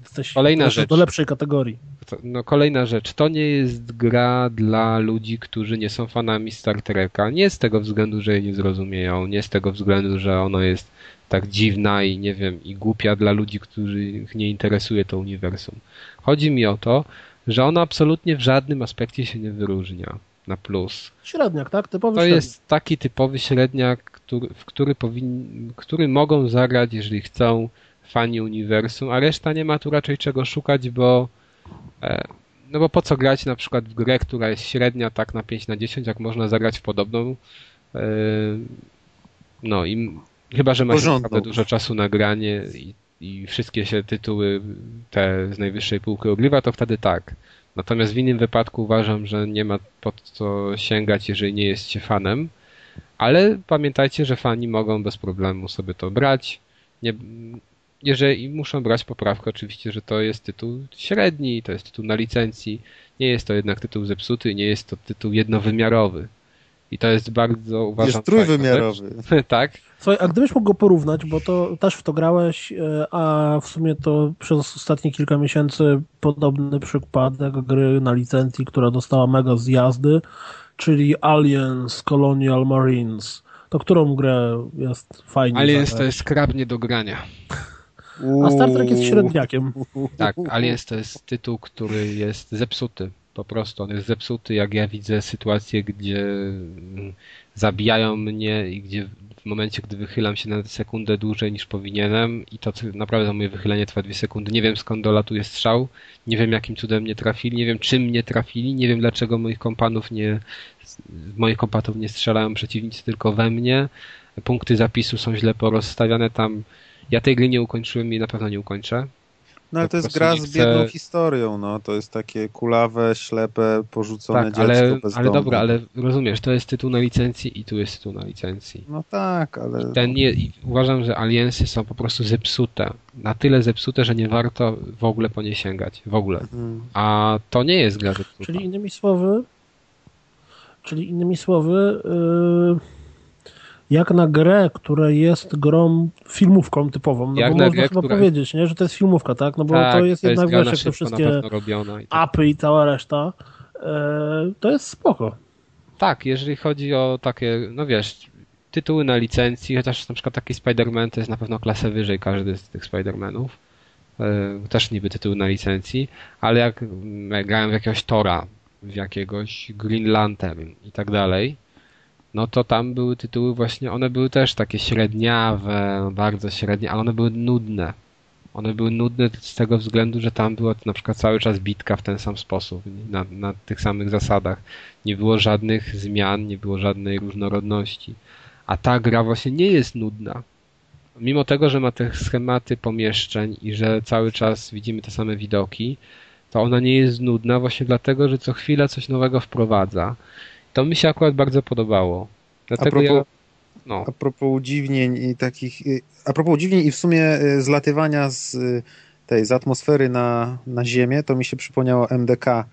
Jesteś Kolejna należysz rzecz. do lepszej kategorii. No kolejna rzecz, to nie jest gra dla ludzi, którzy nie są fanami Star Treka. Nie z tego względu, że jej nie zrozumieją, nie z tego względu, że ona jest tak dziwna i nie wiem, i głupia dla ludzi, których nie interesuje to uniwersum. Chodzi mi o to, że ona absolutnie w żadnym aspekcie się nie wyróżnia na plus. Średniak, tak? Typowy To średniak. jest taki typowy średniak, który, w który, powin, który mogą zagrać, jeżeli chcą, fani uniwersum, a reszta nie ma tu raczej czego szukać, bo e, no bo po co grać na przykład w grę, która jest średnia tak na 5 na 10, jak można zagrać w podobną e, no i chyba, że ma się Porządną. naprawdę dużo czasu na granie i, i wszystkie się tytuły te z najwyższej półki ogrywa, to wtedy tak. Natomiast w innym wypadku uważam, że nie ma po co sięgać, jeżeli nie jest się fanem. Ale pamiętajcie, że fani mogą bez problemu sobie to brać. Nie, jeżeli muszą brać poprawkę, oczywiście, że to jest tytuł średni, to jest tytuł na licencji. Nie jest to jednak tytuł zepsuty, nie jest to tytuł jednowymiarowy. I to jest bardzo, uważam, Jest trójwymiarowy. tak. Słuchaj, a gdybyś mógł go porównać, bo to też w to grałeś, e, a w sumie to przez ostatnie kilka miesięcy podobny przypadek gry na licencji, która dostała mega zjazdy, czyli Aliens Colonial Marines. To którą grę jest fajnie Aliens to zagrać? jest skrabnie do grania. A Star Trek jest średniakiem. Tak, Aliens to jest tytuł, który jest zepsuty. Po prostu on jest zepsuty, jak ja widzę sytuację, gdzie mm, zabijają mnie i gdzie w momencie, gdy wychylam się na sekundę dłużej niż powinienem i to co- naprawdę moje wychylenie trwa dwie sekundy. Nie wiem skąd dolatuje strzał, nie wiem jakim cudem mnie trafili, nie wiem czym mnie trafili, nie wiem dlaczego moich kompanów nie, moich kompanów nie strzelają przeciwnicy tylko we mnie. Punkty zapisu są źle porozstawiane tam. Ja tej gry nie ukończyłem i na pewno nie ukończę. No ale to jest gra z biedną historią, no. To jest takie kulawe, ślepe, porzucone Tak, dziecko ale, bezdomne. ale dobra, ale rozumiesz, to jest tytuł na licencji i tu jest tytuł na licencji. No tak, ale... Ten nie, i uważam, że aliensy są po prostu zepsute. Na tyle zepsute, że nie warto w ogóle po nie sięgać. W ogóle. Mhm. A to nie jest gra zepsuta. Czyli innymi słowy, czyli innymi słowy, yy, jak na grę, która jest grą filmówką typową, no Jak bo na można grę, chyba która- powiedzieć, nie, że to jest filmówka, tak? No bo tak, to jest jednak, gra wiesz, te wszystkie. I tak. apy i cała reszta, yy, to jest spoko. Tak, jeżeli chodzi o takie, no wiesz, tytuły na licencji, chociaż na przykład taki Spider-Man to jest na pewno klasę wyżej każdy z tych Spider-Manów. E, Też niby tytuł na licencji, ale jak grałem w jakiegoś Tora, w jakiegoś Green Lantern i tak dalej, no to tam były tytuły właśnie, one były też takie średniawe, bardzo średnie, ale one były nudne. One były nudne z tego względu, że tam była na przykład cały czas bitka w ten sam sposób, na, na tych samych zasadach. Nie było żadnych zmian, nie było żadnej różnorodności. A ta gra właśnie nie jest nudna. Mimo tego, że ma te schematy pomieszczeń i że cały czas widzimy te same widoki, to ona nie jest nudna właśnie dlatego, że co chwilę coś nowego wprowadza. To mi się akurat bardzo podobało. Dlatego propos- ja... No, A propos udziwnień i takich... A propos udziwnień i w sumie y, zlatywania z y, tej, z atmosfery na, na ziemię, to mi się przypomniało MDK,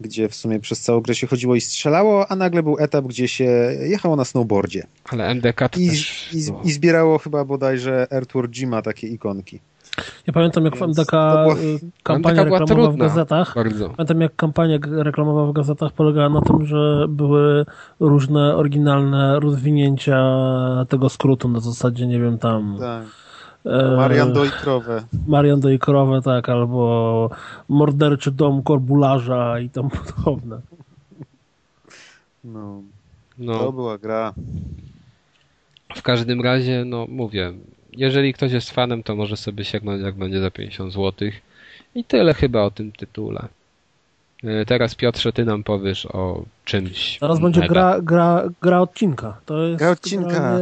gdzie w sumie przez całą grę się chodziło i strzelało, a nagle był etap, gdzie się jechało na snowboardzie. ale MDK to I, też... i, i zbierało chyba bodajże Earthworm Jima takie ikonki. Ja pamiętam, jak w Więc MDK to była- y, kampania była reklamowa w gazetach, Bardzo. Pamiętam jak kampania reklamowa w gazetach polegała na tym, że były różne oryginalne rozwinięcia tego skrótu na zasadzie, nie wiem, tam Tak. e, Marian doi krowę. Marian doi krowę, tak, albo morderczy dom korbularza i tam podobne. No, No. to była gra. W każdym razie, no mówię, jeżeli ktoś jest fanem, to może sobie sięgnąć jak będzie za 50 zł. I tyle chyba o tym tytule. E, Teraz Piotrze, ty nam powiesz o czymś. Teraz będzie mega. gra, gra, gra odcinka. To jest Gra odcinka.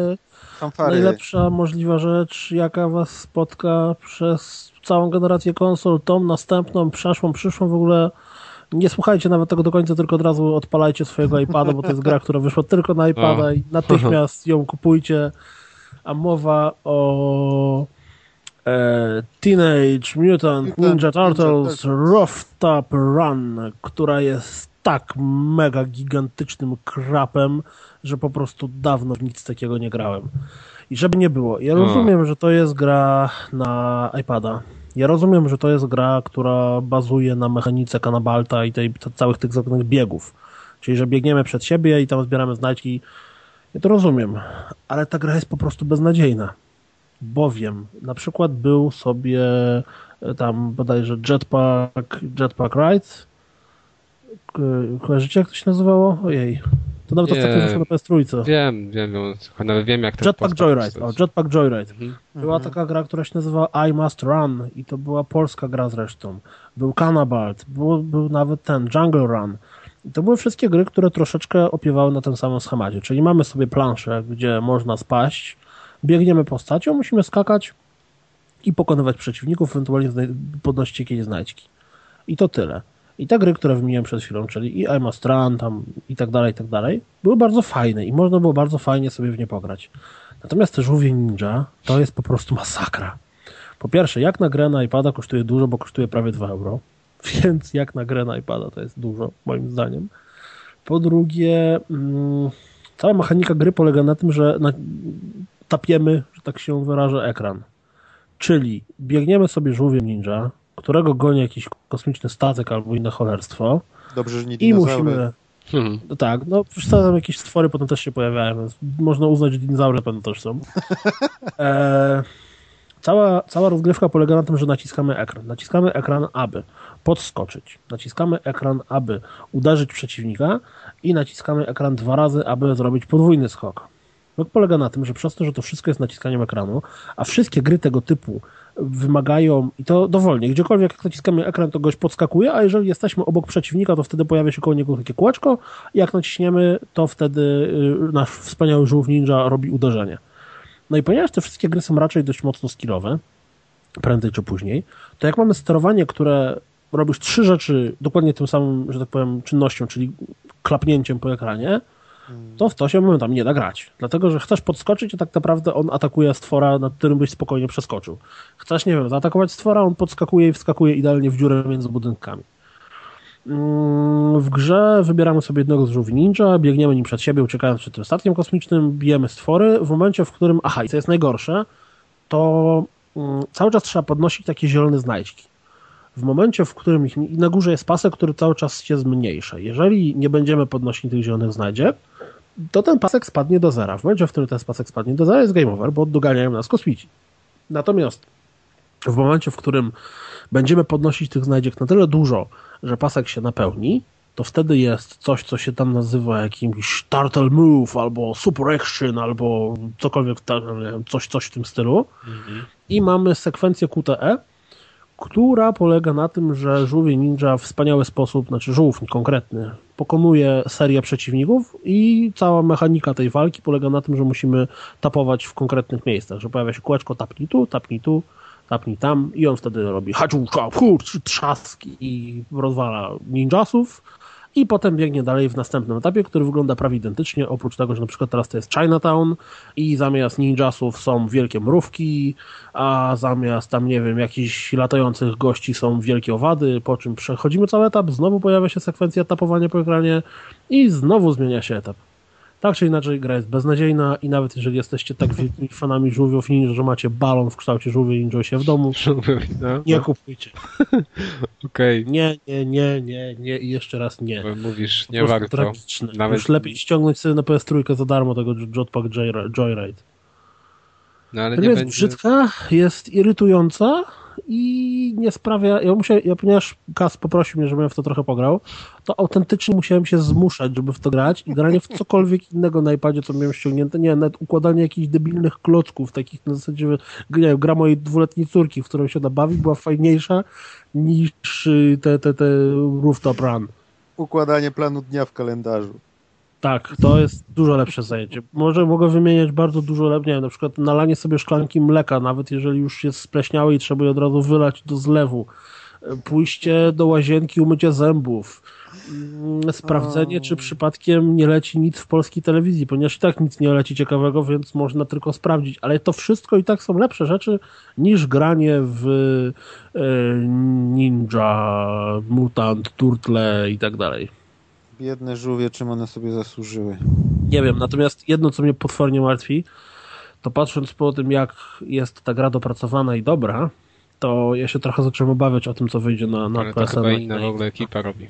Fanfary. najlepsza możliwa rzecz, jaka was spotka przez całą generację konsol, tą następną, przeszłą, przyszłą w ogóle. Nie słuchajcie nawet tego do końca, tylko od razu odpalajcie swojego iPada, bo to jest gra, która wyszła tylko na iPada O. i natychmiast ją kupujcie. A mowa o e, Teenage Mutant Ninja Turtles Turtles. Rough Top Run, która jest tak mega gigantycznym krapem, że po prostu dawno w nic takiego nie grałem. I żeby nie było, ja O. rozumiem, że to jest gra na iPada. Ja rozumiem, że to jest gra, która bazuje na mechanice kanabalta i tej, te, całych tych zrobionych biegów. Czyli, że biegniemy przed siebie i tam zbieramy znajdźki. Ja to rozumiem, ale ta gra jest po prostu beznadziejna. Bowiem na przykład był sobie e, tam bodajże Jetpack, Jetpack Ride. Ko- Kojarzycie jak to się nazywało? Ojej. To nawet ostatnio wyszło na PS3. Wiem, wiem, wiem, nawet wiem jak ten Jetpack Joyride. O, Jetpack Joyride. Mhm. Była taka gra, która się nazywała I Must Run i to była polska gra zresztą. Był Cannabalt, był, był nawet ten Jungle Run. To były wszystkie gry, które troszeczkę opiewały na tym samym schemacie. Czyli mamy sobie planszę, gdzie można spaść, biegniemy postacią, musimy skakać i pokonywać przeciwników, ewentualnie podnosić jakieś znajdźki. I to tyle. I te gry, które wymieniłem przed chwilą, czyli i I Must Run, tam i tak dalej, i tak dalej, były bardzo fajne i można było bardzo fajnie sobie w nie pograć. Natomiast te żółwie ninja to jest po prostu masakra. Po pierwsze, jak na grę na iPada kosztuje dużo, bo kosztuje prawie 2 euro, więc jak na grę na iPada to jest dużo, moim zdaniem. Po drugie, mm, cała mechanika gry polega na tym, że tapiemy, że tak się wyrażę, ekran. Czyli biegniemy sobie żółwiem ninja, którego goni jakiś kosmiczny statek albo inne cholerstwo Dobrze, że nie i dinozaury. musimy Hmm. no tak, no przecież tam jakieś stwory potem też się pojawiają, więc można uznać, że dinozaury pewno też są. E, Cała, cała rozgrywka polega na tym, że naciskamy ekran. Naciskamy ekran, aby podskoczyć. Naciskamy ekran, aby uderzyć przeciwnika i naciskamy ekran dwa razy, aby zrobić podwójny skok. Skok polega na tym, że przez to, że to wszystko jest naciskaniem ekranu, a wszystkie gry tego typu wymagają, i to dowolnie, gdziekolwiek jak naciskamy ekran, to gość podskakuje, a jeżeli jesteśmy obok przeciwnika, to wtedy pojawia się koło niego takie kółeczko jak naciśniemy, to wtedy y, nasz wspaniały żółw ninja robi uderzenie. No i ponieważ te wszystkie gry są raczej dość mocno skillowe, prędzej czy później, to jak mamy sterowanie, które robisz trzy rzeczy dokładnie tym samym, że tak powiem, czynnością, czyli klapnięciem po ekranie, to w to się momentem nie da grać. Dlatego, że chcesz podskoczyć, a tak naprawdę on atakuje stwora, nad którym byś spokojnie przeskoczył. Chcesz, nie wiem, zaatakować stwora, on podskakuje i wskakuje idealnie w dziurę między budynkami. Mm, W grze wybieramy sobie jednego z żółwi ninja, biegniemy nim przed siebie, uciekając przed tym statkiem kosmicznym, bijemy stwory. W momencie, w którym, aha, i co jest najgorsze, to mm, cały czas trzeba podnosić takie zielone znajdźki. W momencie, w którym ich, na górze jest pasek, który cały czas się zmniejsza. Jeżeli nie będziemy podnosić tych zielonych znajdziek, to ten pasek spadnie do zera. W momencie, w którym ten pasek spadnie do zera, jest game over, bo doganiają nas kosmici. Natomiast w momencie, w którym będziemy podnosić tych znajdziek na tyle dużo, że pasek się napełni, to wtedy jest coś, co się tam nazywa jakimś turtle move, albo super action, albo cokolwiek, coś, coś w tym stylu. I mamy sekwencję QTE, która polega na tym, że żółwie ninja w wspaniały sposób, znaczy żółw konkretny, pokonuje serię przeciwników i cała mechanika tej walki polega na tym, że musimy tapować w konkretnych miejscach, że pojawia się kółeczko tapnij tu, tapnij tu, tapnij tam i on wtedy robi haczuka, kurcz, trzask i rozwala ninjasów i potem biegnie dalej w następnym etapie, który wygląda prawie identycznie, oprócz tego, że na przykład teraz to jest Chinatown i zamiast ninjasów są wielkie mrówki, a zamiast tam, nie wiem, jakichś latających gości są wielkie owady, po czym przechodzimy cały etap, znowu pojawia się sekwencja tapowania po ekranie i znowu zmienia się etap. Tak czy inaczej gra jest beznadziejna i nawet jeżeli jesteście tak wielkimi fanami żółwiów ninja, że macie balon w kształcie żółwie ninja się w domu, No, nie kupujcie. Okej, Nie, nie, nie, nie, nie i jeszcze raz nie. bo mówisz, nie warto. tragiczne. Nawet- Już lepiej ściągnąć sobie na PS3 za darmo tego Jetpack Joyri- Joyride. No ale nie jest będzie... brzydka, jest irytująca i nie sprawia. Ja musiałem, ja, ponieważ Kas poprosił mnie, żebym w to trochę pograł, to autentycznie musiałem się zmuszać, żeby w to grać i granie w cokolwiek innego na iPadzie, co miałem ściągnięte. Nie, nawet układanie jakichś debilnych klocków, takich na zasadzie, nie gra mojej dwuletniej córki, w którą się da bawić, była fajniejsza niż y, te, te, te Rooftop Run. Układanie planu dnia w kalendarzu. Tak, to jest dużo lepsze zajęcie. Może mogę wymieniać bardzo dużo lepsze, nie wiem, na przykład nalanie sobie szklanki mleka, nawet jeżeli już jest spleśniałe i trzeba je od razu wylać do zlewu. Pójście do łazienki, umycie zębów. Mm, Sprawdzenie, czy przypadkiem nie leci nic w polskiej telewizji, ponieważ i tak nic nie leci ciekawego, więc można tylko sprawdzić. Ale to wszystko i tak są lepsze rzeczy niż granie w e, Ninja, Mutant, Turtle i tak dalej. Biedne żółwie, czym one sobie zasłużyły. Nie wiem, natomiast jedno, co mnie potwornie martwi, to patrząc po tym, jak jest ta gra dopracowana i dobra, to ja się trochę zacząłem obawiać o tym, co wyjdzie na, na Ale to chyba inna na w ogóle ekipa robi.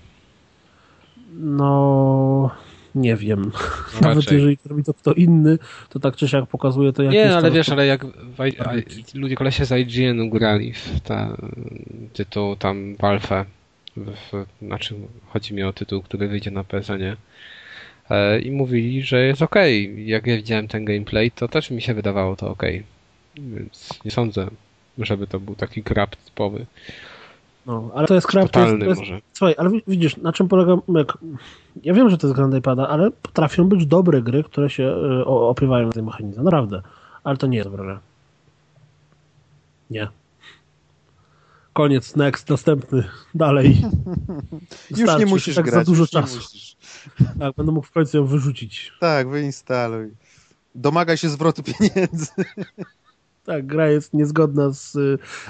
No, nie wiem. No Nawet jeżeli to robi to kto inny, to tak czy siak pokazuje to, jak Nie, ale wiesz, ale jak ludzie kolesie z IGN grali w ta, tytuł tam Valve, w, znaczy chodzi mi o tytuł, który wyjdzie na PSN-ie e, i mówili, że jest okej. Jak ja widziałem ten gameplay, to też mi się wydawało to okej. Więc nie sądzę, żeby to był taki krab typowy. No, ale to jest krab, to jest, Totalny to jest, może. Słuchaj, ale wi- widzisz, na czym polega. Jak, ja wiem, że to jest gra na iPada, ale potrafią być dobre gry, które się y, opiewają na tej mechanice. Naprawdę. Ale to nie jest dobra gra. Nie. Koniec, next, następny, dalej. Już nie musisz tak grać. za dużo czasu. musisz. Tak, będę mógł w końcu ją wyrzucić. Tak, wyinstaluj. Domagaj się zwrotu pieniędzy. Tak, gra jest niezgodna z...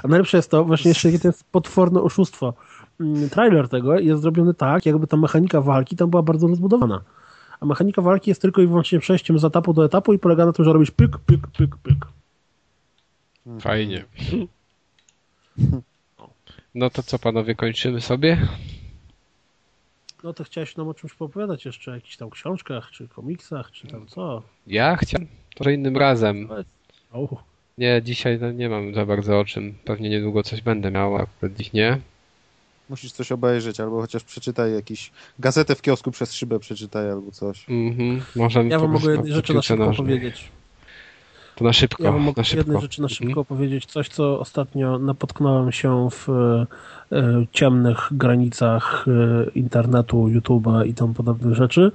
A najlepsze jest to, właśnie jeszcze jakie to jest potworne oszustwo. Mm, Trailer tego jest zrobiony tak, jakby ta mechanika walki tam była bardzo rozbudowana. A mechanika walki jest tylko i wyłącznie przejściem z etapu do etapu i polega na tym, że robisz pyk, pyk, pyk, pyk. Fajnie. No to co panowie, kończymy sobie? No to chciałeś nam o czymś opowiadać jeszcze, o jakichś tam książkach, czy komiksach, czy tam co? Ja chciałem, to że innym razem. O, Nie, dzisiaj no, nie mam za bardzo o czym. Pewnie niedługo coś będę miał, a akurat dziś nie. Musisz coś obejrzeć, albo chociaż przeczytaj jakiś gazetę w kiosku przez szybę przeczytaj albo coś. Mhm. Możemy Ja wam mogę rzeczy na szybko powiedzieć. To na szybko, Ja mogę na szybko. jednej rzeczy na szybko Mhm. powiedzieć. Coś, co ostatnio napotknąłem się w e, e, ciemnych granicach e, internetu, YouTube'a i tam podobnych rzeczy.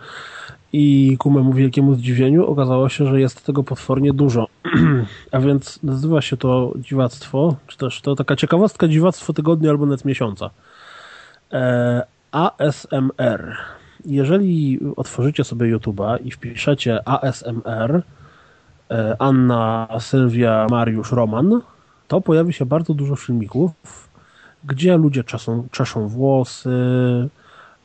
I ku memu wielkiemu zdziwieniu okazało się, że jest tego potwornie dużo. A więc nazywa się to dziwactwo, czy też to taka ciekawostka dziwactwo tygodnia albo nawet miesiąca. E, ASMR. Jeżeli otworzycie sobie YouTube'a i wpiszecie ASMR, Anna, Sylwia, Mariusz, Roman, to pojawi się bardzo dużo filmików, gdzie ludzie czeszą, czeszą włosy,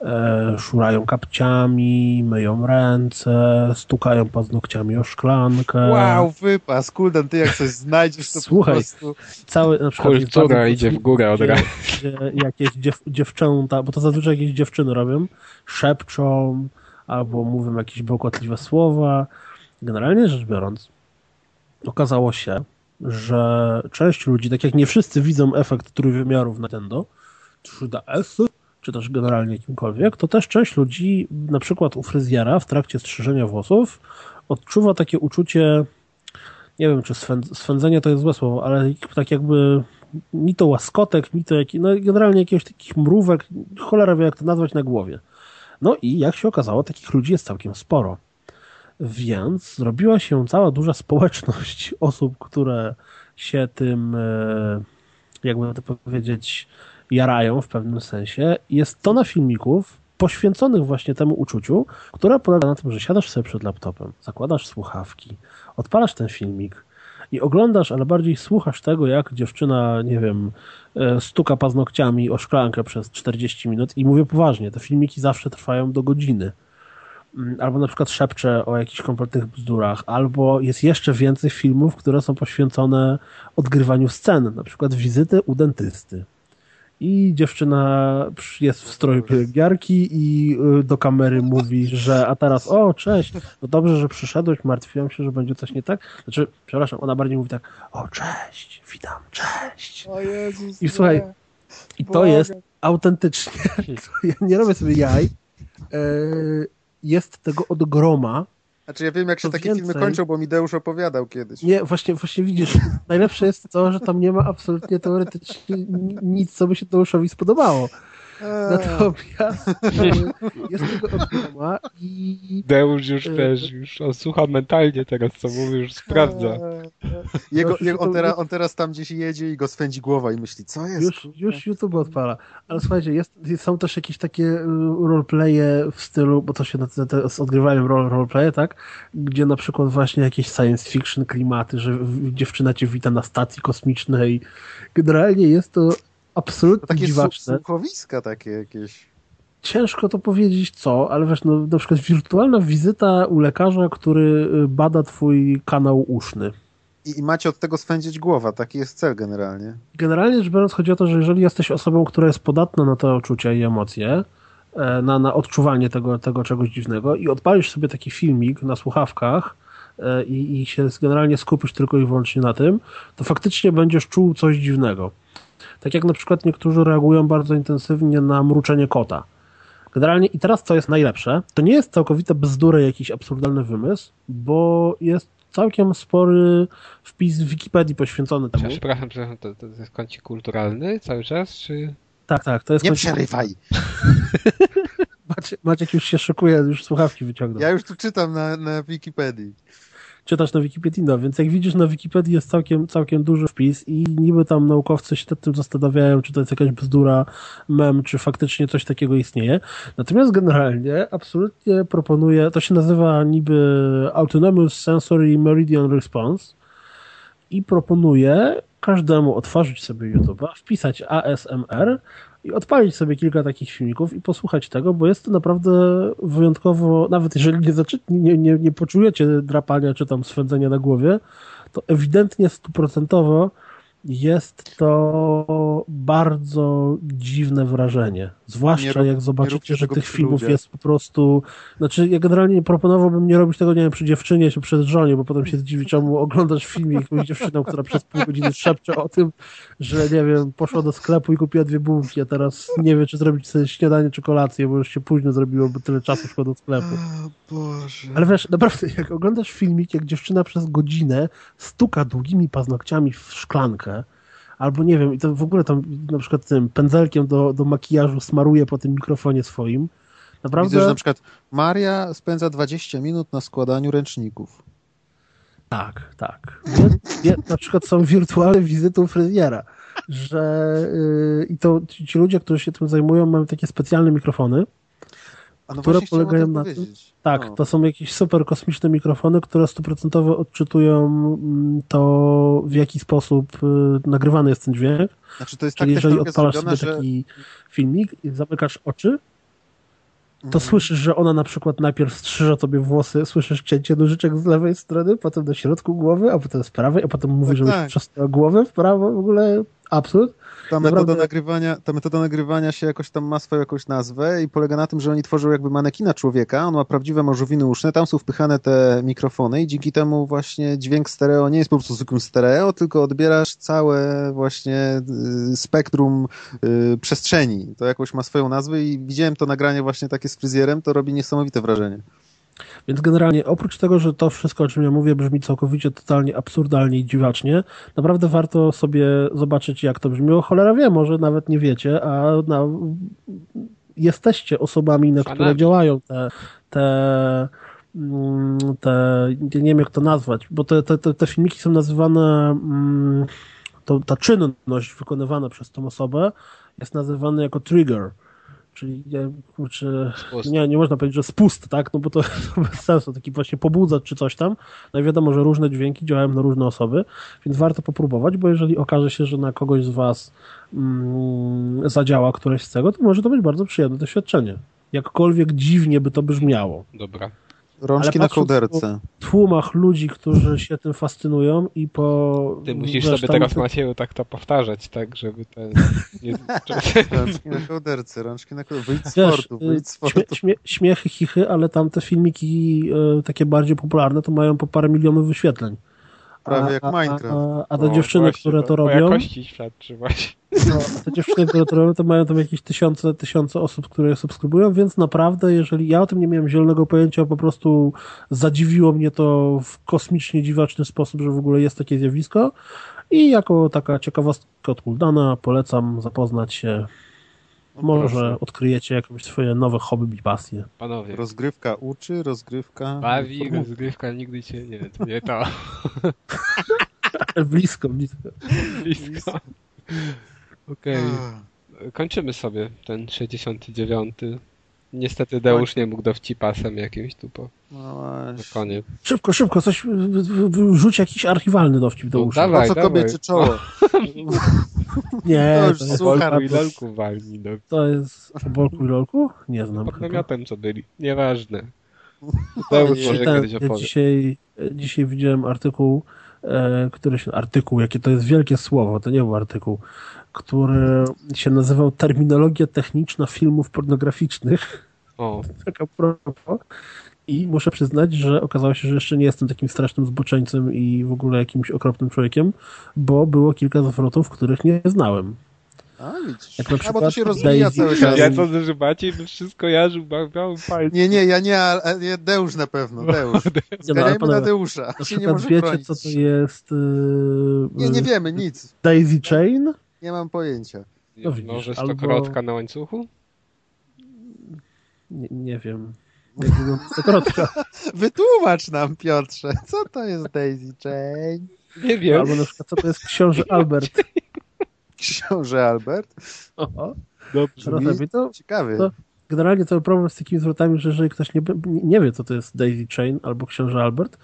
e, szurają kapciami, myją ręce, stukają paznokciami o szklankę. Wow, wypas, Kuldan, ty jak coś znajdziesz, to Słuchaj, po prostu... Cały, na przykład Kultura idzie w górę od razu. Gdzie jakieś dziew, dziewczęta, bo to zazwyczaj jakieś dziewczyny robią, szepczą albo mówią jakieś bełkotliwe słowa. Generalnie rzecz biorąc, okazało się, że część ludzi, tak jak nie wszyscy widzą efekt trójwymiarów Nintendo, 3DS, czy też generalnie jakimkolwiek, to też część ludzi, na przykład u fryzjera w trakcie strzyżenia włosów, odczuwa takie uczucie, nie wiem, czy swę- swędzenie to jest złe słowo, ale tak jakby ni to łaskotek, ni to jak, no generalnie jakiegoś takich mrówek, cholera wie jak to nazwać na głowie. No i jak się okazało, takich ludzi jest całkiem sporo. Więc zrobiła się cała duża społeczność osób, które się tym, e, jakby to powiedzieć, jarają w pewnym sensie. Jest tona filmików poświęconych właśnie temu uczuciu, które polega na tym, że siadasz sobie przed laptopem, zakładasz słuchawki, odpalasz ten filmik i oglądasz, ale bardziej słuchasz tego, jak dziewczyna, nie wiem, e, stuka paznokciami o szklankę przez 40 minut i mówię poważnie, te filmiki zawsze trwają do godziny. Mm, Albo na przykład szepcze o jakichś kompletnych bzdurach, albo jest jeszcze więcej filmów, które są poświęcone odgrywaniu scen, na przykład wizyty u dentysty. I dziewczyna jest w stroju pielęgniarki i y, do kamery mówi, że a teraz o, cześć, no dobrze, że przyszedłeś, martwiłam się, że będzie coś nie tak. Znaczy, przepraszam, ona bardziej mówi tak, o, cześć, witam, cześć. O Jezus, I słuchaj, I to jest autentycznie, ja nie robię sobie jaj, e, jest tego od groma. Znaczy ja wiem, jak się to takie więcej- filmy kończą, bo mi Deusz opowiadał kiedyś. Nie, właśnie, właśnie widzisz, najlepsze jest to, że tam nie ma absolutnie teoretycznie ni- nic, co by się Deuszowi spodobało. Eee, Natomiast e, jest tego od groma i Deusz już E, też, już on słucha mentalnie teraz, co mówi, już sprawdza. eee, Jego, No, jego, on, teraz, on teraz tam gdzieś jedzie i go swędzi głowa i myśli, co jest? już, już YouTube odpala. Ale słuchajcie, jest, są też jakieś takie y, roleplaye w stylu, bo to się nazywa te, z odgrywaniem role, roleplaye, tak? Gdzie na przykład właśnie jakieś science fiction klimaty, że w- dziewczyna cię wita na stacji kosmicznej. Generalnie jest to To absolutnie takie su- dziwaczne. słuchowiska takie jakieś. Ciężko to powiedzieć co, ale wiesz, no, na przykład wirtualna wizyta u lekarza, który y, bada twój kanał uszny. I, I macie od tego swędzić głowa, taki jest cel generalnie. Generalnie rzecz biorąc, chodzi o to, że jeżeli jesteś osobą, która jest podatna na te uczucia i emocje, e, na, na odczuwanie tego, tego czegoś dziwnego i odpalisz sobie taki filmik na słuchawkach e, i, i się generalnie skupisz tylko i wyłącznie na tym, to faktycznie będziesz czuł coś dziwnego. Tak jak na przykład niektórzy reagują bardzo intensywnie na mruczenie kota. Generalnie i teraz co jest najlepsze, to nie jest całkowita bzdura jakiś absurdalny wymysł, bo jest całkiem spory wpis w Wikipedii poświęcony temu. Przepraszam, przepraszam, to, to jest kącik kulturalny cały czas, czy... Tak, tak, to jest Nie końcówka. przerywaj! Maciek, Maciek już się szykuje, już słuchawki wyciągnął. Ja już tu czytam na, na Wikipedii. Czytasz na Wikipedii, no, więc jak widzisz na Wikipedii jest całkiem, całkiem duży wpis i niby tam naukowcy się nad tym zastanawiają, czy to jest jakaś bzdura, mem, czy faktycznie coś takiego istnieje. Natomiast generalnie absolutnie proponuję, to się nazywa niby Autonomous Sensory Meridian Response i proponuję każdemu otworzyć sobie YouTube'a, wpisać ASMR i odpalić sobie kilka takich filmików i posłuchać tego, bo jest to naprawdę wyjątkowo, nawet jeżeli nie, zaczy, nie, nie, nie poczujecie drapania czy tam swędzenia na głowie, to ewidentnie stuprocentowo jest to bardzo dziwne wrażenie. Nie Zwłaszcza rób- jak zobaczycie, że tych filmów ludziach. jest po prostu. Znaczy, ja generalnie proponowałbym nie robić tego, nie wiem, przy dziewczynie czy przed żonie, bo potem się zdziwi, czemu oglądasz film z jakąś dziewczyną, która przez pół godziny szepcze o tym, że nie wiem, poszła do sklepu i kupiła dwie bułki, a teraz nie wie, czy zrobić sobie śniadanie czy kolację, bo już się późno zrobiło, bo tyle czasu szło do sklepu. O Boże. Ale wiesz, naprawdę, jak oglądasz filmik, jak dziewczyna przez godzinę stuka długimi paznokciami w szklankę, albo nie wiem, i to w ogóle tam na przykład tym pędzelkiem do, do makijażu smaruje po tym mikrofonie swoim. Naprawdę, Widzę, że na przykład Maria spędza 20 minut na składaniu ręczników. tak, tak. Nie, na przykład są wirtualne wizyty u fryzjera, że yy, i to ci, ci ludzie, którzy się tym zajmują, mają takie specjalne mikrofony, no Które polegają na tym-. Tak, No. to są jakieś super kosmiczne mikrofony, które stuprocentowo odczytują mm, to, w jaki sposób y, nagrywany jest ten dźwięk. Znaczy to jest Czyli tak jeżeli odpalasz zrobiona, sobie że... taki filmik i zamykasz oczy, to Mhm. słyszysz, że ona na przykład najpierw strzyże tobie włosy, słyszysz cięcie nożyczek z lewej strony, potem do środku głowy, a potem z prawej, a potem mówi, Tak, żebyś tak. przestała głowę w prawo, w ogóle absurd. Ta metoda, Naprawdę- nagrywania, ta metoda nagrywania się jakoś tam ma swoją jakąś nazwę i polega na tym, że oni tworzą jakby manekina człowieka, on ma prawdziwe małżowiny uszne, tam są wpychane te mikrofony i dzięki temu właśnie dźwięk stereo nie jest po prostu zwykłym stereo, tylko odbierasz całe właśnie y, spektrum y, przestrzeni. To jakoś ma swoją nazwę i widziałem to nagranie właśnie takie z fryzjerem, to robi niesamowite wrażenie. Więc generalnie, oprócz tego, że to wszystko, o czym ja mówię, brzmi całkowicie totalnie absurdalnie i dziwacznie, naprawdę warto sobie zobaczyć, jak to brzmiło. Cholera wie, może nawet nie wiecie, a na, jesteście osobami, na Fanami. które działają te, te, mm, te, nie wiem jak to nazwać, bo te, te, te, te filmiki są nazywane, mm, to, ta czynność wykonywana przez tą osobę jest nazywana jako trigger. Czyli nie, kurczę, nie, nie można powiedzieć, że spust, tak? No bo to to bez sensu, taki właśnie pobudzać czy coś tam. No i wiadomo, że różne dźwięki działają na różne osoby, więc warto popróbować, bo jeżeli okaże się, że na kogoś z Was mm, zadziała któreś z tego, to może to być bardzo przyjemne doświadczenie. Jakkolwiek dziwnie by to brzmiało. Dobra. Rączki na kołderce. Tłumach ludzi, którzy się tym fascynują i po... Ty musisz wiesz, sobie teraz, Macieju, tak to powtarzać, tak, żeby ten... Nie... Rączki na kołderce, rączki na kołderce. Wyjdź z sportu, wyjdź z sportu. śmie, śmiechy, chichy, ale tam te filmiki e, takie bardziej popularne to mają po parę milionów wyświetleń. Prawie jak a, Minecraft. A, a te O, dziewczyny, właśnie, które to robią, jakości świadczy właśnie. no, te dziewczyny, które to robią, to mają tam jakieś tysiące, tysiące osób, które je subskrybują, więc naprawdę, jeżeli ja o tym nie miałem zielonego pojęcia, po prostu zadziwiło mnie to w kosmicznie dziwaczny sposób, że w ogóle jest takie zjawisko i jako taka ciekawostka od Kuldana polecam zapoznać się. No Może proszę. odkryjecie jakieś swoje nowe hobby i pasje. Panowie, Rozgrywka uczy, rozgrywka... bawi, rozgrywka, nigdy cię... Nie, to nie to. blisko, blisko. Blisko. Okej. Kończymy sobie ten 69. Niestety Deusz nie mógł dowcipasem jakimś tu po No koniec. Szybko, szybko, coś, rzuć jakiś archiwalny dowcip do No, uszu. dawaj. Co kobiecie czoło? Nie, To to, już jest, słucham. Bolku i walni, no. to jest o Bolku i Lolku? Nie znam Pod namiotem co byli. Nieważne. Deusz może Ten, kiedyś ja opowie. dzisiaj, dzisiaj widziałem artykuł, e, który się, artykuł, jakie to jest wielkie słowo, to nie był artykuł, który się nazywał Terminologia techniczna filmów pornograficznych. O, Tak a propos. I muszę przyznać, że okazało się, że jeszcze nie jestem takim strasznym zboczeńcem i w ogóle jakimś okropnym człowiekiem, bo było kilka zwrotów, których nie znałem. A. Jak na A, bo to przykład się rozwija Daisy cały czas. ja sądzę, że Maciej by wszystko jarzył białym palcem. Nie, nie, ja nie, ale nie, Deusz na pewno, Deusz. Nie, no, na Deusza. Na Się nie przykład wiecie, bronić. co to jest yy, Nie, nie wiemy, nic. Daisy Chain? Nie mam pojęcia. No widzisz, Może albo- stokrotka na łańcuchu? Nie, nie wiem. Jak wygląda stokrotka. Wytłumacz nam, Piotrze, co to jest Daisy Chain? Nie wiem. Albo na przykład, co to jest książę Albert. Książę Albert? Oho, Dobrze. To Ciekawy. To- generalnie to problem z takimi zwrotami, że jeżeli ktoś nie, nie- wie, co to jest Daisy Chain albo książę Albert,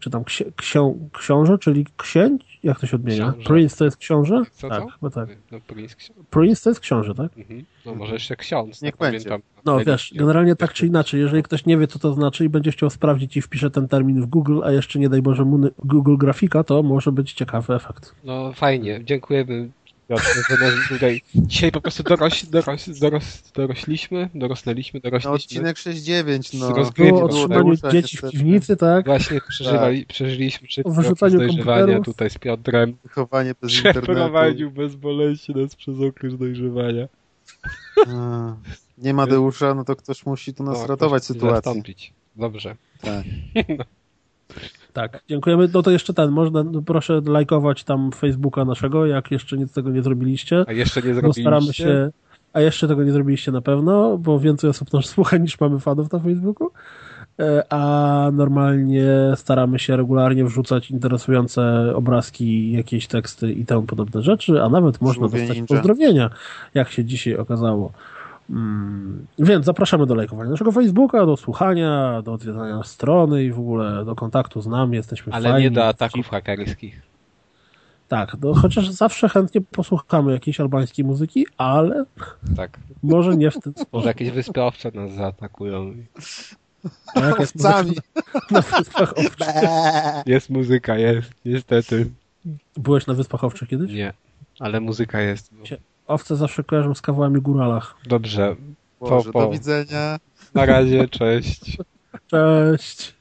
czy tam ksi- ksią, książę, czyli księć, Jak to się odmienia? Książę. Prince to jest książę? Co tak, to? chyba tak. No, Prince ksi- Prince to jest książę, tak? mhm. no może jeszcze ksiądz. Niech tak będzie. pamiętam. No wiesz, nie- generalnie tak czy inaczej, jeżeli ktoś nie wie, co to znaczy i będzie chciał sprawdzić i wpisze ten termin w Google, a jeszcze nie daj Boże mu Google grafika, to może być ciekawy efekt. No fajnie, dziękujemy. Piotrze, że nas tutaj dzisiaj po prostu doroś, doroś, doros, dorośliśmy, dorosnęliśmy, No, dorośliśmy. odcinek 6.9, no. Z rozgry- Było o Było trzymaniu Tadeusza, dzieci w piwnicy, tak? Właśnie przeżywali, przeżyliśmy szybko O wyrzucaniu dojrzewania tutaj z Piotrem. Wychowanie bez internetu. Przeprowadzeniu bezboleśnie nas przez okres dojrzewania. A, Nie ma Deusza, no to ktoś musi tu nas No, ratować sytuację. Zastąpić. Dobrze. Tak. Tak, dziękujemy. No to jeszcze ten, można, no proszę lajkować tam Facebooka naszego, jak jeszcze nic tego nie zrobiliście. A jeszcze nie zrobiliście? staramy się, a jeszcze tego nie zrobiliście na pewno, bo więcej osób nas słucha niż mamy fanów na Facebooku. E, A normalnie staramy się regularnie wrzucać interesujące obrazki, jakieś teksty i temu podobne rzeczy, a nawet można Żółwie dostać ninja. pozdrowienia, jak się dzisiaj okazało. Mm, Więc zapraszamy do lajkowania naszego Facebooka, do słuchania, do odwiedzania strony i w ogóle do kontaktu z nami. Jesteśmy Ale fajni. nie do ataków hakerskich. Tak, no, chociaż zawsze chętnie posłuchamy jakiejś albańskiej muzyki, ale Tak. może nie w ten Może sposób. jakieś wyspy owcze nas zaatakują. A jak jest Owcami. muzyka Na Wyspach Owczych. Jest muzyka, jest. Niestety. Byłeś na Wyspach Owczych kiedyś? Nie. Ale muzyka jest. Owce zawsze kojarzą z kawałami góralach. Dobrze. Boże, po. do widzenia. Na razie, cześć. Cześć!